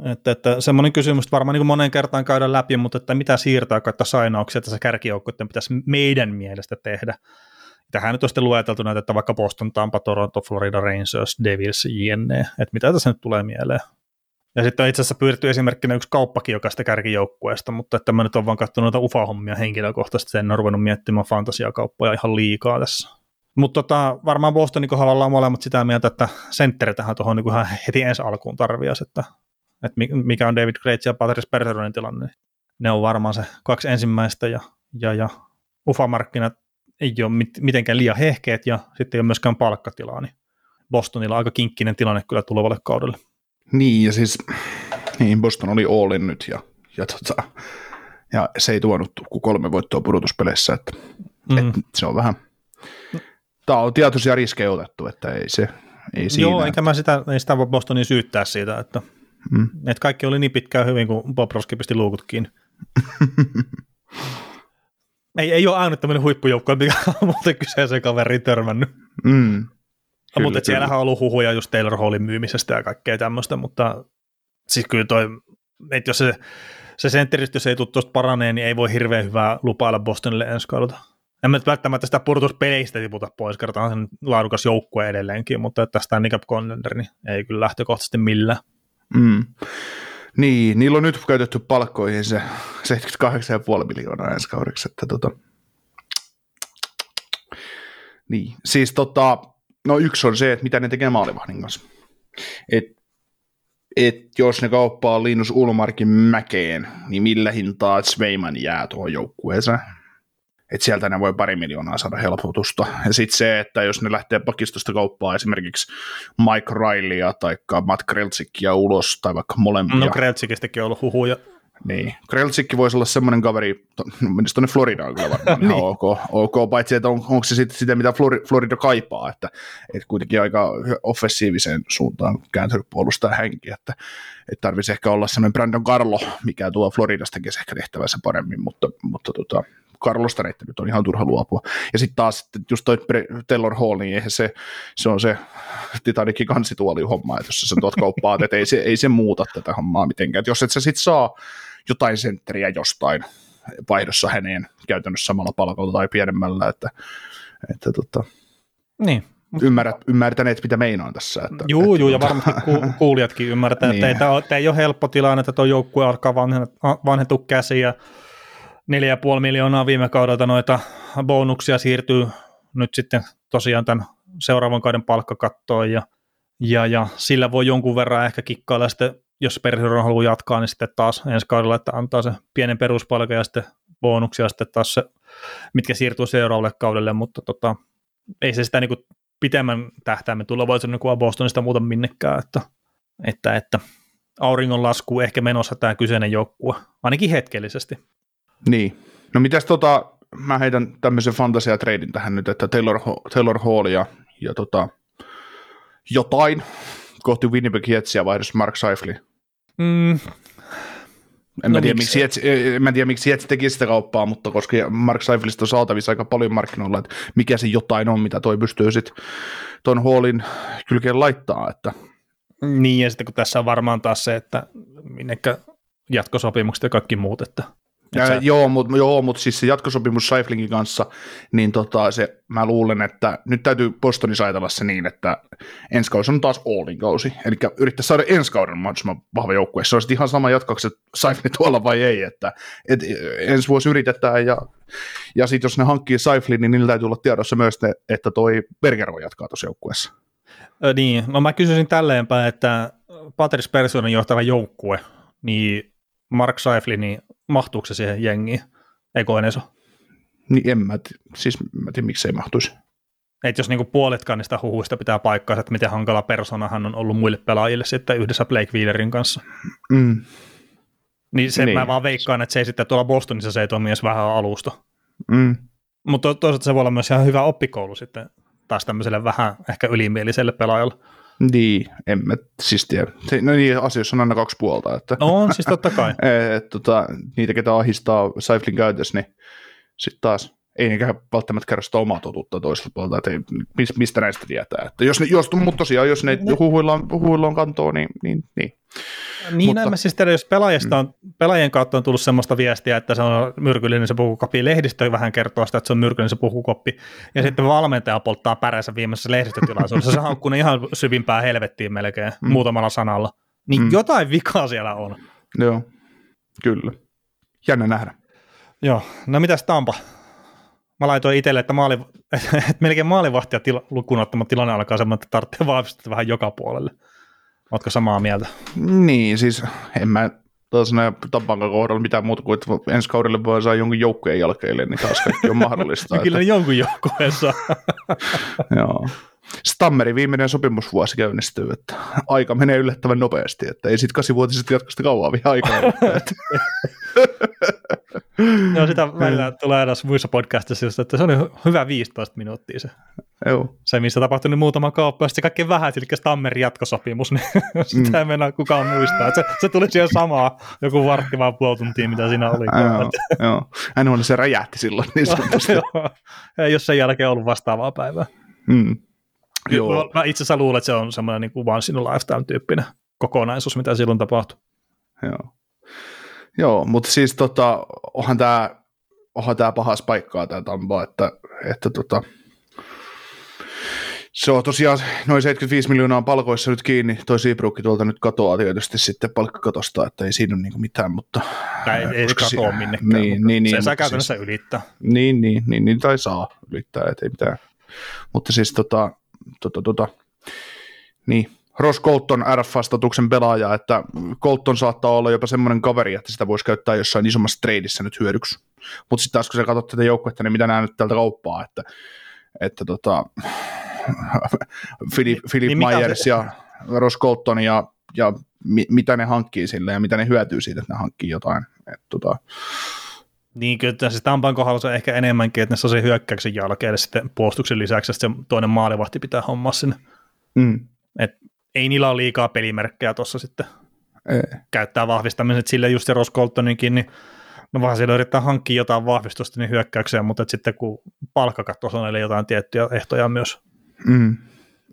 että, että semmoinen kysymys varmaan niin monen kertaan käydä läpi, mutta että mitä siirtää että sainauksia tässä kärkijoukkoiden pitäisi meidän mielestä tehdä. Tähän nyt on sitten lueteltu näitä, että vaikka Boston, Tampa, Toronto, Florida Rangers, Devils, JNE, että mitä tässä nyt tulee mieleen? Ja sitten on itse asiassa pyydetty esimerkkinä yksi kauppakin jokaista kärkijoukkueesta, mutta että mä nyt olen vaan katsonut noita ufa-hommia henkilökohtaisesti, en ole ruvennut miettimään fantasiakauppoja ihan liikaa tässä. Mutta tota, varmaan Bostonin kohdalla ollaan molemmat sitä mieltä, että sentteri tähän tuohon niin ihan heti ensi alkuun tarviaisi, että, että mikä on David Krejci ja Patrice Bergeronin tilanne. Ne on varmaan se kaksi ensimmäistä ja, ja, ja ufa-markkinat ei ole mit, mitenkään liian hehkeet ja sitten ei ole myöskään palkkatilaa, niin Bostonilla on aika kinkkinen tilanne kyllä tulevalle kaudelle. Niin, ja siis niin Boston oli Allin nyt ja, ja, tota, ja se ei tuonut kuin kolme voittoa pudotuspeleissä, että, mm. että se on vähän, tämä on tietoisia riskejä otettu, että ei se, ei siinä. Joo, enkä mä sitä, ei sitä voi Bostonin syyttää siitä, että, mm. että kaikki oli niin pitkään hyvin, kun Bob Roski pisti luukut kiinni. ei, ei ole ainut tämmöinen huippujoukko, mikä on muuten kyseisen kaveriin törmännyt. Mm. Kyllä, mutta siellähän on ollut huhuja just Taylor Hallin myymisestä ja kaikkea tämmöistä, mutta siis kyllä toi, että jos se, se sentteristys ei tule tuosta paraneen, niin ei voi hirveän hyvää lupailla Bostonille ensi kaudelta. En mä nyt välttämättä sitä purtuspeleistä tiputa pois, kertaan sen laadukas joukkue edelleenkin, mutta tästä Nicap Contender, niin ei kyllä lähtökohtaisesti millään. Mm. Niin, niillä on nyt käytetty palkkoihin se 78,5 miljoonaa ensi kaudeksi, että tota... Niin, siis tota, no yksi on se, että mitä ne tekee maalivahdin kanssa. Et, et jos ne kauppaa Linus Ulmarkin mäkeen, niin millä hintaa Sveiman jää tuohon joukkueeseen? että sieltä ne voi pari miljoonaa saada helpotusta. Ja sitten se, että jos ne lähtee pakistosta kauppaa esimerkiksi Mike Rileya tai Matt Kreltsikia ulos tai vaikka molempia. No Kreltsikistäkin on ollut huhuja. Niin, Kreltsikki voisi olla semmoinen kaveri, no, menisi tuonne Floridaan kyllä varmaan. Niin. ok, ok, paitsi että on, onko se sitten sitä, mitä Florida kaipaa, että, että kuitenkin aika offensiiviseen suuntaan kääntynyt puolustaja henki, että, että tarvitsisi ehkä olla semmoinen Brandon Carlo, mikä tuo Floridasta tekisi ehkä tehtävänsä paremmin, mutta, mutta tota, Carlosta että nyt on ihan turha luopua. Ja sitten taas just toi Taylor Hall, niin eihän se, se on se Titanicin kansituoli homma, että jos sä tuot kauppaa, että ei se, ei se muuta tätä hommaa mitenkään. Et jos et sä sit saa jotain sentteriä jostain vaihdossa häneen käytännössä samalla palkalla tai pienemmällä, että, että tota, niin. Ymmärrät, ymmärtäneet, mitä meinaan tässä. Että, juu, että, juu, ja tota- varmasti kuulijatkin ymmärtää, niin. että ei, tämä, tämä ei ole helppo tilanne, että tuo joukkue alkaa vanhentua käsiä, ja 4,5 miljoonaa viime kaudelta noita bonuksia siirtyy nyt sitten tosiaan tämän seuraavan kauden palkkakattoon ja, ja, ja sillä voi jonkun verran ehkä kikkailla sitten, jos Perseron haluaa jatkaa, niin sitten taas ensi kaudella, että antaa se pienen peruspalkan ja sitten bonuksia sitten taas se, mitkä siirtyy seuraavalle kaudelle, mutta tota, ei se sitä niin kuin pitemmän tähtäimen tulevaisuuden kuva Bostonista muuta minnekään, että, että, että auringon lasku ehkä menossa tämä kyseinen joukkue, ainakin hetkellisesti. Niin. No mitäs tota, mä heitän tämmöisen fantasia treidin tähän nyt, että Taylor, Taylor Hall ja, ja tota, jotain kohti Winnipeg Jetsiä vaihdossa Mark Seifli. Mm. En, no mä tiedä, miksi Jets, en mä tiedä, miksi Jets teki sitä kauppaa, mutta koska Mark Seiflista on saatavissa aika paljon markkinoilla, että mikä se jotain on, mitä toi pystyy sitten ton Hallin kylkeen laittaa. Että. Niin, ja sitten kun tässä on varmaan taas se, että minnekä jatkosopimukset ja kaikki muut, että ja, sä... Joo, mutta joo, mut siis se jatkosopimus Seiflingin kanssa, niin tota, se, mä luulen, että nyt täytyy Bostonissa ajatella se niin, että ensi kausi on taas Allin kausi, eli yrittää saada ensi kauden mahdollisimman vahva joukkue. Se olisi ihan sama jatkaksi, että Seiflin tuolla vai ei, että et, ensi vuosi yritetään, ja, ja sitten jos ne hankkii Seiflin, niin niillä täytyy olla tiedossa myös, ne, että toi Berger voi jatkaa tuossa joukkueessa. Ö, niin, no mä kysyisin tälleenpäin, että Patrice Perssonin johtava joukkue, niin Mark Seiflin, niin mahtuuko se siihen jengiin? Eikö Eneso? Niin en mä, siis mä tiedä, miksi ei mahtuisi. Et jos niinku puoletkaan niistä huhuista pitää paikkaa, että miten hankala persona hän on ollut muille pelaajille sitten yhdessä Blake Wheelerin kanssa. Mm. Niin se niin. mä vaan veikkaan, että se ei sitten tuolla Bostonissa se ei toimi edes vähän alusta. Mm. Mutta toisaalta se voi olla myös ihan hyvä oppikoulu sitten taas tämmöiselle vähän ehkä ylimieliselle pelaajalle. Niin, en mä siis tiedä. No niin, asioissa on aina kaksi puolta. Että, no on, siis totta kai. et, tota, niitä, ketä ahistaa Seiflin käytössä, niin sitten taas ei niinkään välttämättä kerro sitä omaa totuutta toisella että ei, mistä näistä tietää. Että jos, ne, jos, mutta tosiaan, jos ne huhuilla on, huhuilla on kantoa, niin, niin, niin. Niin, mutta, mä siis tiedä, jos pelaajista on, mm. pelaajien kautta on tullut semmoista viestiä, että se on myrkyllinen se pukukoppi, lehdistö vähän kertoo sitä, että se on myrkyllinen se pukukoppi, ja mm. sitten valmentaja polttaa päränsä viimeisessä lehdistötilaisuudessa, se haukkuu ne ihan syvimpää helvettiin melkein, mm. muutamalla sanalla. Niin mm. jotain vikaa siellä on. Joo, kyllä. Jännä nähdä. Joo, no mitäs Tampa? Mä laitoin itselle, että, maali, että melkein maalivahtia tila, lukuun ottamatta tilanne alkaa semmoinen, että tarvitsee vahvistaa vähän joka puolelle. Ootko samaa mieltä? Niin, siis en mä taas näe Tampankan kohdalla mitään muuta kuin, että ensi kaudelle voi saa jonkun joukkueen jälkeille, niin taas kaikki on mahdollista. Kyllä että, jonkun joukkueessa. joo. Stammerin viimeinen sopimusvuosi käynnistyy, että aika menee yllättävän nopeasti, että ei sitten kasivuotiset jatkosta kauan vielä aikaa. Joo, sitä välillä tulee aina muissa podcastissa, just, että se oli hyvä 15 minuuttia se. joo. Se, missä tapahtui niin muutama kauppa, ja sitten se kaikkein vähän, eli Stammerin jatkosopimus, niin sitä Mm. ei mennä kukaan muistaa. Se, se tuli siihen samaa, joku vartti vaan puoli tuntia, mitä siinä oli. Joo, joo. NHL se räjähti silloin niin sanotusti. Ei jos sen jälkeen ollut vastaavaa päivää. Mm. Joo. Mä itse asiassa luulen, että se on semmoinen niin kuin once in a lifetime tyyppinen kokonaisuus, mitä silloin tapahtui. joo. Joo, mutta siis tota, onhan tämä onhan tää pahas paikkaa tämä Tampa, että, että tota, se on tosiaan noin 75 miljoonaa palkoissa nyt kiinni. Toi Seabrook tuolta nyt katoaa tietysti sitten palkkakatosta, että ei siinä ole niinku mitään, mutta Tai ei, ei se koska katoa minnekään, Niin, mutta niin, niin, se saa mutta käytännössä ylittää. Niin, niin, niin, niin tai saa ylittää, ettei mitään. Mutta siis tota, tota, tota niin, Ross Colton RF-statuksen pelaaja, että Colton saattaa olla jopa semmoinen kaveri, että sitä voisi käyttää jossain isommassa tradeissa nyt hyödyksi. Mutta sitten taas kun sä katsot tätä joukkuetta, niin mitä nämä nyt täältä kauppaa, että, että tota, Philip, Philip niin Myers se- ja Ross Colton ja, ja mi, mitä ne hankkii sille ja mitä ne hyötyy siitä, että ne hankkii jotain. Et, tota, Niin kyllä siis Tampan kohdalla se on ehkä enemmänkin, että ne saa sen hyökkäyksen jälkeen sitten puolustuksen lisäksi, että se toinen maalivahti pitää hommaa sinne. mm, Ei niillä ole liikaa pelimerkkejä tuossa sitten ei. käyttää vahvistamiset sille just se Ross Coltoninkin, niin no vaan siellä yrittää hankkia jotain vahvistusta niin hyökkäykseen, mutta sitten kun palkkakatto on eli jotain tiettyjä ehtoja myös. Mm.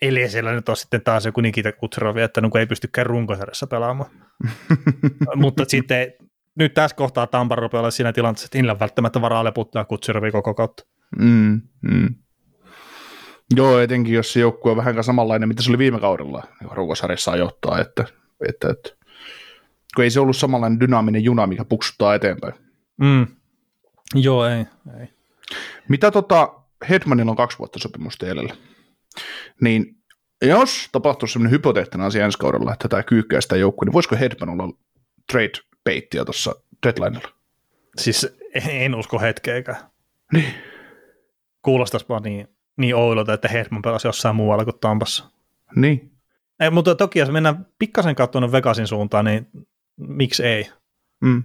Eli siellä nyt on sitten taas joku Nikita Kutserovi, että no ei pystykään runkosarjassa pelaamaan. mutta sitten nyt tässä kohtaa Tampa rupeaa olla siinä tilanteessa, että niillä on välttämättä varaa leputtaa Kutserovi koko kautta. Mm, mm. Joo, etenkin jos se joukkue on vähän samanlainen, mitä se oli viime kaudella ruukasarjassa johtaa, että, että, että, kun ei se ollut samanlainen dynaaminen juna, mikä puksuttaa eteenpäin. Mm. Joo, ei. ei. Mitä tota, Hedmanilla on kaksi vuotta sopimusta jäljellä, niin jos tapahtuisi sellainen hypoteettinen asia ensi kaudella, että tämä kyykkää sitä joukkueen, niin voisiko Hedman olla trade peittiä tuossa deadlinella? Siis en usko hetkeäkään. Niin. Kuulostaisi vaan niin, niin oudolta, että Hedman pelasi jossain muualla kuin Tampassa. Niin. Ei, mutta toki jos mennään pikkasen katsomaan Vegasin suuntaan, niin miksi ei? Mm.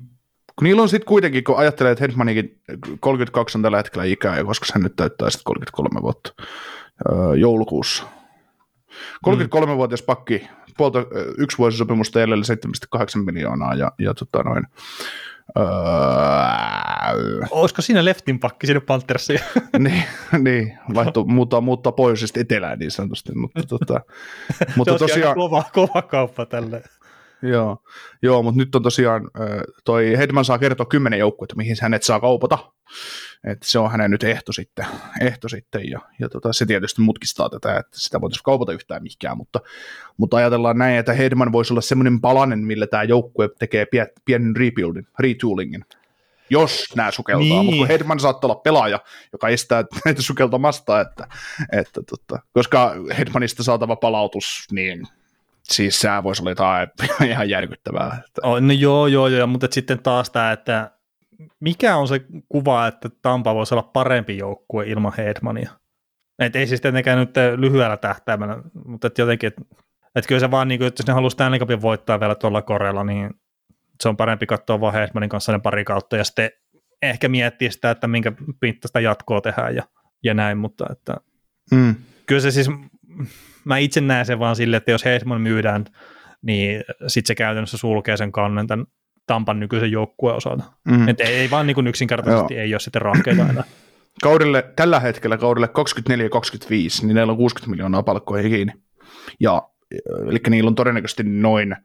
Kun niillä on sitten kuitenkin, kun ajattelee, että Hedmanikin 32 on tällä hetkellä ikää, ja koska hän nyt täyttää sitten 33 vuotta öö, joulukuussa. 33-vuotias pakki, puolta, yksi vuosisopimusta jäljellä 7,8 miljoonaa, ja, ja tota noin, öö, Olisiko siinä leftin pakki sinne Panthersiin? niin, niin vaihto, muuttaa, muuttaa pohjoisesta etelään niin sanotusti, mutta, tota, mutta se tosiaan, kova, kova kauppa tälle. Joo, joo mutta nyt on tosiaan, toi Hedman saa kertoa kymmenen joukkuetta, mihin hänet saa kaupata. Et se on hänen nyt ehto sitten, ehto sitten ja, ja tota, se tietysti mutkistaa tätä, että sitä voitaisiin kaupata yhtään mihinkään, mutta, mutta ajatellaan näin, että Hedman voisi olla semmoinen palanen, millä tämä joukkue tekee pie, pienen rebuildin, retoolingin, jos nämä sukeltaa, Niin. mutta kun Hedman saattaa olla pelaaja, joka estää näitä sukeltamasta, että, että tota, koska Hedmanista saatava palautus, niin siis sää voisi olla jotain ihan järkyttävää. Että, Oh, no joo, joo, joo, mutta sitten taas tämä, että mikä on se kuva, että Tampa voisi olla parempi joukkue ilman Hedmania? Et ei siis tietenkään nyt lyhyellä tähtäimellä, mutta et jotenkin, että et kyllä se vaan, niin kuin, että jos ne haluaa Stanley Cupin voittaa vielä tuolla korella, niin se on parempi katsoa vaan Hedmanin kanssa ne pari kautta ja sitten ehkä miettiä sitä, että minkä pintaista jatkoa tehdään ja, ja näin, mutta että mm, kyllä se siis, mä itse näen sen vaan silleen, että jos Hedman myydään, niin sitten se käytännössä sulkee sen kannen tämän Tampan nykyisen joukkueen osalta. mm. Et ei, ei vaan niin kuin yksinkertaisesti Joo. ei ole sitten rahkeita enää. Kaudelle, tällä hetkellä kaudelle 24-25, niin neillä on 60 miljoonaa palkkoihin kiinni. Ja, eli niillä on todennäköisesti noin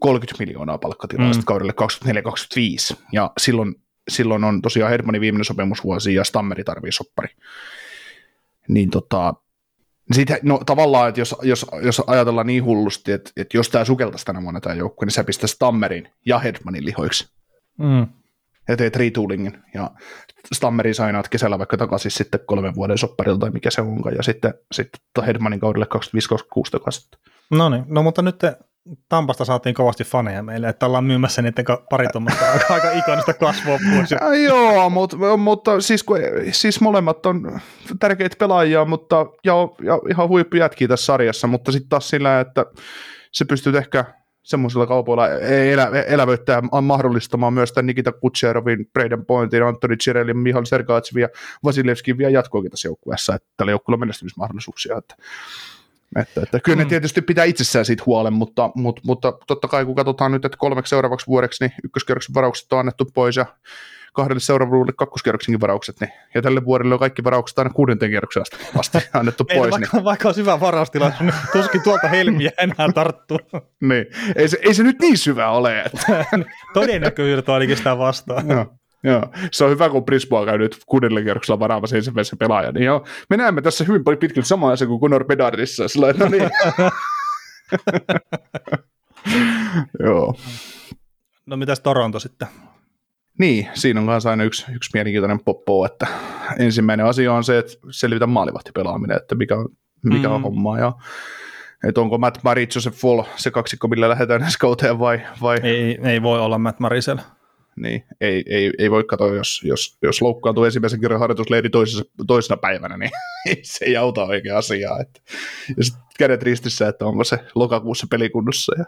30 miljoonaa palkkatilaa Mm. kaudelle 24-25. Ja silloin, silloin on tosiaan Hedmanin viimeinen sopimusvuosi ja Stammeri tarvii soppari. Niin tota, Sitten, no tavallaan, että jos, jos, jos ajatellaan niin hullusti, että, että jos tämä sukeltaisi tänä vuonna tämä joukkue, niin sä pistäisi Stammerin ja Hedmanin lihoiksi. Mm. Ja teet retoolingin. Ja Stammerin sainaat kesällä vaikka takaisin sitten kolmen vuoden sopparilta tai mikä se onkaan. Ja sitten, sitten Hedmanin kaudelle 25-26 takaisin. No niin, no mutta nyt te Tampasta saatiin kovasti faneja meille, että ollaan myymässä niiden pari tuommoista aika, aika ikonista kasvua pois. Ja, joo, mutta, mutta siis, kun, siis molemmat on tärkeitä pelaajia, mutta ja, ja ihan huippujätkiä tässä sarjassa, mutta sitten taas sillä, että se pystyy ehkä semmoisilla kaupoilla elä, elävöittää mahdollistamaan myös tämän Nikita Kutserovin, Braden Pointin, Antoni Cirelin, Mihal Sergatsevin ja Vasilevskin vielä jatkoakin tässä joukkueessa, että tällä joukkueella on menestymismahdollisuuksia. Että että, että kyllä ne mm. tietysti pitää itsessään siitä huolen, mutta, mutta, mutta totta kai kun katsotaan nyt, että kolmeksi seuraavaksi vuodeksi, niin ykköskierroksen varaukset on annettu pois ja kahdelle seuraavalle kakkoskierroksenkin varaukset, niin, ja tälle vuodelle on kaikki varaukset aina kuudenteen kierroksen asti annettu pois. vaikka, niin. vaikka on syvä varaustilaisuus, niin tuskin tuolta helmiä enää tarttuu. niin, ei se, ei se nyt niin syvä ole. Että. Todennäköisyydet on ainakin sitä vastaan. no. Joo, se on hyvä, kun Brisboa on käynyt kuudella kierroksella varaamassa ensimmäisen pelaajan. Niin joo, me näemme tässä hyvin paljon pitkälti sama asia kuin Conor Bedardissa. Sillä no niin. joo. No mitäs Toronto sitten? Niin, siinä on kanssa aina yksi, yksi mielenkiintoinen poppo, että ensimmäinen asia on se, että selvitä maalivahtipelaaminen, että mikä on, mikä on mm. homma ja että onko Matt Murray, Joseph Fall se kaksikko, millä lähdetään ensi kauteen vai, vai... Ei, ei voi olla Matt siellä niin ei, ei, ei voi katsoa, jos, jos, jos loukkaantuu ensimmäisen kerran harjoitusleiri toisessa, toisena päivänä, niin se ei auta oikein asiaa. Että, ja sitten kädet ristissä, että onko se lokakuussa pelikunnossa. Ja.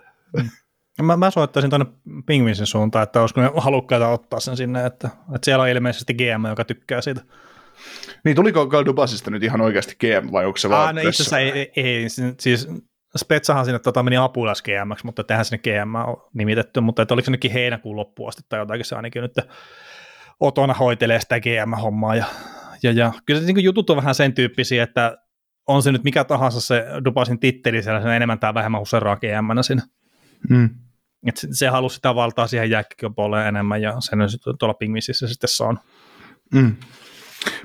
Mä, mä soittaisin tuonne Pingvinsin suuntaan, että olisiko ne halukkaita ottaa sen sinne, että, että siellä on ilmeisesti GM, joka tykkää siitä. Niin, tuliko Galdubasista nyt ihan oikeasti GM vai onko se vaan? Ah, no itse asiassa ei, ei, ei, siis Spetsahan sinne tota, meni apulais GM, mutta tehdään sinne GM on nimitetty, mutta että oliko se nytkin heinäkuun loppuun asti tai jotakin se ainakin nyt Otona hoitelee sitä GM-hommaa ja, ja, ja kyllä se niin jutut on vähän sen tyyppisiä, että on se nyt mikä tahansa se Dubasin titteli siellä, se on enemmän tai vähemmän useraa gm siinä. Mm. Et se, se halusi sitä valtaa siihen jääkkiköpuoleen enemmän ja sen on tuolla Pingvisissä sitten saanut. Mm.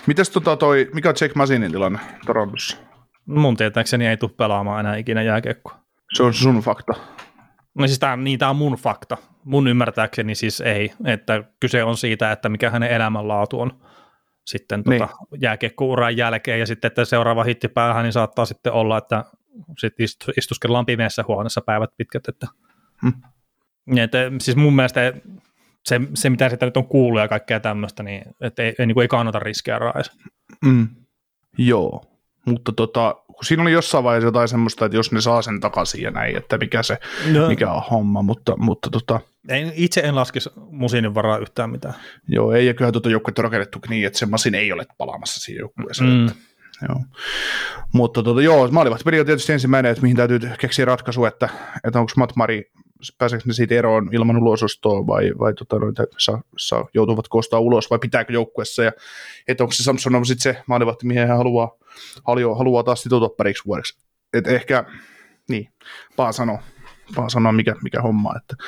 Mites tota toi, mikä on Jack Masinin tilanne Torontossa? Mun tietääkseni ei tule pelaamaan enää ikinä jääkiekkoa. Se on sun fakta. No siis tämä, niin, on mun fakta. Mun ymmärtääkseni siis ei, että kyse on siitä, että mikä hänen elämänlaatu on sitten tuota, niin. jääkiekkouran jälkeen, ja sitten, että seuraava hitti päähän, niin saattaa sitten olla, että sitten istuskellaan pimeässä huoneessa päivät pitkät. Että, hmm. että, siis mun mielestä se, se, mitä sitä nyt on kuullut ja kaikkea tämmöistä, niin että ei, ei, niin kuin ei kannata riskejä raisa. Mm. Joo, mutta tota, kun siinä oli jossain vaiheessa jotain semmoista, että jos ne saa sen takaisin ja näin, että mikä se, no. mikä on homma, mutta, mutta tota, ei, itse en laskisi Musinin varaa yhtään mitään. Joo, ei, ja kyllähän tuota joukkuetta on rakennettu niin, että se Masin ei ole palaamassa siihen joukkueeseen. Mm. Että, joo. Mutta tota, joo, maalivahtipeli on tietysti ensimmäinen, että mihin täytyy keksiä ratkaisu, että, että onko Matt Mari, pääseekö ne siitä eroon ilman ulosostoa vai, vai tota, noita, saa, saa, joutuvat koostaa ulos vai pitääkö joukkueessa ja että onko se Samsonov sitten se maalivahti, mihin hän haluaa, haluaa, haluaa taas sitoutua pariksi vuodeksi. Et ehkä, niin, paa sanoa, paa sanoa mikä, mikä homma. Että.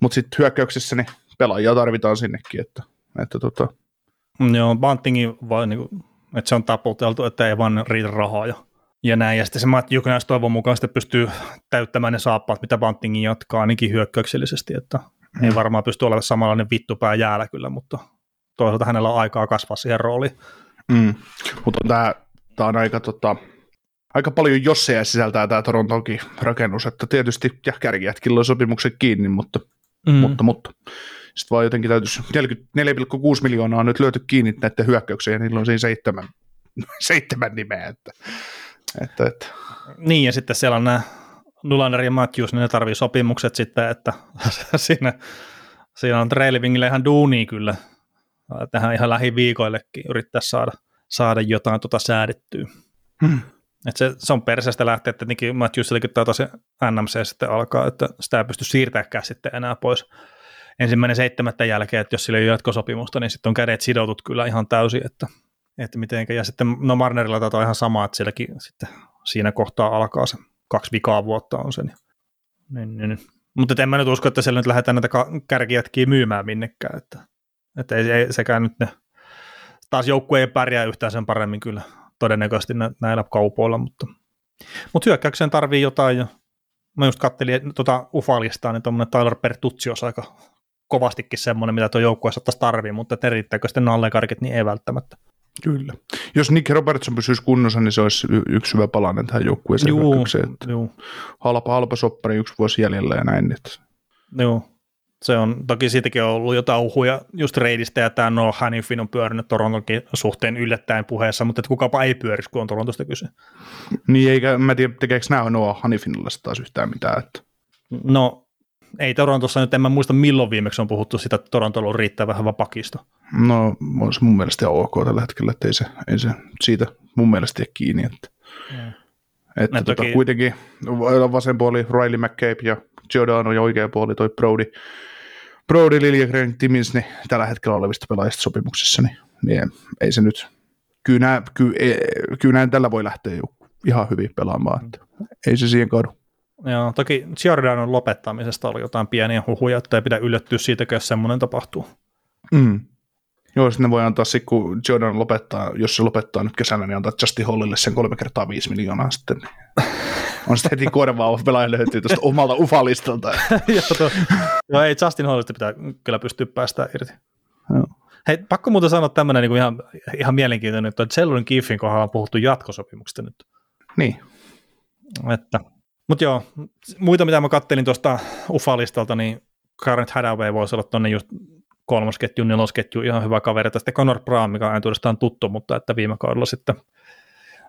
Mutta sitten hyökkäyksessä niin pelaajia tarvitaan sinnekin, että, että tota. Joo, Bantingin vaan niin kuin, että se on taputeltu, että ei vaan riitä rahaa ja, ja näin. Ja sitten se Matt Jukenäs toivon mukaan sitten pystyy täyttämään ne saappaat, mitä Bantingin jatkaa ainakin hyökkäyksellisesti, että mm. ei varmaan pysty olemaan samanlainen vittupää jäällä kyllä, mutta toisaalta hänellä on aikaa kasvaa siihen rooliin. Mm. Mutta tämä tämä on aika, tota, aika paljon josseja sisältää tämä Torontonkin rakennus, että tietysti ja kärkijätkillä on sopimukset kiinni, mutta, mm. mutta, mutta sitten vaan jotenkin täytyisi, 4,6 miljoonaa on nyt löyty kiinni näiden hyökkäyksiä, ja niillä on siinä seitsemän, seitsemän nimeä, että, että, että. Niin, ja sitten siellä on nämä Nulander ja Matthews, niin ne tarvii sopimukset sitten, että siinä, siinä on Trailivingille ihan duunia kyllä tähän ihan lähiviikoillekin yrittää saada – saada jotain tota säädettyä. Hmm. Et se, se on perseestä lähteä, että tietenkin Matthews tuota se NMC sitten alkaa, että sitä ei pysty siirtämään sitten enää pois ensimmäinen seitsemättä jälkeen, että jos sillä ei ole jatkosopimusta, niin sitten on kädet sidotut kyllä ihan täysin, että, että mitenkä. Ja sitten no Marnerilla taitaa ihan sama, että sielläkin sitten siinä kohtaa alkaa se kaksi vikaa vuotta on sen. Niin, niin, niin. Mutta en mä nyt usko, että siellä nyt lähdetään näitä kärkijätkiä myymään minnekään, että, että ei, ei sekään nyt ne taas joukkue ei pärjää yhtään sen paremmin kyllä todennäköisesti nä- näillä kaupoilla, mutta Mutta hyökkäykseen tarvii jotain, ja mä just kattelin tuota Ufalistaa, niin tuommoinen Tyler Pertuzzi olisi aika kovastikin semmoinen, mitä tuo joukkue saattaisi tarvii, mutta että riittääkö sitten nallekarkit, niin ei välttämättä. Kyllä. Jos Nick Robertson pysyisi kunnossa, niin se olisi yksi hyvä palanen tähän joukkueeseen. Juu, juu, halpa, halpa soppari, yksi vuosi jäljellä ja näin. Että. joo. Se on, toki siitäkin on ollut jotain uhuja just reidistä, ja tämä Noah Hannifin on pyörinyt Torontonkin suhteen yllättäen puheessa, mutta että kukapa ei pyörisi, kun on Torontosta kyse. Niin, eikä mä tiedä, tekeekö nämä Noah Hannifinilla taas yhtään mitään. Että. No, ei Torontossa nyt, en mä muista milloin viimeksi on puhuttu sitä, että Torontolla on riittävän hyvä pakisto. No, se mun mielestä ok tällä hetkellä, että ei se, ei se siitä mun mielestä jää kiinni. Että, Mm. että No tota, toki- kuitenkin vasen puoli Riley McCabe ja Giordano ja oikea puoli toi Brody, Brody Liljegren Timmins, niin tällä hetkellä olevista pelaajista sopimuksessa, niin, niin ei se nyt, kyllä, kyllä, e- kyllä näin tällä voi lähteä jo ihan hyvin pelaamaan, että ei se siihen kadu. Joo, toki Giordanon lopettamisesta oli jotain pieniä huhuja, että ei pidä yllättyä siitä, jos semmoinen tapahtuu. Mm. Joo, sitten ne voi antaa sitten, kun Jordan lopettaa, jos se lopettaa nyt kesällä, niin antaa Justin Hollille sen kolme kertaa viisi miljoonaa sitten. On sitten heti korvaava pelaaja löytyy tuosta omalta ufalistalta. Joo, to, joo, ei Justin Hollista pitää kyllä pystyä päästään irti. Joo. Hei, pakko muuten sanoa tämmöinen niin ihan, ihan mielenkiintoinen, että Celurin Kiffin kohdalla on puhuttu jatkosopimuksesta nyt. Niin. Että, mutta joo, muita mitä mä kattelin tuosta Ufalistalta, niin Garrett Hadaway voisi olla tuonne just kolmosketju, nelosketju, ihan hyvä kaveri. Sitten Conor Brown, mikä on entuudestaan tuttu, mutta että viime kaudella sitten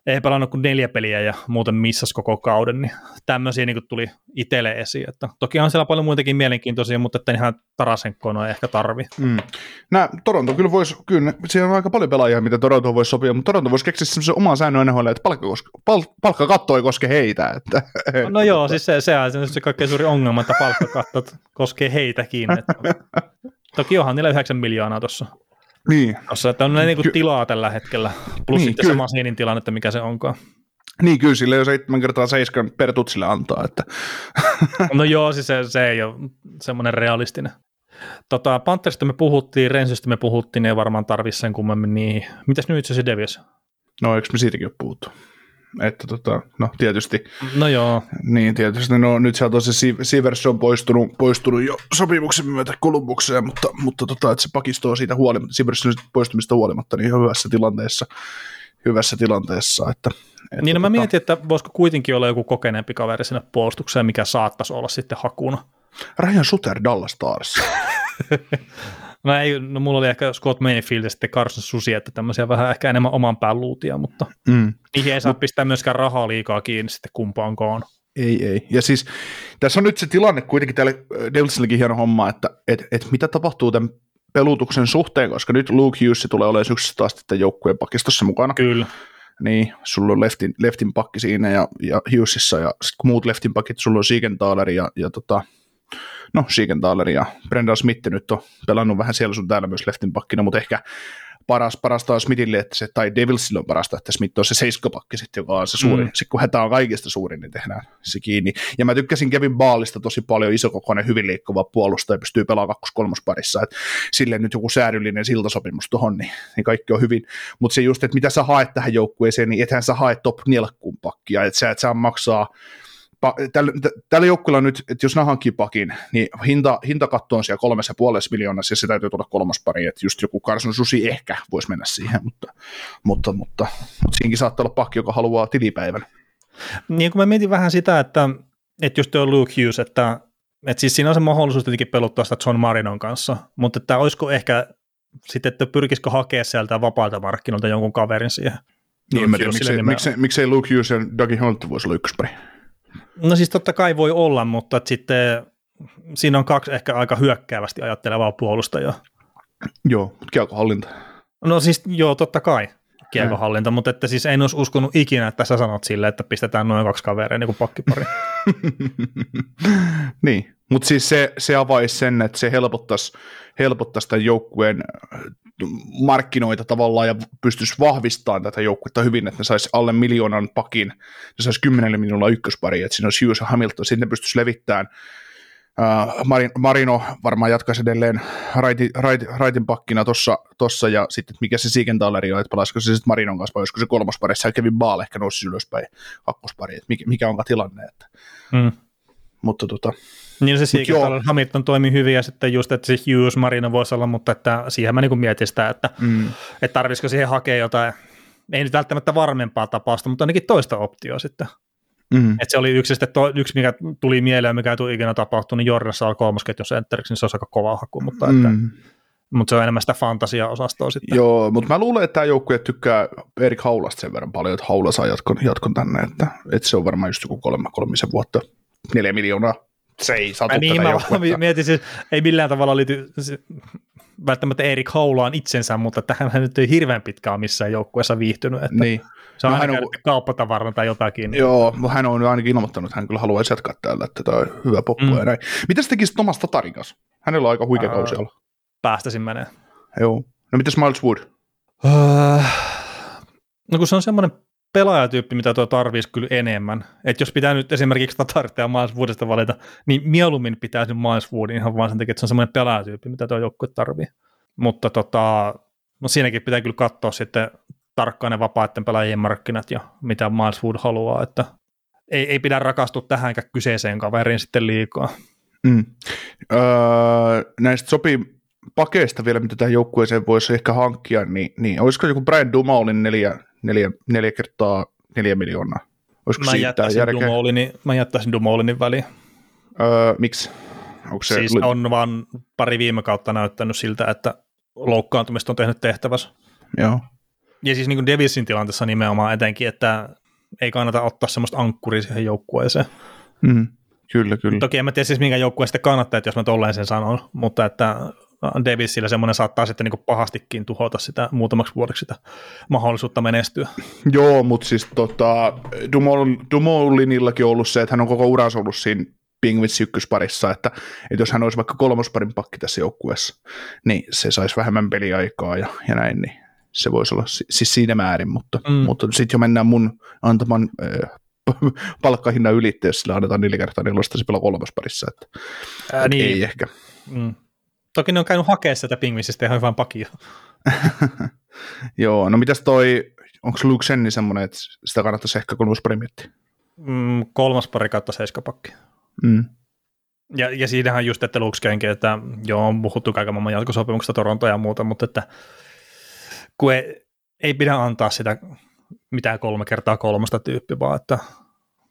ei pelannut kuin neljä peliä ja muuten missas koko kauden, niin tämmöisiä niin tuli itselle esiin. Että toki on siellä paljon muitakin mielenkiintoisia, mutta että ihan Tarasenkoa ei ehkä tarvi. Mm. Nää, Toronto kyllä voisi, kyllä, siellä on aika paljon pelaajia, mitä Toronto voisi sopia, mutta Toronto voisi keksiä semmoisen oman säännön NHL, että palkka, pal, palkkakatto ei koske heitä. Että, No joo, siis se, se on se kaikkein suuri ongelma, että palkkakattot koskee heitäkin. Että. Toki onhan niillä 9 miljoonaa tuossa niin, Tossa, että on niinku Ky- tilaa tällä hetkellä, plus Niin, niin, sitten kyllä. se masiinin tilanne, että mikä se onkaan. niin, kyllä sille jo 7 kertaa 7 per tutsille antaa. Että, No joo, siis se, se ei ole semmoinen realistinen. Tota, Panthersista me puhuttiin, Rensistä me puhuttiin, ei varmaan tarvitse sen kummemmin niihin. Mitäs nyt se Devios? no eikö me siitäkin ole puhuttu? Että tota, no tietysti No joo, Niin, tietysti. No nyt sieltä on se Si- Sivers on poistunut, poistunut jo sopimuksen myötä Kolumbukseen, mutta, mutta tota, että se pakisto siitä huolimatta, Siversin poistumista huolimatta, niin hyvässä tilanteessa, hyvässä tilanteessa. Että, että niin no mä tota, mietin, että voisiko kuitenkin olla joku kokeneempi kaveri sinne puolustukseen, mikä saattaisi olla sitten hakuna. Ryan Suter Dallas Stars. No ei, no mulla oli ehkä Scott Mayfield ja sitten Carson Susi, että tämmöisiä vähän ehkä enemmän oman pään luutia, mutta mm. niihin ei saa pistää myöskään rahaa liikaa kiinni sitten kumpaankaan. Ei, ei. Ja siis tässä on nyt se tilanne kuitenkin täällä äh, Devilsilläkin hieno homma, että et, et mitä tapahtuu tämän pelutuksen suhteen, koska nyt Luke Hughes tulee olemaan syksystä taas sitten joukkueen pakistossa mukana. Kyllä. Niin, sulla on leftin, leftin pakki siinä ja, ja Hughesissa ja muut leftin pakit, sulla on Siegenthaler ja, ja tota, no Siegenthaler ja Brendan Smith nyt on pelannut vähän siellä sun täällä myös leftin pakkina, mutta ehkä paras, parasta on Smithille, että se, tai Devilsille on parasta, että Smith on se seiskapakki sitten, joka on se suurin. Mm. Sitten kun hätä on kaikista suurin, niin tehdään se kiinni. Ja mä tykkäsin Kevin Baalista tosi paljon, isokokoinen, hyvin liikkuva puolustaja, pystyy pelaamaan kakkos parissa että sille nyt joku säädyllinen siltasopimus tuohon, niin, niin kaikki on hyvin. Mutta se just, että mitä sä haet tähän joukkueeseen, niin ethän sä hae top nelkkuun pakkia, että sä et saa maksaa tällä, tä- tällä joukkueella nyt, että jos ne hankkii pakin, niin hinta, hintakatto on siellä kolmessa ja puolessa miljoonassa, ja se täytyy tulla kolmospari, että just joku Carson Susi ehkä voisi mennä siihen, mutta, mutta, mutta, mutta siinäkin saattaa olla pakki, joka haluaa tilipäivän. Niin kun mä mietin vähän sitä, että, että just tuo Luke Hughes, että, että siis siinä on se mahdollisuus tietenkin peluttaa sitä John Marinon kanssa, mutta että olisiko ehkä sitten, että pyrkisikö hakea sieltä vapaalta markkinoilta jonkun kaverin siihen. Niin, en mä tiedä, Hughesille miksei, miksei, miksei Luke Hughes ja Dougie Hunt voisi olla ykköspari. No siis totta kai voi olla, mutta sitten siinä on kaksi ehkä aika hyökkäävästi ajattelevaa puolustajaa. Joo, mutta kielkohallinta. No siis joo, totta kai kiekohallinta, mutta että siis en olisi uskonut ikinä, että sä sanot sille, että pistetään noin kaksi kaveria niin pakkipari. niin, mutta siis se, se avaisi sen, että se helpottaisi, helpottaisi tämän joukkueen äh, markkinoita tavallaan ja pystyisi vahvistamaan tätä joukkuetta hyvin, että ne saisi alle miljoonan pakin, ne saisi 10 miljoonaa ykköspari, että siinä olisi Hughes ja Hamilton, sitten ne pystyisi levittämään Uh, Marino varmaan jatkaisi edelleen raiti, raiti, raitin pakkina tossa, tossa, ja sitten mikä se Siegenthaleri on, että palaisiko se sitten Marinon kanssa, vai olisiko se kolmospari, ja Kevin Baal ehkä nousi ylöspäin kakkospari, että mikä, mikä onka tilanne. Että. Mm. Mutta tota, niin se Siegenthaler Hamilton toimi hyvin, ja sitten just, että se Hughes Marino voisi olla, mutta että siihen mä niin mietin sitä, että, mm. että tarvisiko siihen hakea jotain, ei nyt välttämättä varmempaa tapausta, mutta ainakin toista optioa sitten. Mm. Et se oli yksi, sitten to, yksi, mikä tuli mieleen, mikä ei tule ikinä tapahtunut, niin Jordanissa on kolmosketjun sentteriksi, niin se on aika kova haku, mutta, mm. että, mutta se on enemmän sitä fantasia-osastoa sitten. Joo, mutta mä luulen, että tämä joukkue tykkää Erik Haulasta sen verran paljon, että Haula saa jatkon, jatkon tänne, että, että se on varmaan just joku kolme, kolmisen vuotta, neljä miljoonaa. Se ei satu niin, mä mietin, siis, ei millään tavalla liity välttämättä Erik Haulaan itsensä, mutta tähän hän nyt ei hirveän pitkään missään joukkueessa viihtynyt. Että niin. Se on no, aina on... kauppatavarana tai jotakin. Joo, mutta hän on ainakin ilmoittanut, että hän kyllä haluaisi jatkaa täällä, että tämä on hyvä poppu mm. ja näin. Mitä tekisit Thomas Tatarin kanssa? Hänellä on aika huikea uh, kausi olla. Päästäisin menee. Joo. No mitäs Miles Wood? Uh, no kun se on semmoinen pelaajatyyppi, mitä tuo tarvitsisi kyllä enemmän. Että jos pitää nyt esimerkiksi Tatarit ja Miles Woodista valita, niin mieluummin pitäisi Miles Woodin ihan vaan sen takia, että se on semmoinen pelaajatyyppi, mitä tuo joukkue tarvii. Mutta tota, no siinäkin pitää kyllä katsoa sitten tarkkaan ne vapaiden pelaajien markkinat ja mitä Miles Wood haluaa, että ei, ei pidä rakastua tähänkään kyseiseen kaveriin sitten liikaa. Mm. Öö, näistä sopii pakeista vielä, mitä tähän joukkueeseen voisi ehkä hankkia, niin, niin olisiko joku Brian Dumoulin neljä, neljä, neljä kertaa neljä miljoonaa? Olisiko mä, jättäisin järkeä? Dumoulinin, mä jättäisin Dumoulinin väliin. Öö, miksi? Onko se... Siis on vaan pari viime kautta näyttänyt siltä, että loukkaantumista on tehnyt tehtävässä. Joo. Ja siis niin kuin Devilsin tilanteessa nimenomaan etenkin, että ei kannata ottaa semmoista ankkuria siihen joukkueeseen. Mm, kyllä, kyllä. Toki en mä tiedä siis minkä joukkueen sitten kannattaa, että jos mä tolleen sen sanon, mutta että Davisillä semmoinen saattaa sitten niin pahastikin tuhota sitä muutamaksi vuodeksi sitä mahdollisuutta menestyä. Joo, mutta siis tota, Dumoulinillakin on ollut se, että hän on koko uransa ollut siinä Pingvits ykkösparissa, että, että jos hän olisi vaikka kolmosparin pakki tässä joukkueessa, niin se saisi vähemmän peliaikaa ja, ja näin, niin se voisi olla siis siinä määrin, mutta, mm. mutta sitten jo mennään mun antaman äh, palkkahinnan ylitte, jos sillä annetaan neljä kertaa nelosta, se pelaa kolmosparissa, että, Ää, niin. ei ehkä. Mm. Toki ne on käynyt hakemaan sitä pingvisistä ihan hyvän pakia. Joo, no mitäs toi, onko Luke Senni semmoinen, että sitä kannattaisi ehkä kolmospari miettiä? Mm, kolmas pari kautta seiskapakki. Mm. Ja, ja siinähän just, että Luke Kenki, että joo, on puhuttu kaiken maailman jatkosopimuksesta Torontoa ja muuta, mutta että kun ei, ei pidä antaa sitä mitään kolme kertaa kolmasta tyyppiä, vaan että,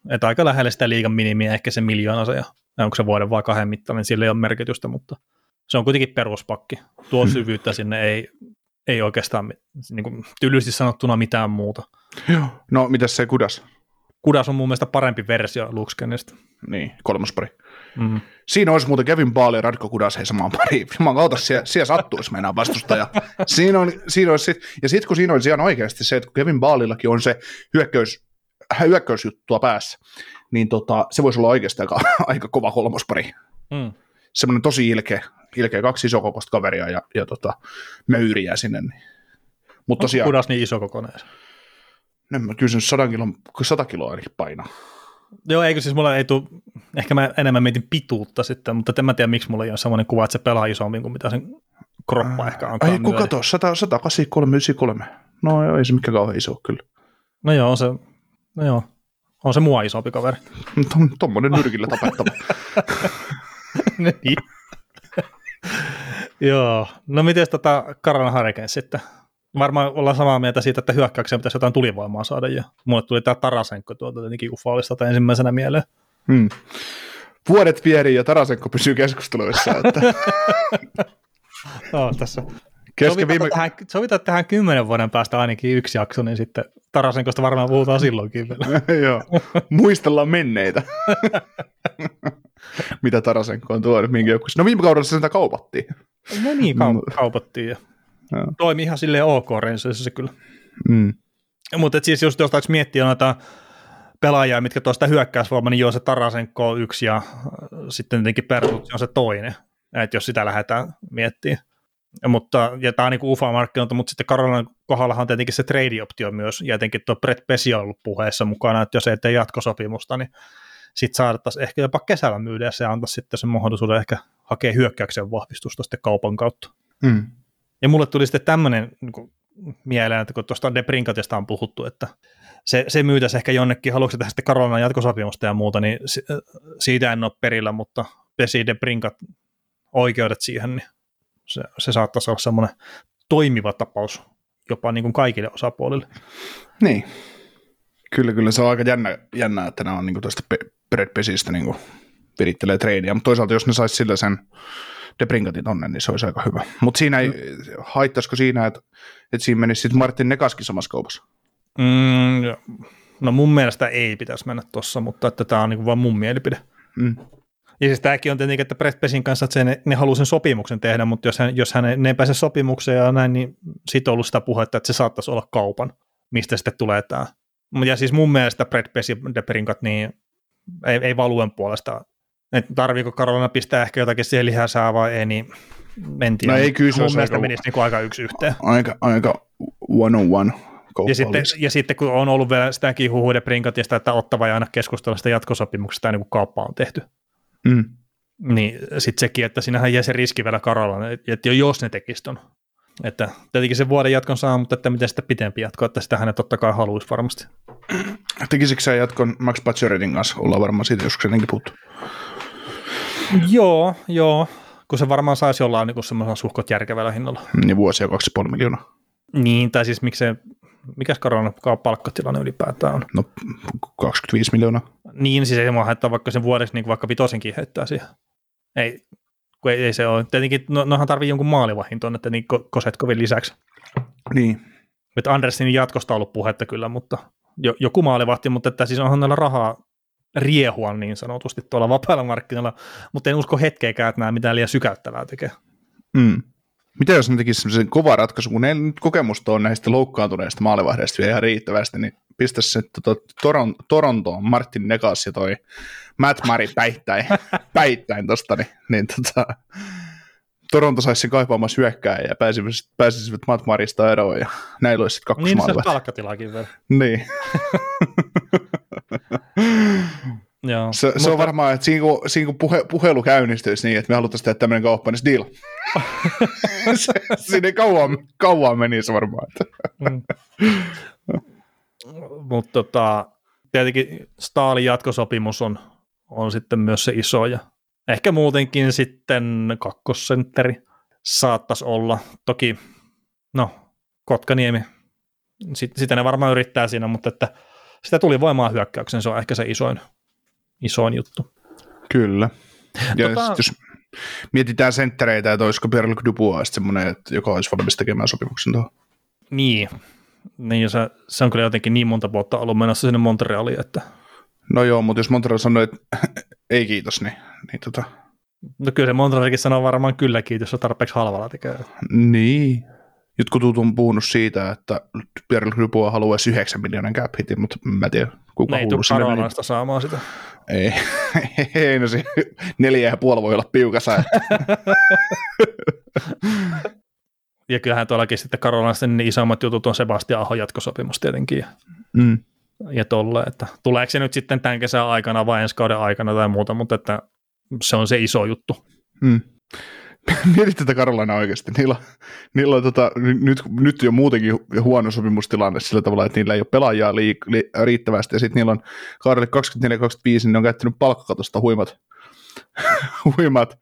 että aika lähellä sitä liigan minimiä, ehkä se miljoona se, ja onko se vuoden vai kahden mittainen, niin sillä ei ole merkitystä, mutta se on kuitenkin peruspakki. Tuo hmm. syvyyttä sinne ei, ei oikeastaan niin kuin, tylysti sanottuna mitään muuta. Joo. No, mitäs se kudas? Kudas on mun mielestä parempi versio Luxkenista. Niin, kolmospari. Mm. Siinä olisi muuten Kevin Baali ja Radko Kudas hei samaan pariin. Mä kautta, siellä, siellä sattuisi meinaa vastustaja. Siinä on, siinä olisi sit, ja sitten kun siinä olisi ihan oikeasti se, että kun Kevin Baalillakin on se hyökkäys, hyökkäysjuttua päässä, niin tota, se voisi olla oikeasti aika, aika kova kolmospari. Mm. Semmoinen tosi ilkeä, ilkeä kaksi isokokoista kaveria ja, ja tota, möyriä sinne. Niin. Mut tosiaan, Kudas niin iso kokonaan? No, kyllä sen 100 kiloa, 100 kiloa ainakin painaa. Joo, eikö siis mulla ei tule, ehkä mä enemmän mietin pituutta sitten, mutta en mä tiedä, miksi mulla ei ole sellainen kuva, että se pelaa isommin kuin mitä sen kroppa ehkä antaa. Ai kun kato, 100, 183, 93. No joo, ei se mikään kauhean iso kyllä. No joo, on se, no joo, on se mua isompi kaveri. Tuommoinen nyrkillä tapettava. niin. joo, no miten tota Karan Hurricanes sitten? Varmaan ollaan samaa mieltä siitä, että hyökkäykseen pitäisi jotain tulivoimaa saada, ja mulle tuli tämä Tarasenko tuolta jotenkin ufaalista ensimmäisenä mieleen. Hmm. Vuodet vieri ja Tarasenko pysyy keskusteluissa. Että... no, tässä sovitaan, viime... tähän, sovitaan tähän kymmenen vuoden päästä ainakin yksi jakso, niin sitten Tarasenkosta varmaan puhutaan silloinkin Joo, muistellaan menneitä. Mitä Tarasenko on tuonut, minkä joku. No viime kaudella sitä kaupattiin. No niin, kau- kaupattiin. Ja Toimi ihan silleen ok Rangersissa kyllä. Mm. Mutta siis jos jostain miettiä noita pelaajia, mitkä tuosta hyökkäysvoima, niin joo se Tarasenko on yksi ja sitten tietenkin Pertutsi on se toinen, että jos sitä lähdetään miettimään. Mutta, ja tämä on niin UFA-markkinoilta, mutta sitten Karolainen kohdallahan on tietenkin se trade-optio myös, ja etenkin tuo Brett Pesi on ollut puheessa mukana, että jos ei tee jatkosopimusta, niin sitten saadettaisiin ehkä jopa kesällä myydä ja se antaisi sitten sen mahdollisuuden ehkä hakea hyökkäyksen vahvistusta sitten kaupan kautta. Mm. Ja mulle tuli sitten tämmöinen niin mieleen, että kun tuosta Debrinkatista on puhuttu, että se, se myytäisi ehkä jonnekin, haluatko tehdä sitten Karolanan jatkosopimusta ja muuta, niin siitä en ole perillä, mutta pesi Debrinkat oikeudet siihen, niin se, se saattaisi olla semmoinen toimiva tapaus jopa niin kuin kaikille osapuolille. Niin. Kyllä, kyllä se on aika jännä, jännä että nämä on niin tuosta Brad Pesistä niin virittelee treidiä, mutta toisaalta jos ne saisi sillä sen Debrinkatin tonne, niin se olisi aika hyvä. Mutta siinä ei, mm. haittaisiko siinä, että, että siinä menisi sitten Martin Nekaskin samassa kaupassa? Mm, no mun mielestä ei pitäisi mennä tuossa, mutta että tämä on niin vain mun mielipide. Mm. Ja siis tämäkin on tietenkin, että Brett Pesin kanssa, että se, ne, ne haluaa sen sopimuksen tehdä, mutta jos hän, jos hän ei, ne ei pääse sopimukseen ja näin, niin sitten on ollut sitä puhetta, että se saattaisi olla kaupan, mistä sitten tulee tämä. Ja siis mun mielestä Brett Pes ja Deperinkat, niin ei, ei valuen puolesta. Että tarviiko Karolina pistää ehkä jotakin siihen lihäsää vai ei, niin en tiedä. No ei kyllä Mun mielestä aika, menisi niin aika yksi yhteen. Aika, aika one on one ja sitten, ja sitten kun on ollut vielä sitäkin huhuiden prinkatista, että ottava ja aina keskustella sitä jatkosopimuksesta ennen kuin kauppa on tehty. Mm. Niin sitten sekin, että siinähän jää se riski vielä Karolla, että jos ne tekisivät ton. Että tietenkin se vuoden jatkon saa, mutta että miten sitä pitempi jatko, että sitä hänet totta kai haluaisi varmasti. Tekisikö sä jatkon Max Pacioretin kanssa? Ollaan varmaan siitä joskus ennenkin puhuttu. Joo, joo. Kun se varmaan saisi jollain niin semmoisella suhkot järkevällä hinnalla. Niin vuosia 2,5 miljoonaa. Niin, tai siis miksei mikäs Karolan palkkatilanne ylipäätään on? No 25 miljoonaa. Niin, siis ei mua haittaa vaikka sen vuodeksi niin vaikka vitosenkin heittää siihen. Ei, kun ei, ei se ole. Tietenkin no, nohan tarvii jonkun maalivahin tuonne, että niin Kosetkovin lisäksi. Niin. Että Andersinin jatkosta on ollut puhetta kyllä, mutta jo, joku maalivahti, mutta että siis onhan näillä rahaa riehua niin sanotusti tuolla vapailla markkinoilla, mutta en usko hetkeäkään, että nämä mitään liian sykäyttävää tekee. Mm. Mitä jos ne tekisivät sellaisen kova ratkaisu, kun ne nyt kokemusta on näistä loukkaantuneista maalivahdeista vielä ihan riittävästi, niin pistäisi se tota, Toron, Torontoon Martin Negas ja toi Matt Murray päittäin, päittäin tosta, niin, niin tota, Toronto saisi sen kaipaamassa hyökkää ja pääsisivät, pääsisivät Matt Marista eroon ja näillä olisi sitten Niin se palkkatilaakin vielä. Niin. Joo, se, mutta... se on varmaan, että siinä kun, siinä kun puhe, puhelu käynnistyisi niin, että me haluttaisiin tehdä tämmöinen kauppa, niin deal. siinä ei kauan, kauan menisi varmaan. mm. Mutta tota, tietenkin Staalin jatkosopimus on, on sitten myös se iso ja ehkä muutenkin sitten kakkosentteri saattaisi olla. Toki, no, Kotkaniemi, sit, sitä ne varmaan yrittää siinä, mutta että sitä tuli voimaan hyökkäyksen, se on ehkä se isoin isoin juttu. Kyllä. Ja tota... jos mietitään senttereitä, että olisiko Pierre-Luc Dubois semmoinen, että joka olisi valmis tekemään sopimuksen tuohon. Niin, niin se, se on kyllä jotenkin niin monta vuotta ollut menossa sinne Montrealiin, että... No joo, mutta jos Montreal sanoo, että ei kiitos, niin, niin tota... No kyllä se Montrealikin sanoo varmaan kyllä kiitos, jos tarpeeksi halvalla tekee. Niin, Jotkut on puhunut siitä, että Pierre Dubois haluaisi 9 miljoonan cap hitin, mutta mä en tiedä, kuka ei tule Karolasta saamaan sitä. Ei, ei no se neljä ja puoli voi olla piukassa. ja kyllähän tuollakin sitten Karolasta niin isommat jutut on Sebastian Ahon jatkosopimus tietenkin. Mm. Ja tolle, että tuleeko se nyt sitten tämän kesän aikana vai ensi kauden aikana tai muuta, mutta että se on se iso juttu. Mm. Mietit tätä Karolana oikeasti. Niillä, niillä on tota, nyt, nyt jo muutenkin huono sopimustilanne sillä tavalla, että niillä ei ole pelaajaa liik- li- riittävästi, ja sitten niillä on kaudelle 24-25, niin ne on käyttänyt palkkakatosta huimat, huimat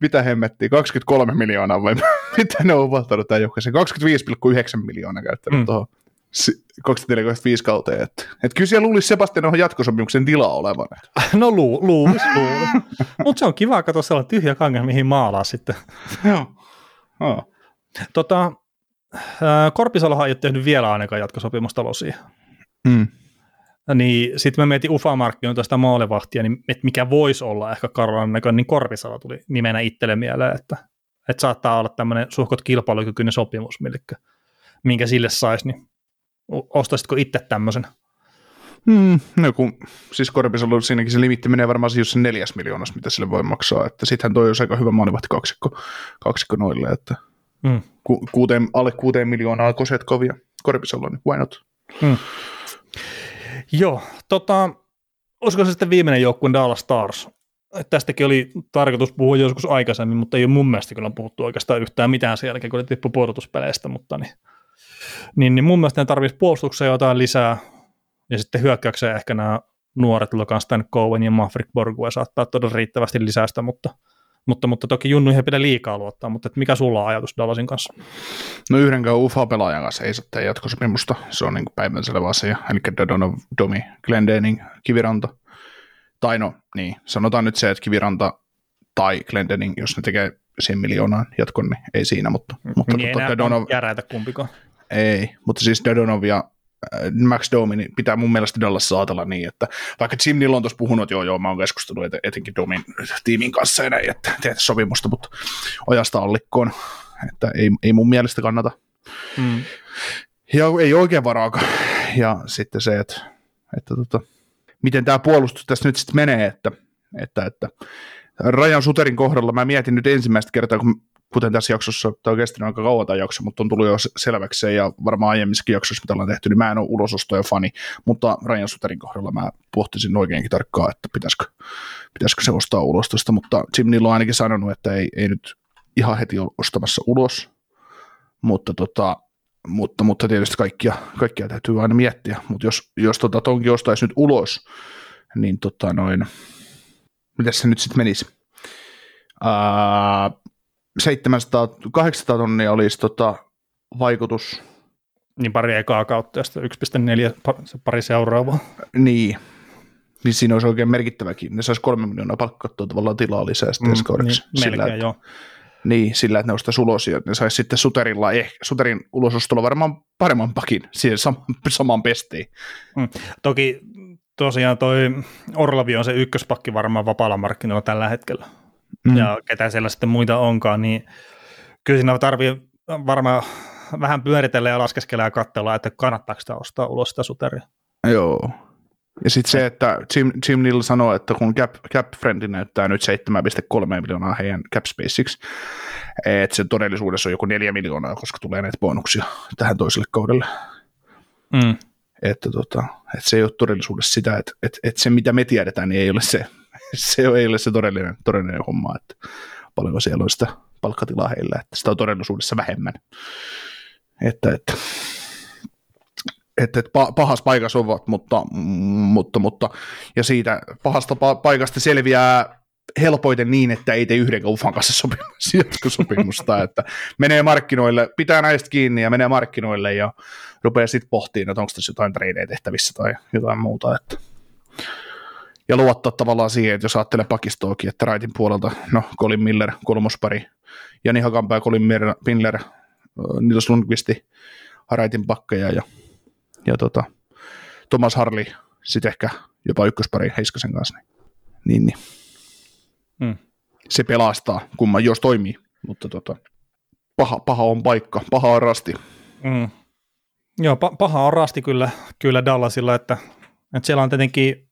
mitä hemmettiä, 23 miljoonaa vai mitä ne on valtanut tämän joukkueeseen, 25,9 miljoonaa käyttänyt mm. tuohon 24-25 kauteen. Että, että kyllä siellä luulisi Sebastian on jatkosopimuksen tila olevan. No lu, luulisi, luulisi. Mutta se on kiva katsoa sellainen tyhjä kangas, mihin maalaa sitten. Joo. Oh. Tota, Korpisalohan ei ole tehnyt vielä ainakaan jatkosopimusta losia. Mm. Niin sitten mä mietin Ufa-markkinoilta sitä maalevahtia, niin että mikä voisi olla ehkä Karolan näköinen, niin Korpisalo tuli nimenä itselle mieleen, että, että saattaa olla tämmöinen suhkot kilpailukykyinen sopimus, millikkä, minkä sille saisi, niin ostaisitko itse tämmöisen? Hmm, no kun, siis Korpisalo, siinäkin se limitti menee varmaan siis se neljäs miljoonassa, mitä sille voi maksaa, että sittenhän toi olisi aika hyvä maalivahti kaksikko, kaksikko noille, että hmm. ku, kuuteen, alle kuuteen miljoonaa Kosetkovia Korpisalo, niin why not? Hmm. Joo, tota, olisiko se sitten viimeinen joukkue Dallas Stars? Tästäkin oli tarkoitus puhua joskus aikaisemmin, mutta ei ole mun mielestä kyllä puhuttu oikeastaan yhtään mitään sen jälkeen, kun ne tippui mutta niin, niin, niin mun mielestä ne tarvitsisi puolustukseen jotain lisää, ja sitten hyökkäykseen ehkä nämä nuoret Logan Stan Cohen ja Maverick Borgue saattaa todella riittävästi lisästä, mutta, mutta, mutta toki Junnu ei pidä liikaa luottaa, mutta mikä sulla on ajatus Dallasin kanssa? No yhdenkään UFA-pelaajan kanssa ei saa tehdä jatkosopimusta, se on niin päivänselvä asia, eli Dodonov, Domi, Glendening, Kiviranta, tai no niin, sanotaan nyt se, että Kiviranta tai Glendening, jos ne tekee sen miljoonaan jatkon, niin ei siinä, mutta, mutta niin ei Dodonov, järäitä kumpikaan. Ei, mutta siis Dodonov ja äh, Max Domi, niin pitää mun mielestä Dallas ajatella niin, että vaikka Jim Neal on tuossa puhunut, että joo, joo, mä oon keskustellut et, etenkin Domin tiimin kanssa ja näin, että tehdä sopimusta, mutta ojasta allikkoon, että ei, ei mun mielestä kannata. Mm. Ja ei oikein varaakaan. Ja sitten se, että, että tota, miten tämä puolustus tässä nyt sitten menee, että, että, että Rajan Suterin kohdalla mä mietin nyt ensimmäistä kertaa, kun kuten tässä jaksossa, tämä on kestänyt aika kauan tämä jakso, mutta on tullut jo selväksi se, ja varmaan aiemmissakin jaksoissa, mitä ollaan tehty, niin mä en ole ulosostoja fani, mutta Rajan Suterin kohdalla mä pohtisin oikeinkin tarkkaan, että pitäisikö, pitäisikö se ostaa ulostosta, mutta Jim Neal on ainakin sanonut, että ei, ei nyt ihan heti ole ostamassa ulos, mutta, tota, mutta, mutta tietysti kaikkia, kaikkia täytyy aina miettiä, mutta jos, jos tota, tonkin ostaisi nyt ulos, niin tota noin, miten se nyt sitten menisi? Ää, 700, 800 tonnia olisi tota, vaikutus. Niin pari ekaa kautta ja sitten 1,4 se pari seuraavaa. Niin, niin siinä olisi oikein merkittäväkin. Ne saisi kolme miljoonaa palkkattua tavallaan tilaa lisää sitten mm, kaudeksi. Niin, sillä, melkein että, joo. niin, sillä, että ne ostaisi ulos ja ne saisi sitten Suterilla, eh, Suterin ulosostolla varmaan paremman pakin siihen sam- samaan pestiin. Toki tosiaan toi Orlavi on se ykköspakki varmaan vapaalla markkinoilla tällä hetkellä. Mm. Ja ketä siellä sitten muita onkaan, niin kyllä siinä tarvii varmaan vähän pyöritellä ja laskeskella ja katsella, että kannattaako sitä ostaa ulos sitä suteria. Joo. Ja sitten se, että Jim, Jim Neal sanoo, että kun Cap, Cap Friendly näyttää nyt 7,3 miljoonaa heidän Cap Spaceiksi, että se todellisuudessa on joku 4 miljoonaa, koska tulee näitä bonuksia tähän toiselle kaudelle. Mm. Että, tota, että se ei ole todellisuudessa sitä, että, että, että se mitä me tiedetään, niin ei ole se, se ei ole se todellinen, todellinen homma, että paljonko siellä on sitä palkkatilaa heillä, että sitä on todellisuudessa vähemmän. Että, että, että, että pahassa paikassa ovat, mutta, mutta, mutta, ja siitä pahasta paikasta selviää helpoiten niin, että ei tee yhden ufan kanssa sopimus, jatkosopimusta, että menee markkinoille, pitää näistä kiinni ja menee markkinoille ja rupeaa sitten pohtimaan, että onko tässä jotain tradeja tehtävissä tai jotain muuta, että ja luottaa tavallaan siihen, että jos ajattelee pakistoakin, että Raitin puolelta, no Colin Miller, kolmospari, Jani Hakanpää, Colin Miller, Nils Lundqvisti, Raitin pakkeja ja, ja tota, Thomas Harley, sitten ehkä jopa ykköspari Heiskasen kanssa. Niin, niin. Mm. Se pelastaa, kumman jos toimii, mutta tota, paha, paha on paikka, paha on rasti. Mm. Joo, pa- paha on rasti kyllä, kyllä Dallasilla, että, että siellä on tietenkin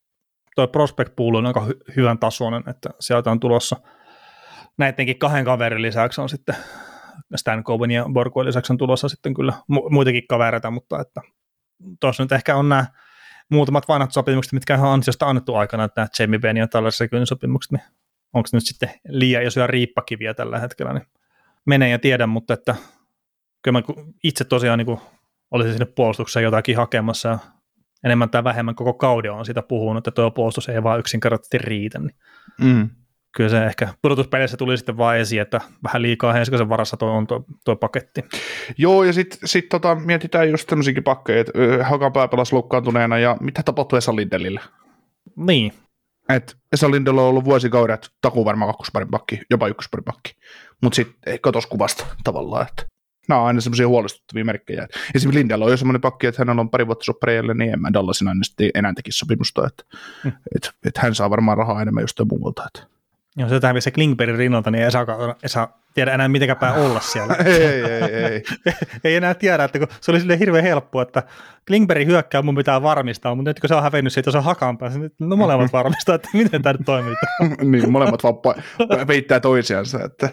tuo prospect pool on aika hy- hyvän tasoinen, että sieltä on tulossa näidenkin kahden kaverin lisäksi on sitten Stan Coben ja Borgoin lisäksi on tulossa sitten kyllä mu- muitakin kavereita, mutta että tuossa nyt ehkä on nämä muutamat vanhat sopimukset, mitkä on ansiosta annettu aikana, että nämä Jamie Benn ja tällaiset sopimukset, niin onko nyt sitten liian isoja riippakiviä tällä hetkellä, niin menee ja tiedän, mutta että kyllä mä itse tosiaan niin olisin sinne puolustukseen jotakin hakemassa ja enemmän tai vähemmän koko kauden on sitä puhunut, että tuo puolustus ei vaan yksinkertaisesti riitä. Niin Mm. Kyllä se ehkä pudotuspeleissä tuli sitten vaan esiin, että vähän liikaa Heiskasen varassa tuo on tuo, tuo paketti. Joo, ja sitten sit tota, mietitään just tämmöisiäkin pakkeja, että Hakanpää pelasi loukkaantuneena, ja mitä tapahtui Esa Lindelille? Niin. Et Esa Lindellä on ollut vuosikaudet takuu varmaan kakkosparin pakki, jopa ykkösparin pakki, mutta sitten katos kuvasta tavallaan, että nämä on aina semmoisia huolestuttavia merkkejä. Esimerkiksi Lindellä on jo semmoinen pakki, että hänellä on pari vuotta soppareille, niin en mä Dallasin aina sitten enää tekisi sopimusta, että hmm. et, et hän saa varmaan rahaa enemmän jostain muualta. Että. Joo, se tähän se Klingbergin rinnalta, niin ei saa, ei saa tiedä enää mitenkään päin olla siellä. ei, ei, ei, ei. enää tiedä, että kun se oli sille hirveän helppo, että Klingberg hyökkää, mun pitää varmistaa, mutta nyt kun se on hävennyt siitä, se on hakaan päässä, niin no molemmat varmistaa, että miten tämä nyt toimii. niin, molemmat vaan peittää toisiansa. Että.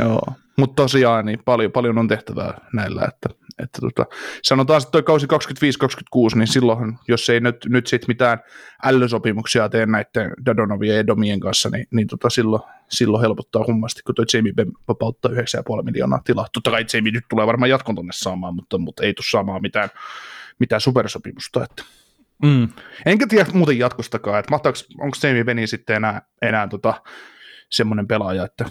Joo, mutta tosiaan niin paljon, paljon on tehtävää näillä, että, Että tota, sanotaan, että toi kausi 25-26, niin silloin, jos ei nyt, nyt sit mitään ällösopimuksia tee näiden Dadonovien ja Edomien kanssa, niin, niin tota, silloin, silloin helpottaa kummasti, kun toi Jamie Benn vapauttaa 9,5 miljoonaa tilaa. Totta kai Jamie nyt tulee varmaan jatkon tonne saamaan, mutta, mutta ei tule saamaan mitään, mitään supersopimusta. Että. Mm. Enkä tiedä muuten jatkostakaan, että onko Jamie Benny sitten enää, enää tota, semmoinen pelaaja, että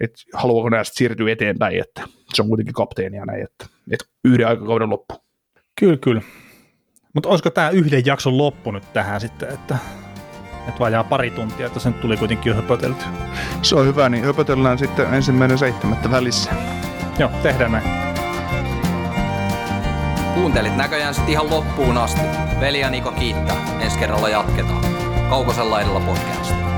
että haluaako nämä siirtyä eteenpäin, että se on kuitenkin kapteeni ja näin, että, että yhden aikakauden loppu. Kyllä, kyllä. Mutta olisiko tämä yhden jakson loppu nyt tähän sitten, että, että vajaa pari tuntia, että sen tuli kuitenkin jo höpötelty. Se on hyvä, niin höpötellään sitten ensimmäinen seitsemättä välissä. Joo, tehdään näin. Kuuntelit näköjään sitten ihan loppuun asti. Veli ja Niko kiittää. Ensi kerralla jatketaan. Kaukosella edellä podcast.